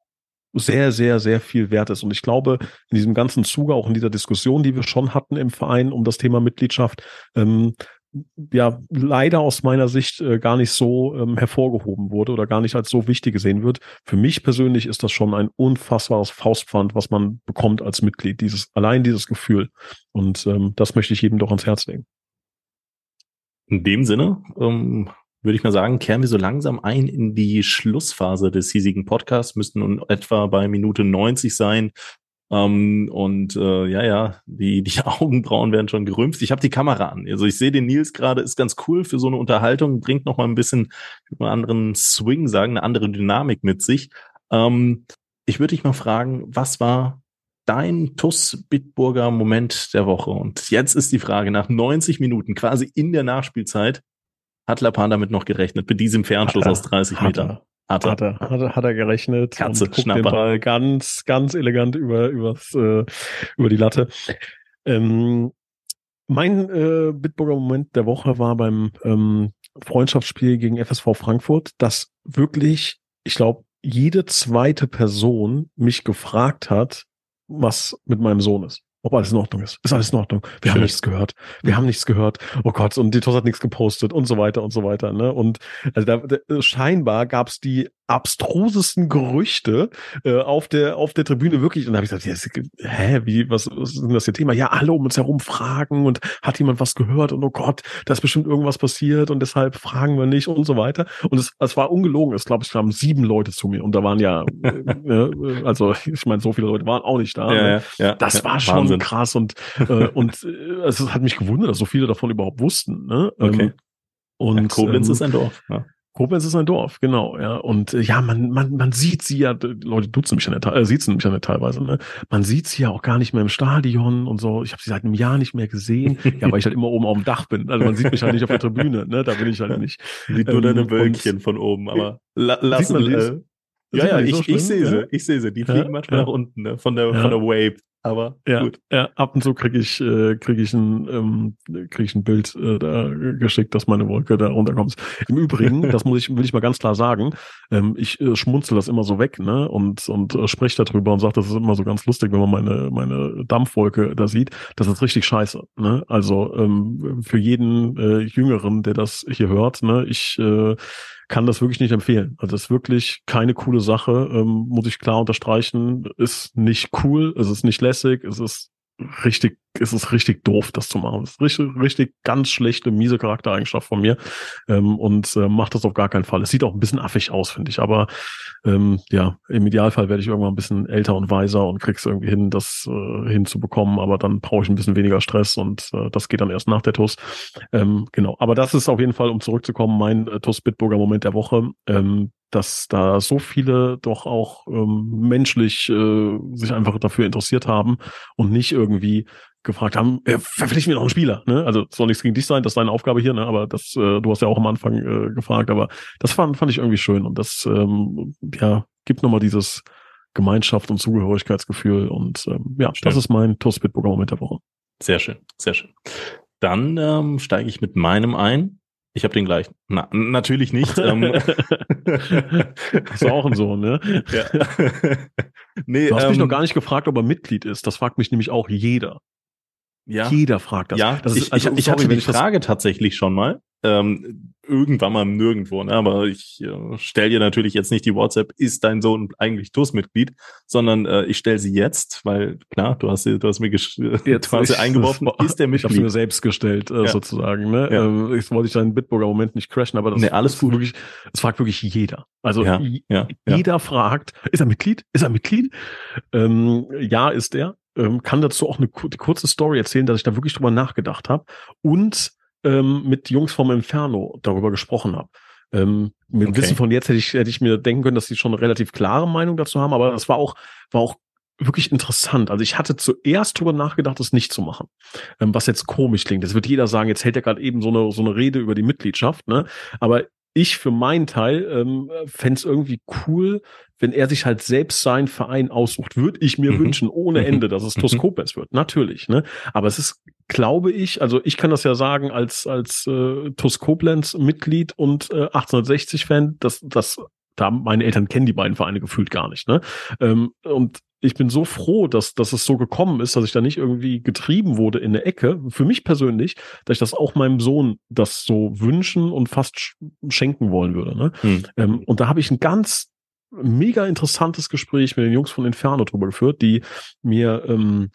sehr, sehr, sehr viel wert ist. Und ich glaube, in diesem ganzen Zuge, auch in dieser Diskussion, die wir schon hatten im Verein um das Thema Mitgliedschaft, ähm, ja leider aus meiner Sicht äh, gar nicht so ähm, hervorgehoben wurde oder gar nicht als so wichtig gesehen wird. Für mich persönlich ist das schon ein unfassbares Faustpfand, was man bekommt als Mitglied, dieses allein dieses Gefühl. Und ähm, das möchte ich jedem doch ans Herz legen. In dem Sinne ähm, würde ich mal sagen, kehren wir so langsam ein in die Schlussphase des hiesigen Podcasts, müssten nun etwa bei Minute 90 sein. Ähm, und äh, ja, ja, die, die Augenbrauen werden schon gerümpft. Ich habe die Kamera an. Also ich sehe den Nils gerade, ist ganz cool für so eine Unterhaltung, bringt noch mal ein bisschen, ich würde mal einen anderen Swing sagen, eine andere Dynamik mit sich. Ähm, ich würde dich mal fragen, was war dein TUS Bitburger Moment der Woche? Und jetzt ist die Frage, nach 90 Minuten, quasi in der Nachspielzeit, hat Lapan damit noch gerechnet, mit diesem Fernschluss aus 30 Metern? Hat er. Hat er, hat er, hat er gerechnet Katze, und guckt den Ball ganz, ganz elegant über, übers, äh, über die Latte. Ähm, mein äh, Bitburger Moment der Woche war beim ähm, Freundschaftsspiel gegen FSV Frankfurt, dass wirklich, ich glaube, jede zweite Person mich gefragt hat, was mit meinem Sohn ist ob alles in Ordnung ist. Ist alles in Ordnung. Wir Schön. haben nichts gehört. Wir haben nichts gehört. Oh Gott, und die TOS hat nichts gepostet und so weiter und so weiter. Ne? Und also da, da, scheinbar gab es die abstrusesten Gerüchte äh, auf der auf der Tribüne wirklich und da habe ich gesagt, ja, hä, wie was, was ist denn das hier Thema? Ja, alle um uns herum fragen und hat jemand was gehört und oh Gott, da ist bestimmt irgendwas passiert und deshalb fragen wir nicht und so weiter und es, es war ungelogen, es glaube ich kamen sieben Leute zu mir und da waren ja äh, äh, also ich meine so viele Leute waren auch nicht da. Ja, ne? ja, ja, das war schon Wahnsinn. krass und äh, und äh, es hat mich gewundert, dass so viele davon überhaupt wussten, ne? Okay. Ähm, und Koblenz ähm, ist ein Dorf. Ja. Koblenz ist ein Dorf, genau, ja. Und äh, ja, man, man, man sieht sie ja, Leute duzen mich ja nicht, äh, sieht sie mich ja nicht teilweise, ne? Man sieht sie ja auch gar nicht mehr im Stadion und so. Ich habe sie seit einem Jahr nicht mehr gesehen, ja, weil ich halt immer oben auf dem Dach bin. Also man sieht mich halt nicht auf der Tribüne, ne? Da bin ich halt nicht. Sieht nur ähm, deine Wölkchen von oben, aber la lassen, äh, ja, ja, ich, so ich sehe sie, ich sehe sie. Die fliegen ja, manchmal ja. nach unten, ne? Von der, von der Wave. Aber ja, gut. Ja, ab und zu kriege ich, äh, krieg ich, ein, ähm, krieg ich ein Bild äh, da geschickt, dass meine Wolke da runterkommt. Im Übrigen, das muss ich, will ich mal ganz klar sagen, ähm, ich äh, schmunzel das immer so weg, ne? Und, und äh, spreche darüber und sage, das ist immer so ganz lustig, wenn man meine, meine Dampfwolke da sieht. Das ist richtig scheiße. Ne? Also ähm, für jeden äh, Jüngeren, der das hier hört, ne, ich äh, kann das wirklich nicht empfehlen. Also das ist wirklich keine coole Sache, ähm, muss ich klar unterstreichen. Ist nicht cool, es ist nicht lässig, es ist richtig, es ist richtig doof, das zu machen. Es ist richtig, richtig ganz schlechte, miese Charaktereigenschaft von mir ähm, und äh, macht das auf gar keinen Fall. Es sieht auch ein bisschen affig aus, finde ich, aber ähm, ja, im Idealfall werde ich irgendwann ein bisschen älter und weiser und krieg's irgendwie hin, das äh, hinzubekommen, aber dann brauche ich ein bisschen weniger Stress und äh, das geht dann erst nach der TUS. Ähm, genau, aber das ist auf jeden Fall, um zurückzukommen, mein äh, TUS Bitburger Moment der Woche. Ähm, dass da so viele doch auch ähm, menschlich äh, sich einfach dafür interessiert haben und nicht irgendwie gefragt haben, äh, verpflichten wir noch einen Spieler. Ne? Also soll nichts gegen dich sein, das ist deine Aufgabe hier, ne? aber das, äh, du hast ja auch am Anfang äh, gefragt, aber das fand, fand ich irgendwie schön und das ähm, ja, gibt nochmal dieses Gemeinschaft und Zugehörigkeitsgefühl und ähm, ja, Stimmt. das ist mein Bitburger Moment der Woche. Sehr schön, sehr schön. Dann ähm, steige ich mit meinem ein. Ich habe den gleichen. Na, natürlich nicht. ähm. Hast du auch einen Sohn, ne? Ja. nee, du hast ähm, mich noch gar nicht gefragt, ob er Mitglied ist. Das fragt mich nämlich auch jeder. Ja. Jeder fragt das. Ja, das ist, ich, also, ich, ich sorry, hatte die Frage tatsächlich schon mal ähm, irgendwann mal nirgendwo. Ne? Aber ich äh, stelle dir natürlich jetzt nicht die WhatsApp, ist dein Sohn eigentlich TUS-Mitglied, sondern äh, ich stelle sie jetzt, weil klar, du hast, du hast mir jetzt quasi eingeworfen, ist der Mitglied. Ich habe mir selbst gestellt, äh, ja. sozusagen. Ne? Ja. Ähm, ich wollte ich deinen Bitburger Moment nicht crashen, aber das nee, alles gut. Wirklich, das fragt wirklich jeder. Also ja, ja, jeder fragt, ist er Mitglied? Ist er Mitglied? Ähm, ja, ist er. Ähm, kann dazu auch eine kurze Story erzählen, dass ich da wirklich drüber nachgedacht habe. Und ähm, mit Jungs vom Inferno darüber gesprochen habe. Ähm, mit okay. Wissen von jetzt hätte ich, hätte ich mir denken können, dass sie schon eine relativ klare Meinung dazu haben, aber das war auch, war auch wirklich interessant. Also ich hatte zuerst drüber nachgedacht, das nicht zu machen. Ähm, was jetzt komisch klingt. Das wird jeder sagen, jetzt hält er gerade eben so eine, so eine Rede über die Mitgliedschaft, ne? Aber ich für meinen Teil ähm, fände es irgendwie cool, wenn er sich halt selbst seinen Verein aussucht. Würde ich mir mhm. wünschen, ohne Ende, dass es Toskopes wird. Natürlich, ne? Aber es ist, glaube ich, also ich kann das ja sagen als, als äh, Toskoblenz-Mitglied und äh, 1860-Fan, dass das da meine Eltern kennen die beiden Vereine gefühlt gar nicht. Ne? Ähm, und ich bin so froh, dass, dass es so gekommen ist, dass ich da nicht irgendwie getrieben wurde in eine Ecke, für mich persönlich, dass ich das auch meinem Sohn das so wünschen und fast schenken wollen würde. Ne? Hm. Ähm, und da habe ich ein ganz mega interessantes Gespräch mit den Jungs von Inferno drüber geführt, die mir ähm,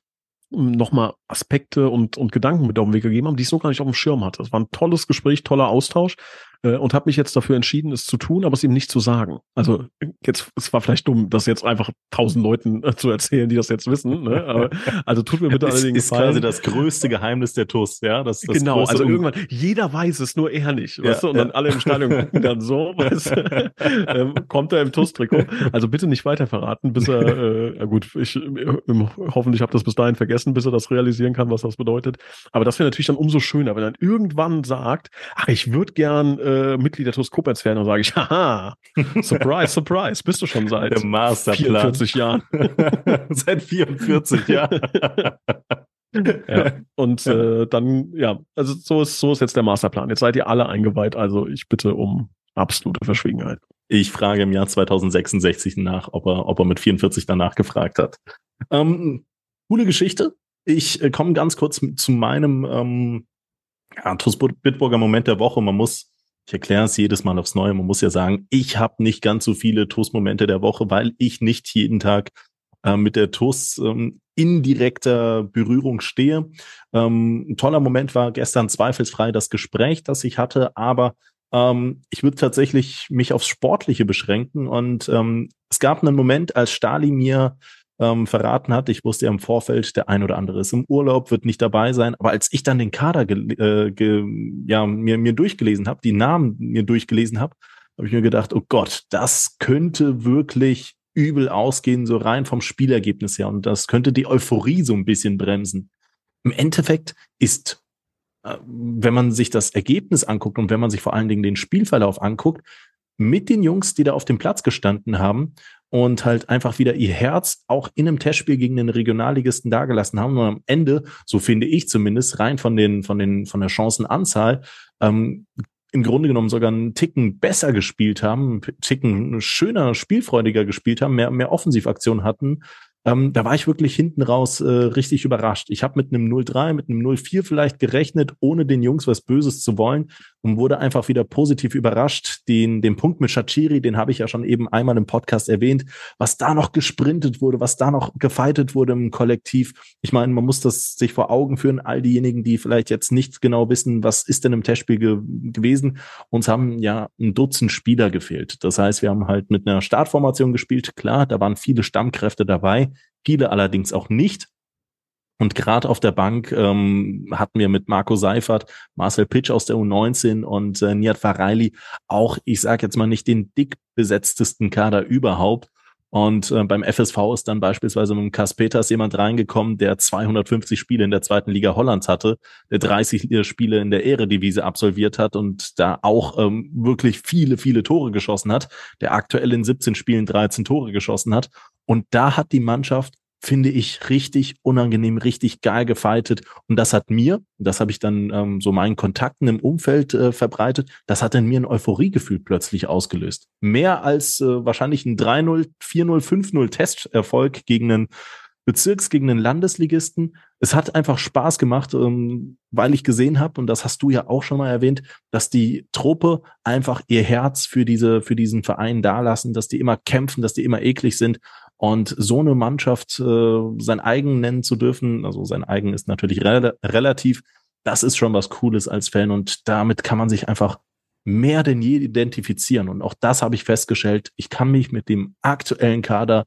nochmal Aspekte und, und Gedanken mit auf den Weg gegeben haben, die ich so gar nicht auf dem Schirm hatte. Es war ein tolles Gespräch, toller Austausch äh, und habe mich jetzt dafür entschieden, es zu tun, aber es ihm nicht zu sagen. Also jetzt, es war vielleicht dumm, das jetzt einfach tausend Leuten äh, zu erzählen, die das jetzt wissen. Ne? Aber, also tut mir bitte allerdings ist, ist quasi das größte Geheimnis der TUS, ja. Das, das genau, also irgendwann, jeder weiß es, nur er nicht, ja, weißt du? Und ja. dann alle im Stadion gucken dann so, weißt du? ähm, kommt er im TUS-Trikot. Also bitte nicht weiter verraten, bis er, äh, ja gut, ich äh, hoffentlich habe das bis dahin vergessen, bis er das realisieren kann, was das bedeutet. Aber das wäre natürlich dann umso schöner, wenn er dann irgendwann sagt, ach, ich würde gern äh, äh, Mitglied der werden, dann sage ich, haha, surprise, surprise, bist du schon seit 44 Jahren. seit 44 Jahren. ja. Und. Äh, dann, ja, also so ist, so ist jetzt der Masterplan. Jetzt seid ihr alle eingeweiht, also ich bitte um absolute Verschwiegenheit. Ich frage im Jahr 2066 nach, ob er, ob er mit 44 danach gefragt hat. Ähm, coole Geschichte. Ich äh, komme ganz kurz zu meinem ähm, ja, Bitburger Moment der Woche. Man muss, ich erkläre es jedes Mal aufs Neue, man muss ja sagen, ich habe nicht ganz so viele TUS-Momente der Woche, weil ich nicht jeden Tag äh, mit der TUS ähm, in direkter Berührung stehe. Ähm, ein toller Moment war gestern zweifelsfrei das Gespräch, das ich hatte, aber ähm, ich würde tatsächlich mich aufs Sportliche beschränken und ähm, es gab einen Moment, als Stali mir ähm, verraten hat. Ich wusste ja im Vorfeld, der ein oder andere ist im Urlaub, wird nicht dabei sein. Aber als ich dann den Kader äh, ja, mir, mir durchgelesen habe, die Namen mir durchgelesen habe, habe ich mir gedacht, oh Gott, das könnte wirklich übel ausgehen, so rein vom Spielergebnis her. Und das könnte die Euphorie so ein bisschen bremsen. Im Endeffekt ist, äh, wenn man sich das Ergebnis anguckt und wenn man sich vor allen Dingen den Spielverlauf anguckt, mit den Jungs, die da auf dem Platz gestanden haben, und halt einfach wieder ihr Herz auch in einem Testspiel gegen den Regionalligisten dagelassen haben. Und am Ende, so finde ich zumindest, rein von den, von den, von der Chancenanzahl, ähm, im Grunde genommen sogar einen Ticken besser gespielt haben, einen Ticken schöner, spielfreudiger gespielt haben, mehr, mehr Offensivaktionen hatten ähm, da war ich wirklich hinten raus äh, richtig überrascht. Ich habe mit einem 0-3, mit einem 0-4 vielleicht gerechnet, ohne den Jungs was Böses zu wollen und wurde einfach wieder positiv überrascht. Den, den Punkt mit Shachiri, den habe ich ja schon eben einmal im Podcast erwähnt, was da noch gesprintet wurde, was da noch gefeitet wurde im Kollektiv. Ich meine, man muss das sich vor Augen führen, all diejenigen, die vielleicht jetzt nicht genau wissen, was ist denn im Testspiel ge gewesen. Uns haben ja ein Dutzend Spieler gefehlt. Das heißt, wir haben halt mit einer Startformation gespielt. Klar, da waren viele Stammkräfte dabei viele allerdings auch nicht. Und gerade auf der Bank ähm, hatten wir mit Marco Seifert, Marcel Pitsch aus der U19 und äh, Nihat Fareili auch, ich sage jetzt mal nicht den dick besetztesten Kader überhaupt. Und äh, beim FSV ist dann beispielsweise mit Kas Peters jemand reingekommen, der 250 Spiele in der zweiten Liga Hollands hatte, der 30 Spiele in der Eredivise absolviert hat und da auch ähm, wirklich viele, viele Tore geschossen hat, der aktuell in 17 Spielen 13 Tore geschossen hat. Und da hat die Mannschaft finde ich richtig unangenehm, richtig geil gefeitet. Und das hat mir, das habe ich dann ähm, so meinen Kontakten im Umfeld äh, verbreitet, das hat in mir ein Euphoriegefühl plötzlich ausgelöst. Mehr als äh, wahrscheinlich ein 3-0, 4-0, 5-0 Testerfolg gegen einen Bezirks, gegen einen Landesligisten. Es hat einfach Spaß gemacht, ähm, weil ich gesehen habe, und das hast du ja auch schon mal erwähnt, dass die Truppe einfach ihr Herz für diese, für diesen Verein dalassen, dass die immer kämpfen, dass die immer eklig sind. Und so eine Mannschaft äh, sein eigen nennen zu dürfen, also sein eigen ist natürlich re relativ, das ist schon was Cooles als Fan und damit kann man sich einfach mehr denn je identifizieren. Und auch das habe ich festgestellt. Ich kann mich mit dem aktuellen Kader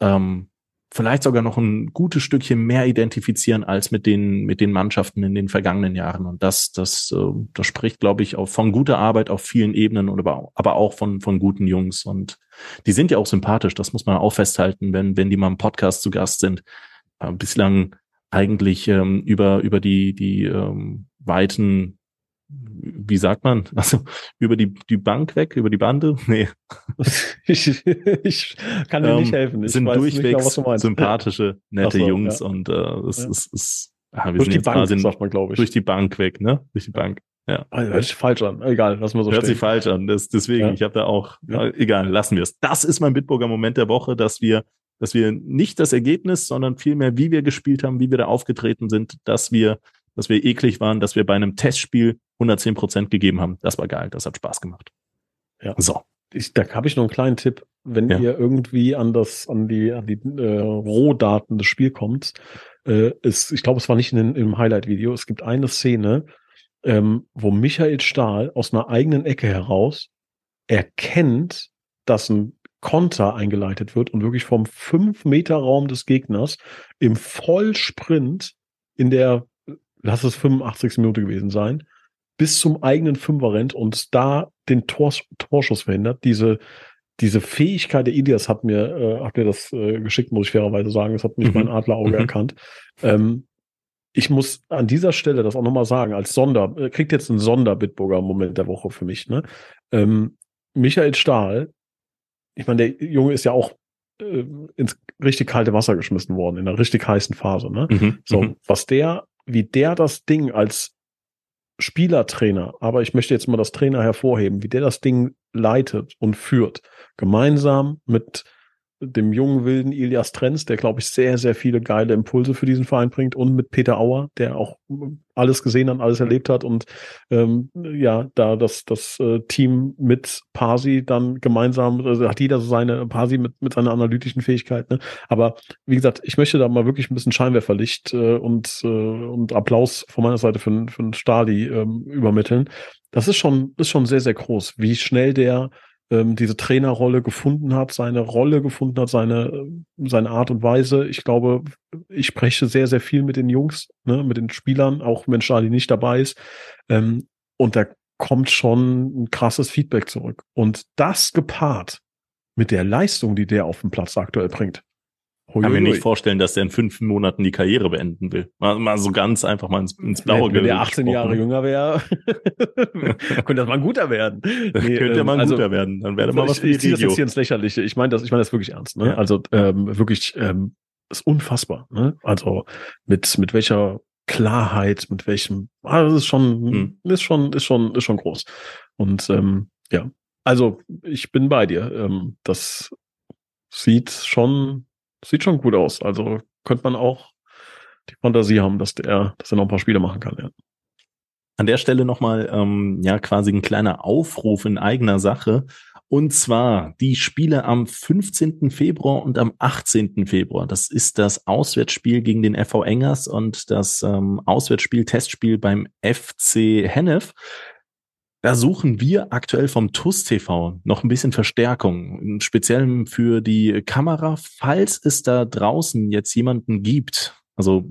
ähm, vielleicht sogar noch ein gutes Stückchen mehr identifizieren als mit den, mit den Mannschaften in den vergangenen Jahren. Und das, das, äh, das spricht, glaube ich, auch von guter Arbeit auf vielen Ebenen und aber, auch von, von guten Jungs. Und die sind ja auch sympathisch. Das muss man auch festhalten, wenn, wenn die mal im Podcast zu Gast sind. Äh, bislang eigentlich ähm, über, über die, die ähm, weiten wie sagt man? Also über die, die Bank weg, über die Bande? Nee. ich, ich kann dir ähm, nicht helfen. Ich sind durchwegs genau, sympathische, nette so, Jungs ja. und äh, es ja. ist, ist ah, durch die Bank, quasi, sagt man, glaube ich. Durch die Bank weg, ne? Durch die Bank. Ja. Also, hört sich falsch an. Egal, lassen wir so Hört stehen. sich falsch an. Das, deswegen, ja. ich habe da auch, ja. egal, lassen wir es. Das ist mein Bitburger Moment der Woche, dass wir, dass wir nicht das Ergebnis, sondern vielmehr, wie wir gespielt haben, wie wir da aufgetreten sind, dass wir dass wir eklig waren, dass wir bei einem Testspiel 110 Prozent gegeben haben. Das war geil, das hat Spaß gemacht. Ja. So. Ich, da habe ich noch einen kleinen Tipp. Wenn ja. ihr irgendwie an das, an die, an die äh, Rohdaten des Spiels kommt, äh, ist, ich glaube, es war nicht in, in, im Highlight-Video. Es gibt eine Szene, ähm, wo Michael Stahl aus einer eigenen Ecke heraus erkennt, dass ein Konter eingeleitet wird und wirklich vom 5-Meter-Raum des Gegners im Vollsprint in der lass es 85. Minute gewesen sein, bis zum eigenen Fünfer rennt und da den Tor, Torschuss verhindert. Diese, diese Fähigkeit der Ilias hat mir, äh, hat mir das äh, geschickt, muss ich fairerweise sagen. Das hat nicht mhm. mein Adlerauge mhm. erkannt. Ähm, ich muss an dieser Stelle das auch nochmal sagen, als Sonder, äh, kriegt jetzt einen Sonder-Bitburger-Moment der Woche für mich, ne? Ähm, Michael Stahl, ich meine, der Junge ist ja auch äh, ins richtig kalte Wasser geschmissen worden, in einer richtig heißen Phase. Ne? Mhm, so, mhm. was der, wie der das Ding als Spielertrainer, aber ich möchte jetzt mal das Trainer hervorheben, wie der das Ding leitet und führt, gemeinsam mit dem jungen wilden Ilias Trenz, der glaube ich sehr, sehr viele geile Impulse für diesen Verein bringt und mit Peter Auer, der auch alles gesehen hat, alles erlebt hat und ähm, ja, da das, das äh, Team mit Pasi dann gemeinsam, also hat jeder so seine Pasi mit, mit seiner analytischen Fähigkeit, ne? Aber wie gesagt, ich möchte da mal wirklich ein bisschen Scheinwerferlicht äh, und, äh, und Applaus von meiner Seite für, für einen Stali ähm, übermitteln. Das ist schon, ist schon sehr, sehr groß, wie schnell der ähm, diese Trainerrolle gefunden hat, seine Rolle gefunden hat, seine, seine Art und Weise. Ich glaube, ich spreche sehr, sehr viel mit den Jungs, ne, mit den Spielern, auch wenn Charlie nicht dabei ist. Ähm, und da kommt schon ein krasses Feedback zurück. Und das gepaart mit der Leistung, die der auf dem Platz aktuell bringt, ich kann mir nicht vorstellen, dass er in fünf Monaten die Karriere beenden will. Mal, mal so ganz einfach mal ins, ins Blaue Wenn, wenn der 18 Jahre jünger wäre, könnte das mal ein guter werden. Nee, könnte ähm, mal ein also, guter werden. Dann wäre mal was für die Ich ziehe das jetzt hier ins Lächerliche. Ich meine das, ich meine das wirklich ernst. Ne? Ja. Also ähm, wirklich, ähm, ist unfassbar. Ne? Also mit mit welcher Klarheit, mit welchem, ah, das ist schon, hm. ist schon, ist schon, ist schon groß. Und ähm, ja, also ich bin bei dir. Ähm, das sieht schon sieht schon gut aus. Also könnte man auch die Fantasie haben, dass der, dass er noch ein paar Spiele machen kann. Ja. An der Stelle nochmal, ähm, ja, quasi ein kleiner Aufruf in eigener Sache. Und zwar die Spiele am 15. Februar und am 18. Februar. Das ist das Auswärtsspiel gegen den FV Engers und das ähm, Auswärtsspiel, Testspiel beim FC Hennef. Da suchen wir aktuell vom TUS TV noch ein bisschen Verstärkung, speziell für die Kamera, falls es da draußen jetzt jemanden gibt. Also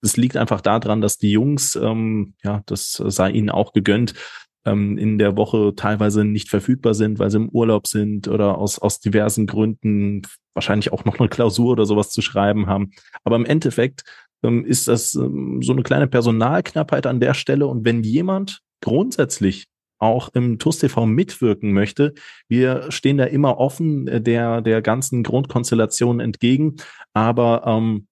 es liegt einfach daran, dass die Jungs, ähm, ja, das sei ihnen auch gegönnt, ähm, in der Woche teilweise nicht verfügbar sind, weil sie im Urlaub sind oder aus, aus diversen Gründen wahrscheinlich auch noch eine Klausur oder sowas zu schreiben haben. Aber im Endeffekt ähm, ist das ähm, so eine kleine Personalknappheit an der Stelle. Und wenn jemand grundsätzlich auch im TUS TV mitwirken möchte. Wir stehen da immer offen äh, der, der ganzen Grundkonstellation entgegen, aber ähm,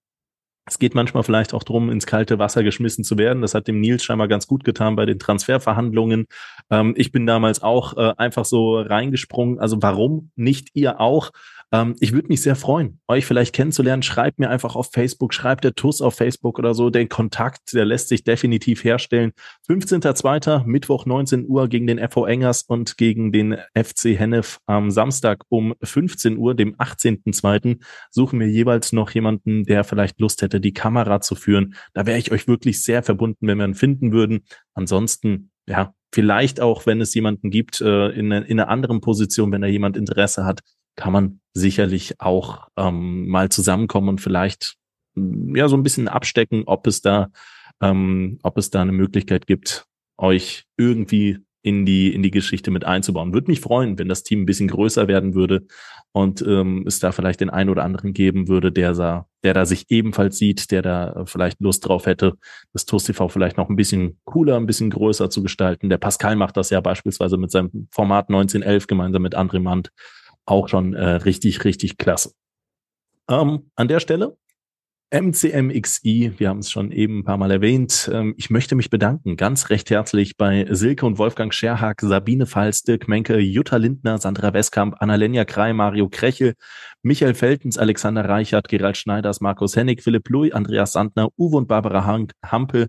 es geht manchmal vielleicht auch drum, ins kalte Wasser geschmissen zu werden. Das hat dem Nils scheinbar ganz gut getan bei den Transferverhandlungen. Ähm, ich bin damals auch äh, einfach so reingesprungen. Also warum nicht ihr auch? Ähm, ich würde mich sehr freuen, euch vielleicht kennenzulernen. Schreibt mir einfach auf Facebook, schreibt der TUS auf Facebook oder so. Den Kontakt, der lässt sich definitiv herstellen. 15.02. Mittwoch 19 Uhr gegen den FV Engers und gegen den FC Hennef am Samstag um 15 Uhr, dem 18.02. suchen wir jeweils noch jemanden, der vielleicht Lust hätte, die Kamera zu führen. Da wäre ich euch wirklich sehr verbunden, wenn wir ihn finden würden. Ansonsten, ja, vielleicht auch, wenn es jemanden gibt äh, in, in einer anderen Position, wenn da jemand Interesse hat, kann man sicherlich auch ähm, mal zusammenkommen und vielleicht mm, ja so ein bisschen abstecken, ob es da, ähm, ob es da eine Möglichkeit gibt, euch irgendwie in die in die Geschichte mit einzubauen. Würde mich freuen, wenn das Team ein bisschen größer werden würde und ähm, es da vielleicht den einen oder anderen geben würde, der da, der da sich ebenfalls sieht, der da vielleicht Lust drauf hätte, das TUS TV vielleicht noch ein bisschen cooler, ein bisschen größer zu gestalten. Der Pascal macht das ja beispielsweise mit seinem Format 1911 gemeinsam mit André Mand auch schon äh, richtig, richtig klasse. Ähm, an der Stelle MCMXI, wir haben es schon eben ein paar Mal erwähnt. Ähm, ich möchte mich bedanken, ganz recht herzlich bei Silke und Wolfgang Scherhag, Sabine Pfalz, Dirk Menke, Jutta Lindner, Sandra Westkamp, Annalenja Krei, Mario Krechel, Michael Feltens, Alexander Reichert, Gerald Schneiders, Markus Hennig, Philipp Lui, Andreas Sandner, Uwe und Barbara Hampel,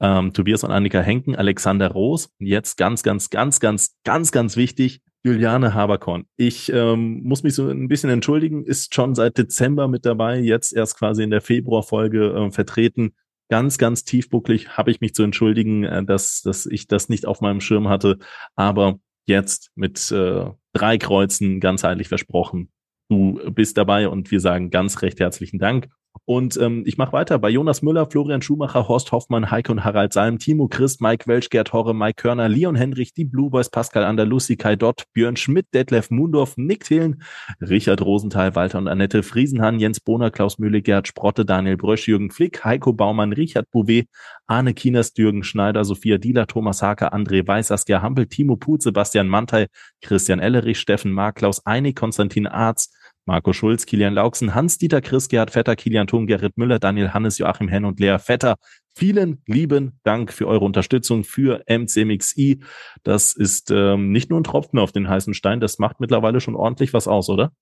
ähm, Tobias und Annika Henken, Alexander Roos. Und jetzt ganz, ganz, ganz, ganz, ganz, ganz wichtig, Juliane Haberkorn. Ich ähm, muss mich so ein bisschen entschuldigen, ist schon seit Dezember mit dabei, jetzt erst quasi in der Februarfolge äh, vertreten. Ganz, ganz tiefbucklig habe ich mich zu entschuldigen, äh, dass, dass ich das nicht auf meinem Schirm hatte. Aber jetzt mit äh, drei Kreuzen ganz heilig versprochen, du bist dabei und wir sagen ganz recht herzlichen Dank. Und ähm, ich mache weiter. Bei Jonas Müller, Florian Schumacher, Horst Hoffmann, Heike und Harald Salm, Timo Christ, Mike Welsch, Gerd Horre, Mike Körner, Leon Henrich, die Blue Boys, Pascal Andalusi, Kai Dott, Björn Schmidt, Detlef Mundorf, Nick Thelen, Richard Rosenthal, Walter und Annette Friesenhahn, Jens Bohner, Klaus Mühle, Gerd Sprotte, Daniel Brösch, Jürgen Flick, Heiko Baumann, Richard Bouvet, Arne Kieners, Jürgen Schneider, Sophia Dieler, Thomas Haker, André Weiß, Saskia Hampel, Timo Put, Sebastian Mantei, Christian Ellerich, Steffen Mark, Klaus Einig, Konstantin Arz, Marco Schulz, Kilian Lauksen, Hans-Dieter Chris, Gerhard Vetter, Kilian Thun, Gerrit Müller, Daniel Hannes, Joachim Henn und Lea Vetter. Vielen lieben Dank für eure Unterstützung für MCMXI. Das ist ähm, nicht nur ein Tropfen auf den heißen Stein, das macht mittlerweile schon ordentlich was aus, oder?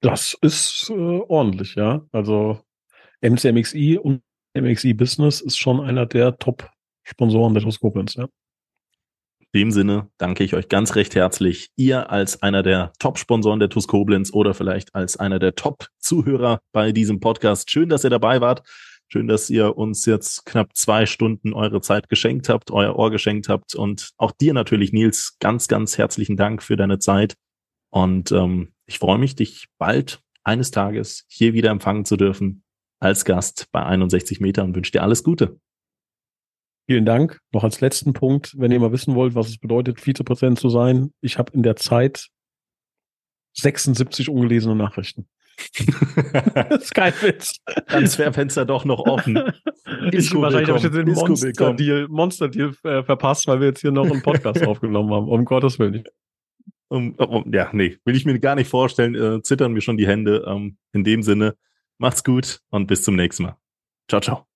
Das ist äh, ordentlich, ja. Also MCMXI und MXI Business ist schon einer der Top-Sponsoren der Toskopens, ja. In dem Sinne danke ich euch ganz recht herzlich. Ihr als einer der Top-Sponsoren der TUS Koblenz oder vielleicht als einer der Top-Zuhörer bei diesem Podcast. Schön, dass ihr dabei wart. Schön, dass ihr uns jetzt knapp zwei Stunden eure Zeit geschenkt habt, euer Ohr geschenkt habt. Und auch dir natürlich, Nils, ganz, ganz herzlichen Dank für deine Zeit. Und ähm, ich freue mich, dich bald eines Tages hier wieder empfangen zu dürfen als Gast bei 61 Meter und wünsche dir alles Gute. Vielen Dank. Noch als letzten Punkt, wenn ihr mal wissen wollt, was es bedeutet, Vizepräsident zu sein. Ich habe in der Zeit 76 ungelesene Nachrichten. das ist kein Witz. Transferfenster doch noch offen. Ich wahrscheinlich habe ich jetzt den Monster-Deal Monster -Deal, äh, verpasst, weil wir jetzt hier noch einen Podcast aufgenommen haben. Um Gottes Willen. Um, um, ja, nee, will ich mir gar nicht vorstellen. Äh, zittern mir schon die Hände. Ähm, in dem Sinne, macht's gut und bis zum nächsten Mal. Ciao, ciao.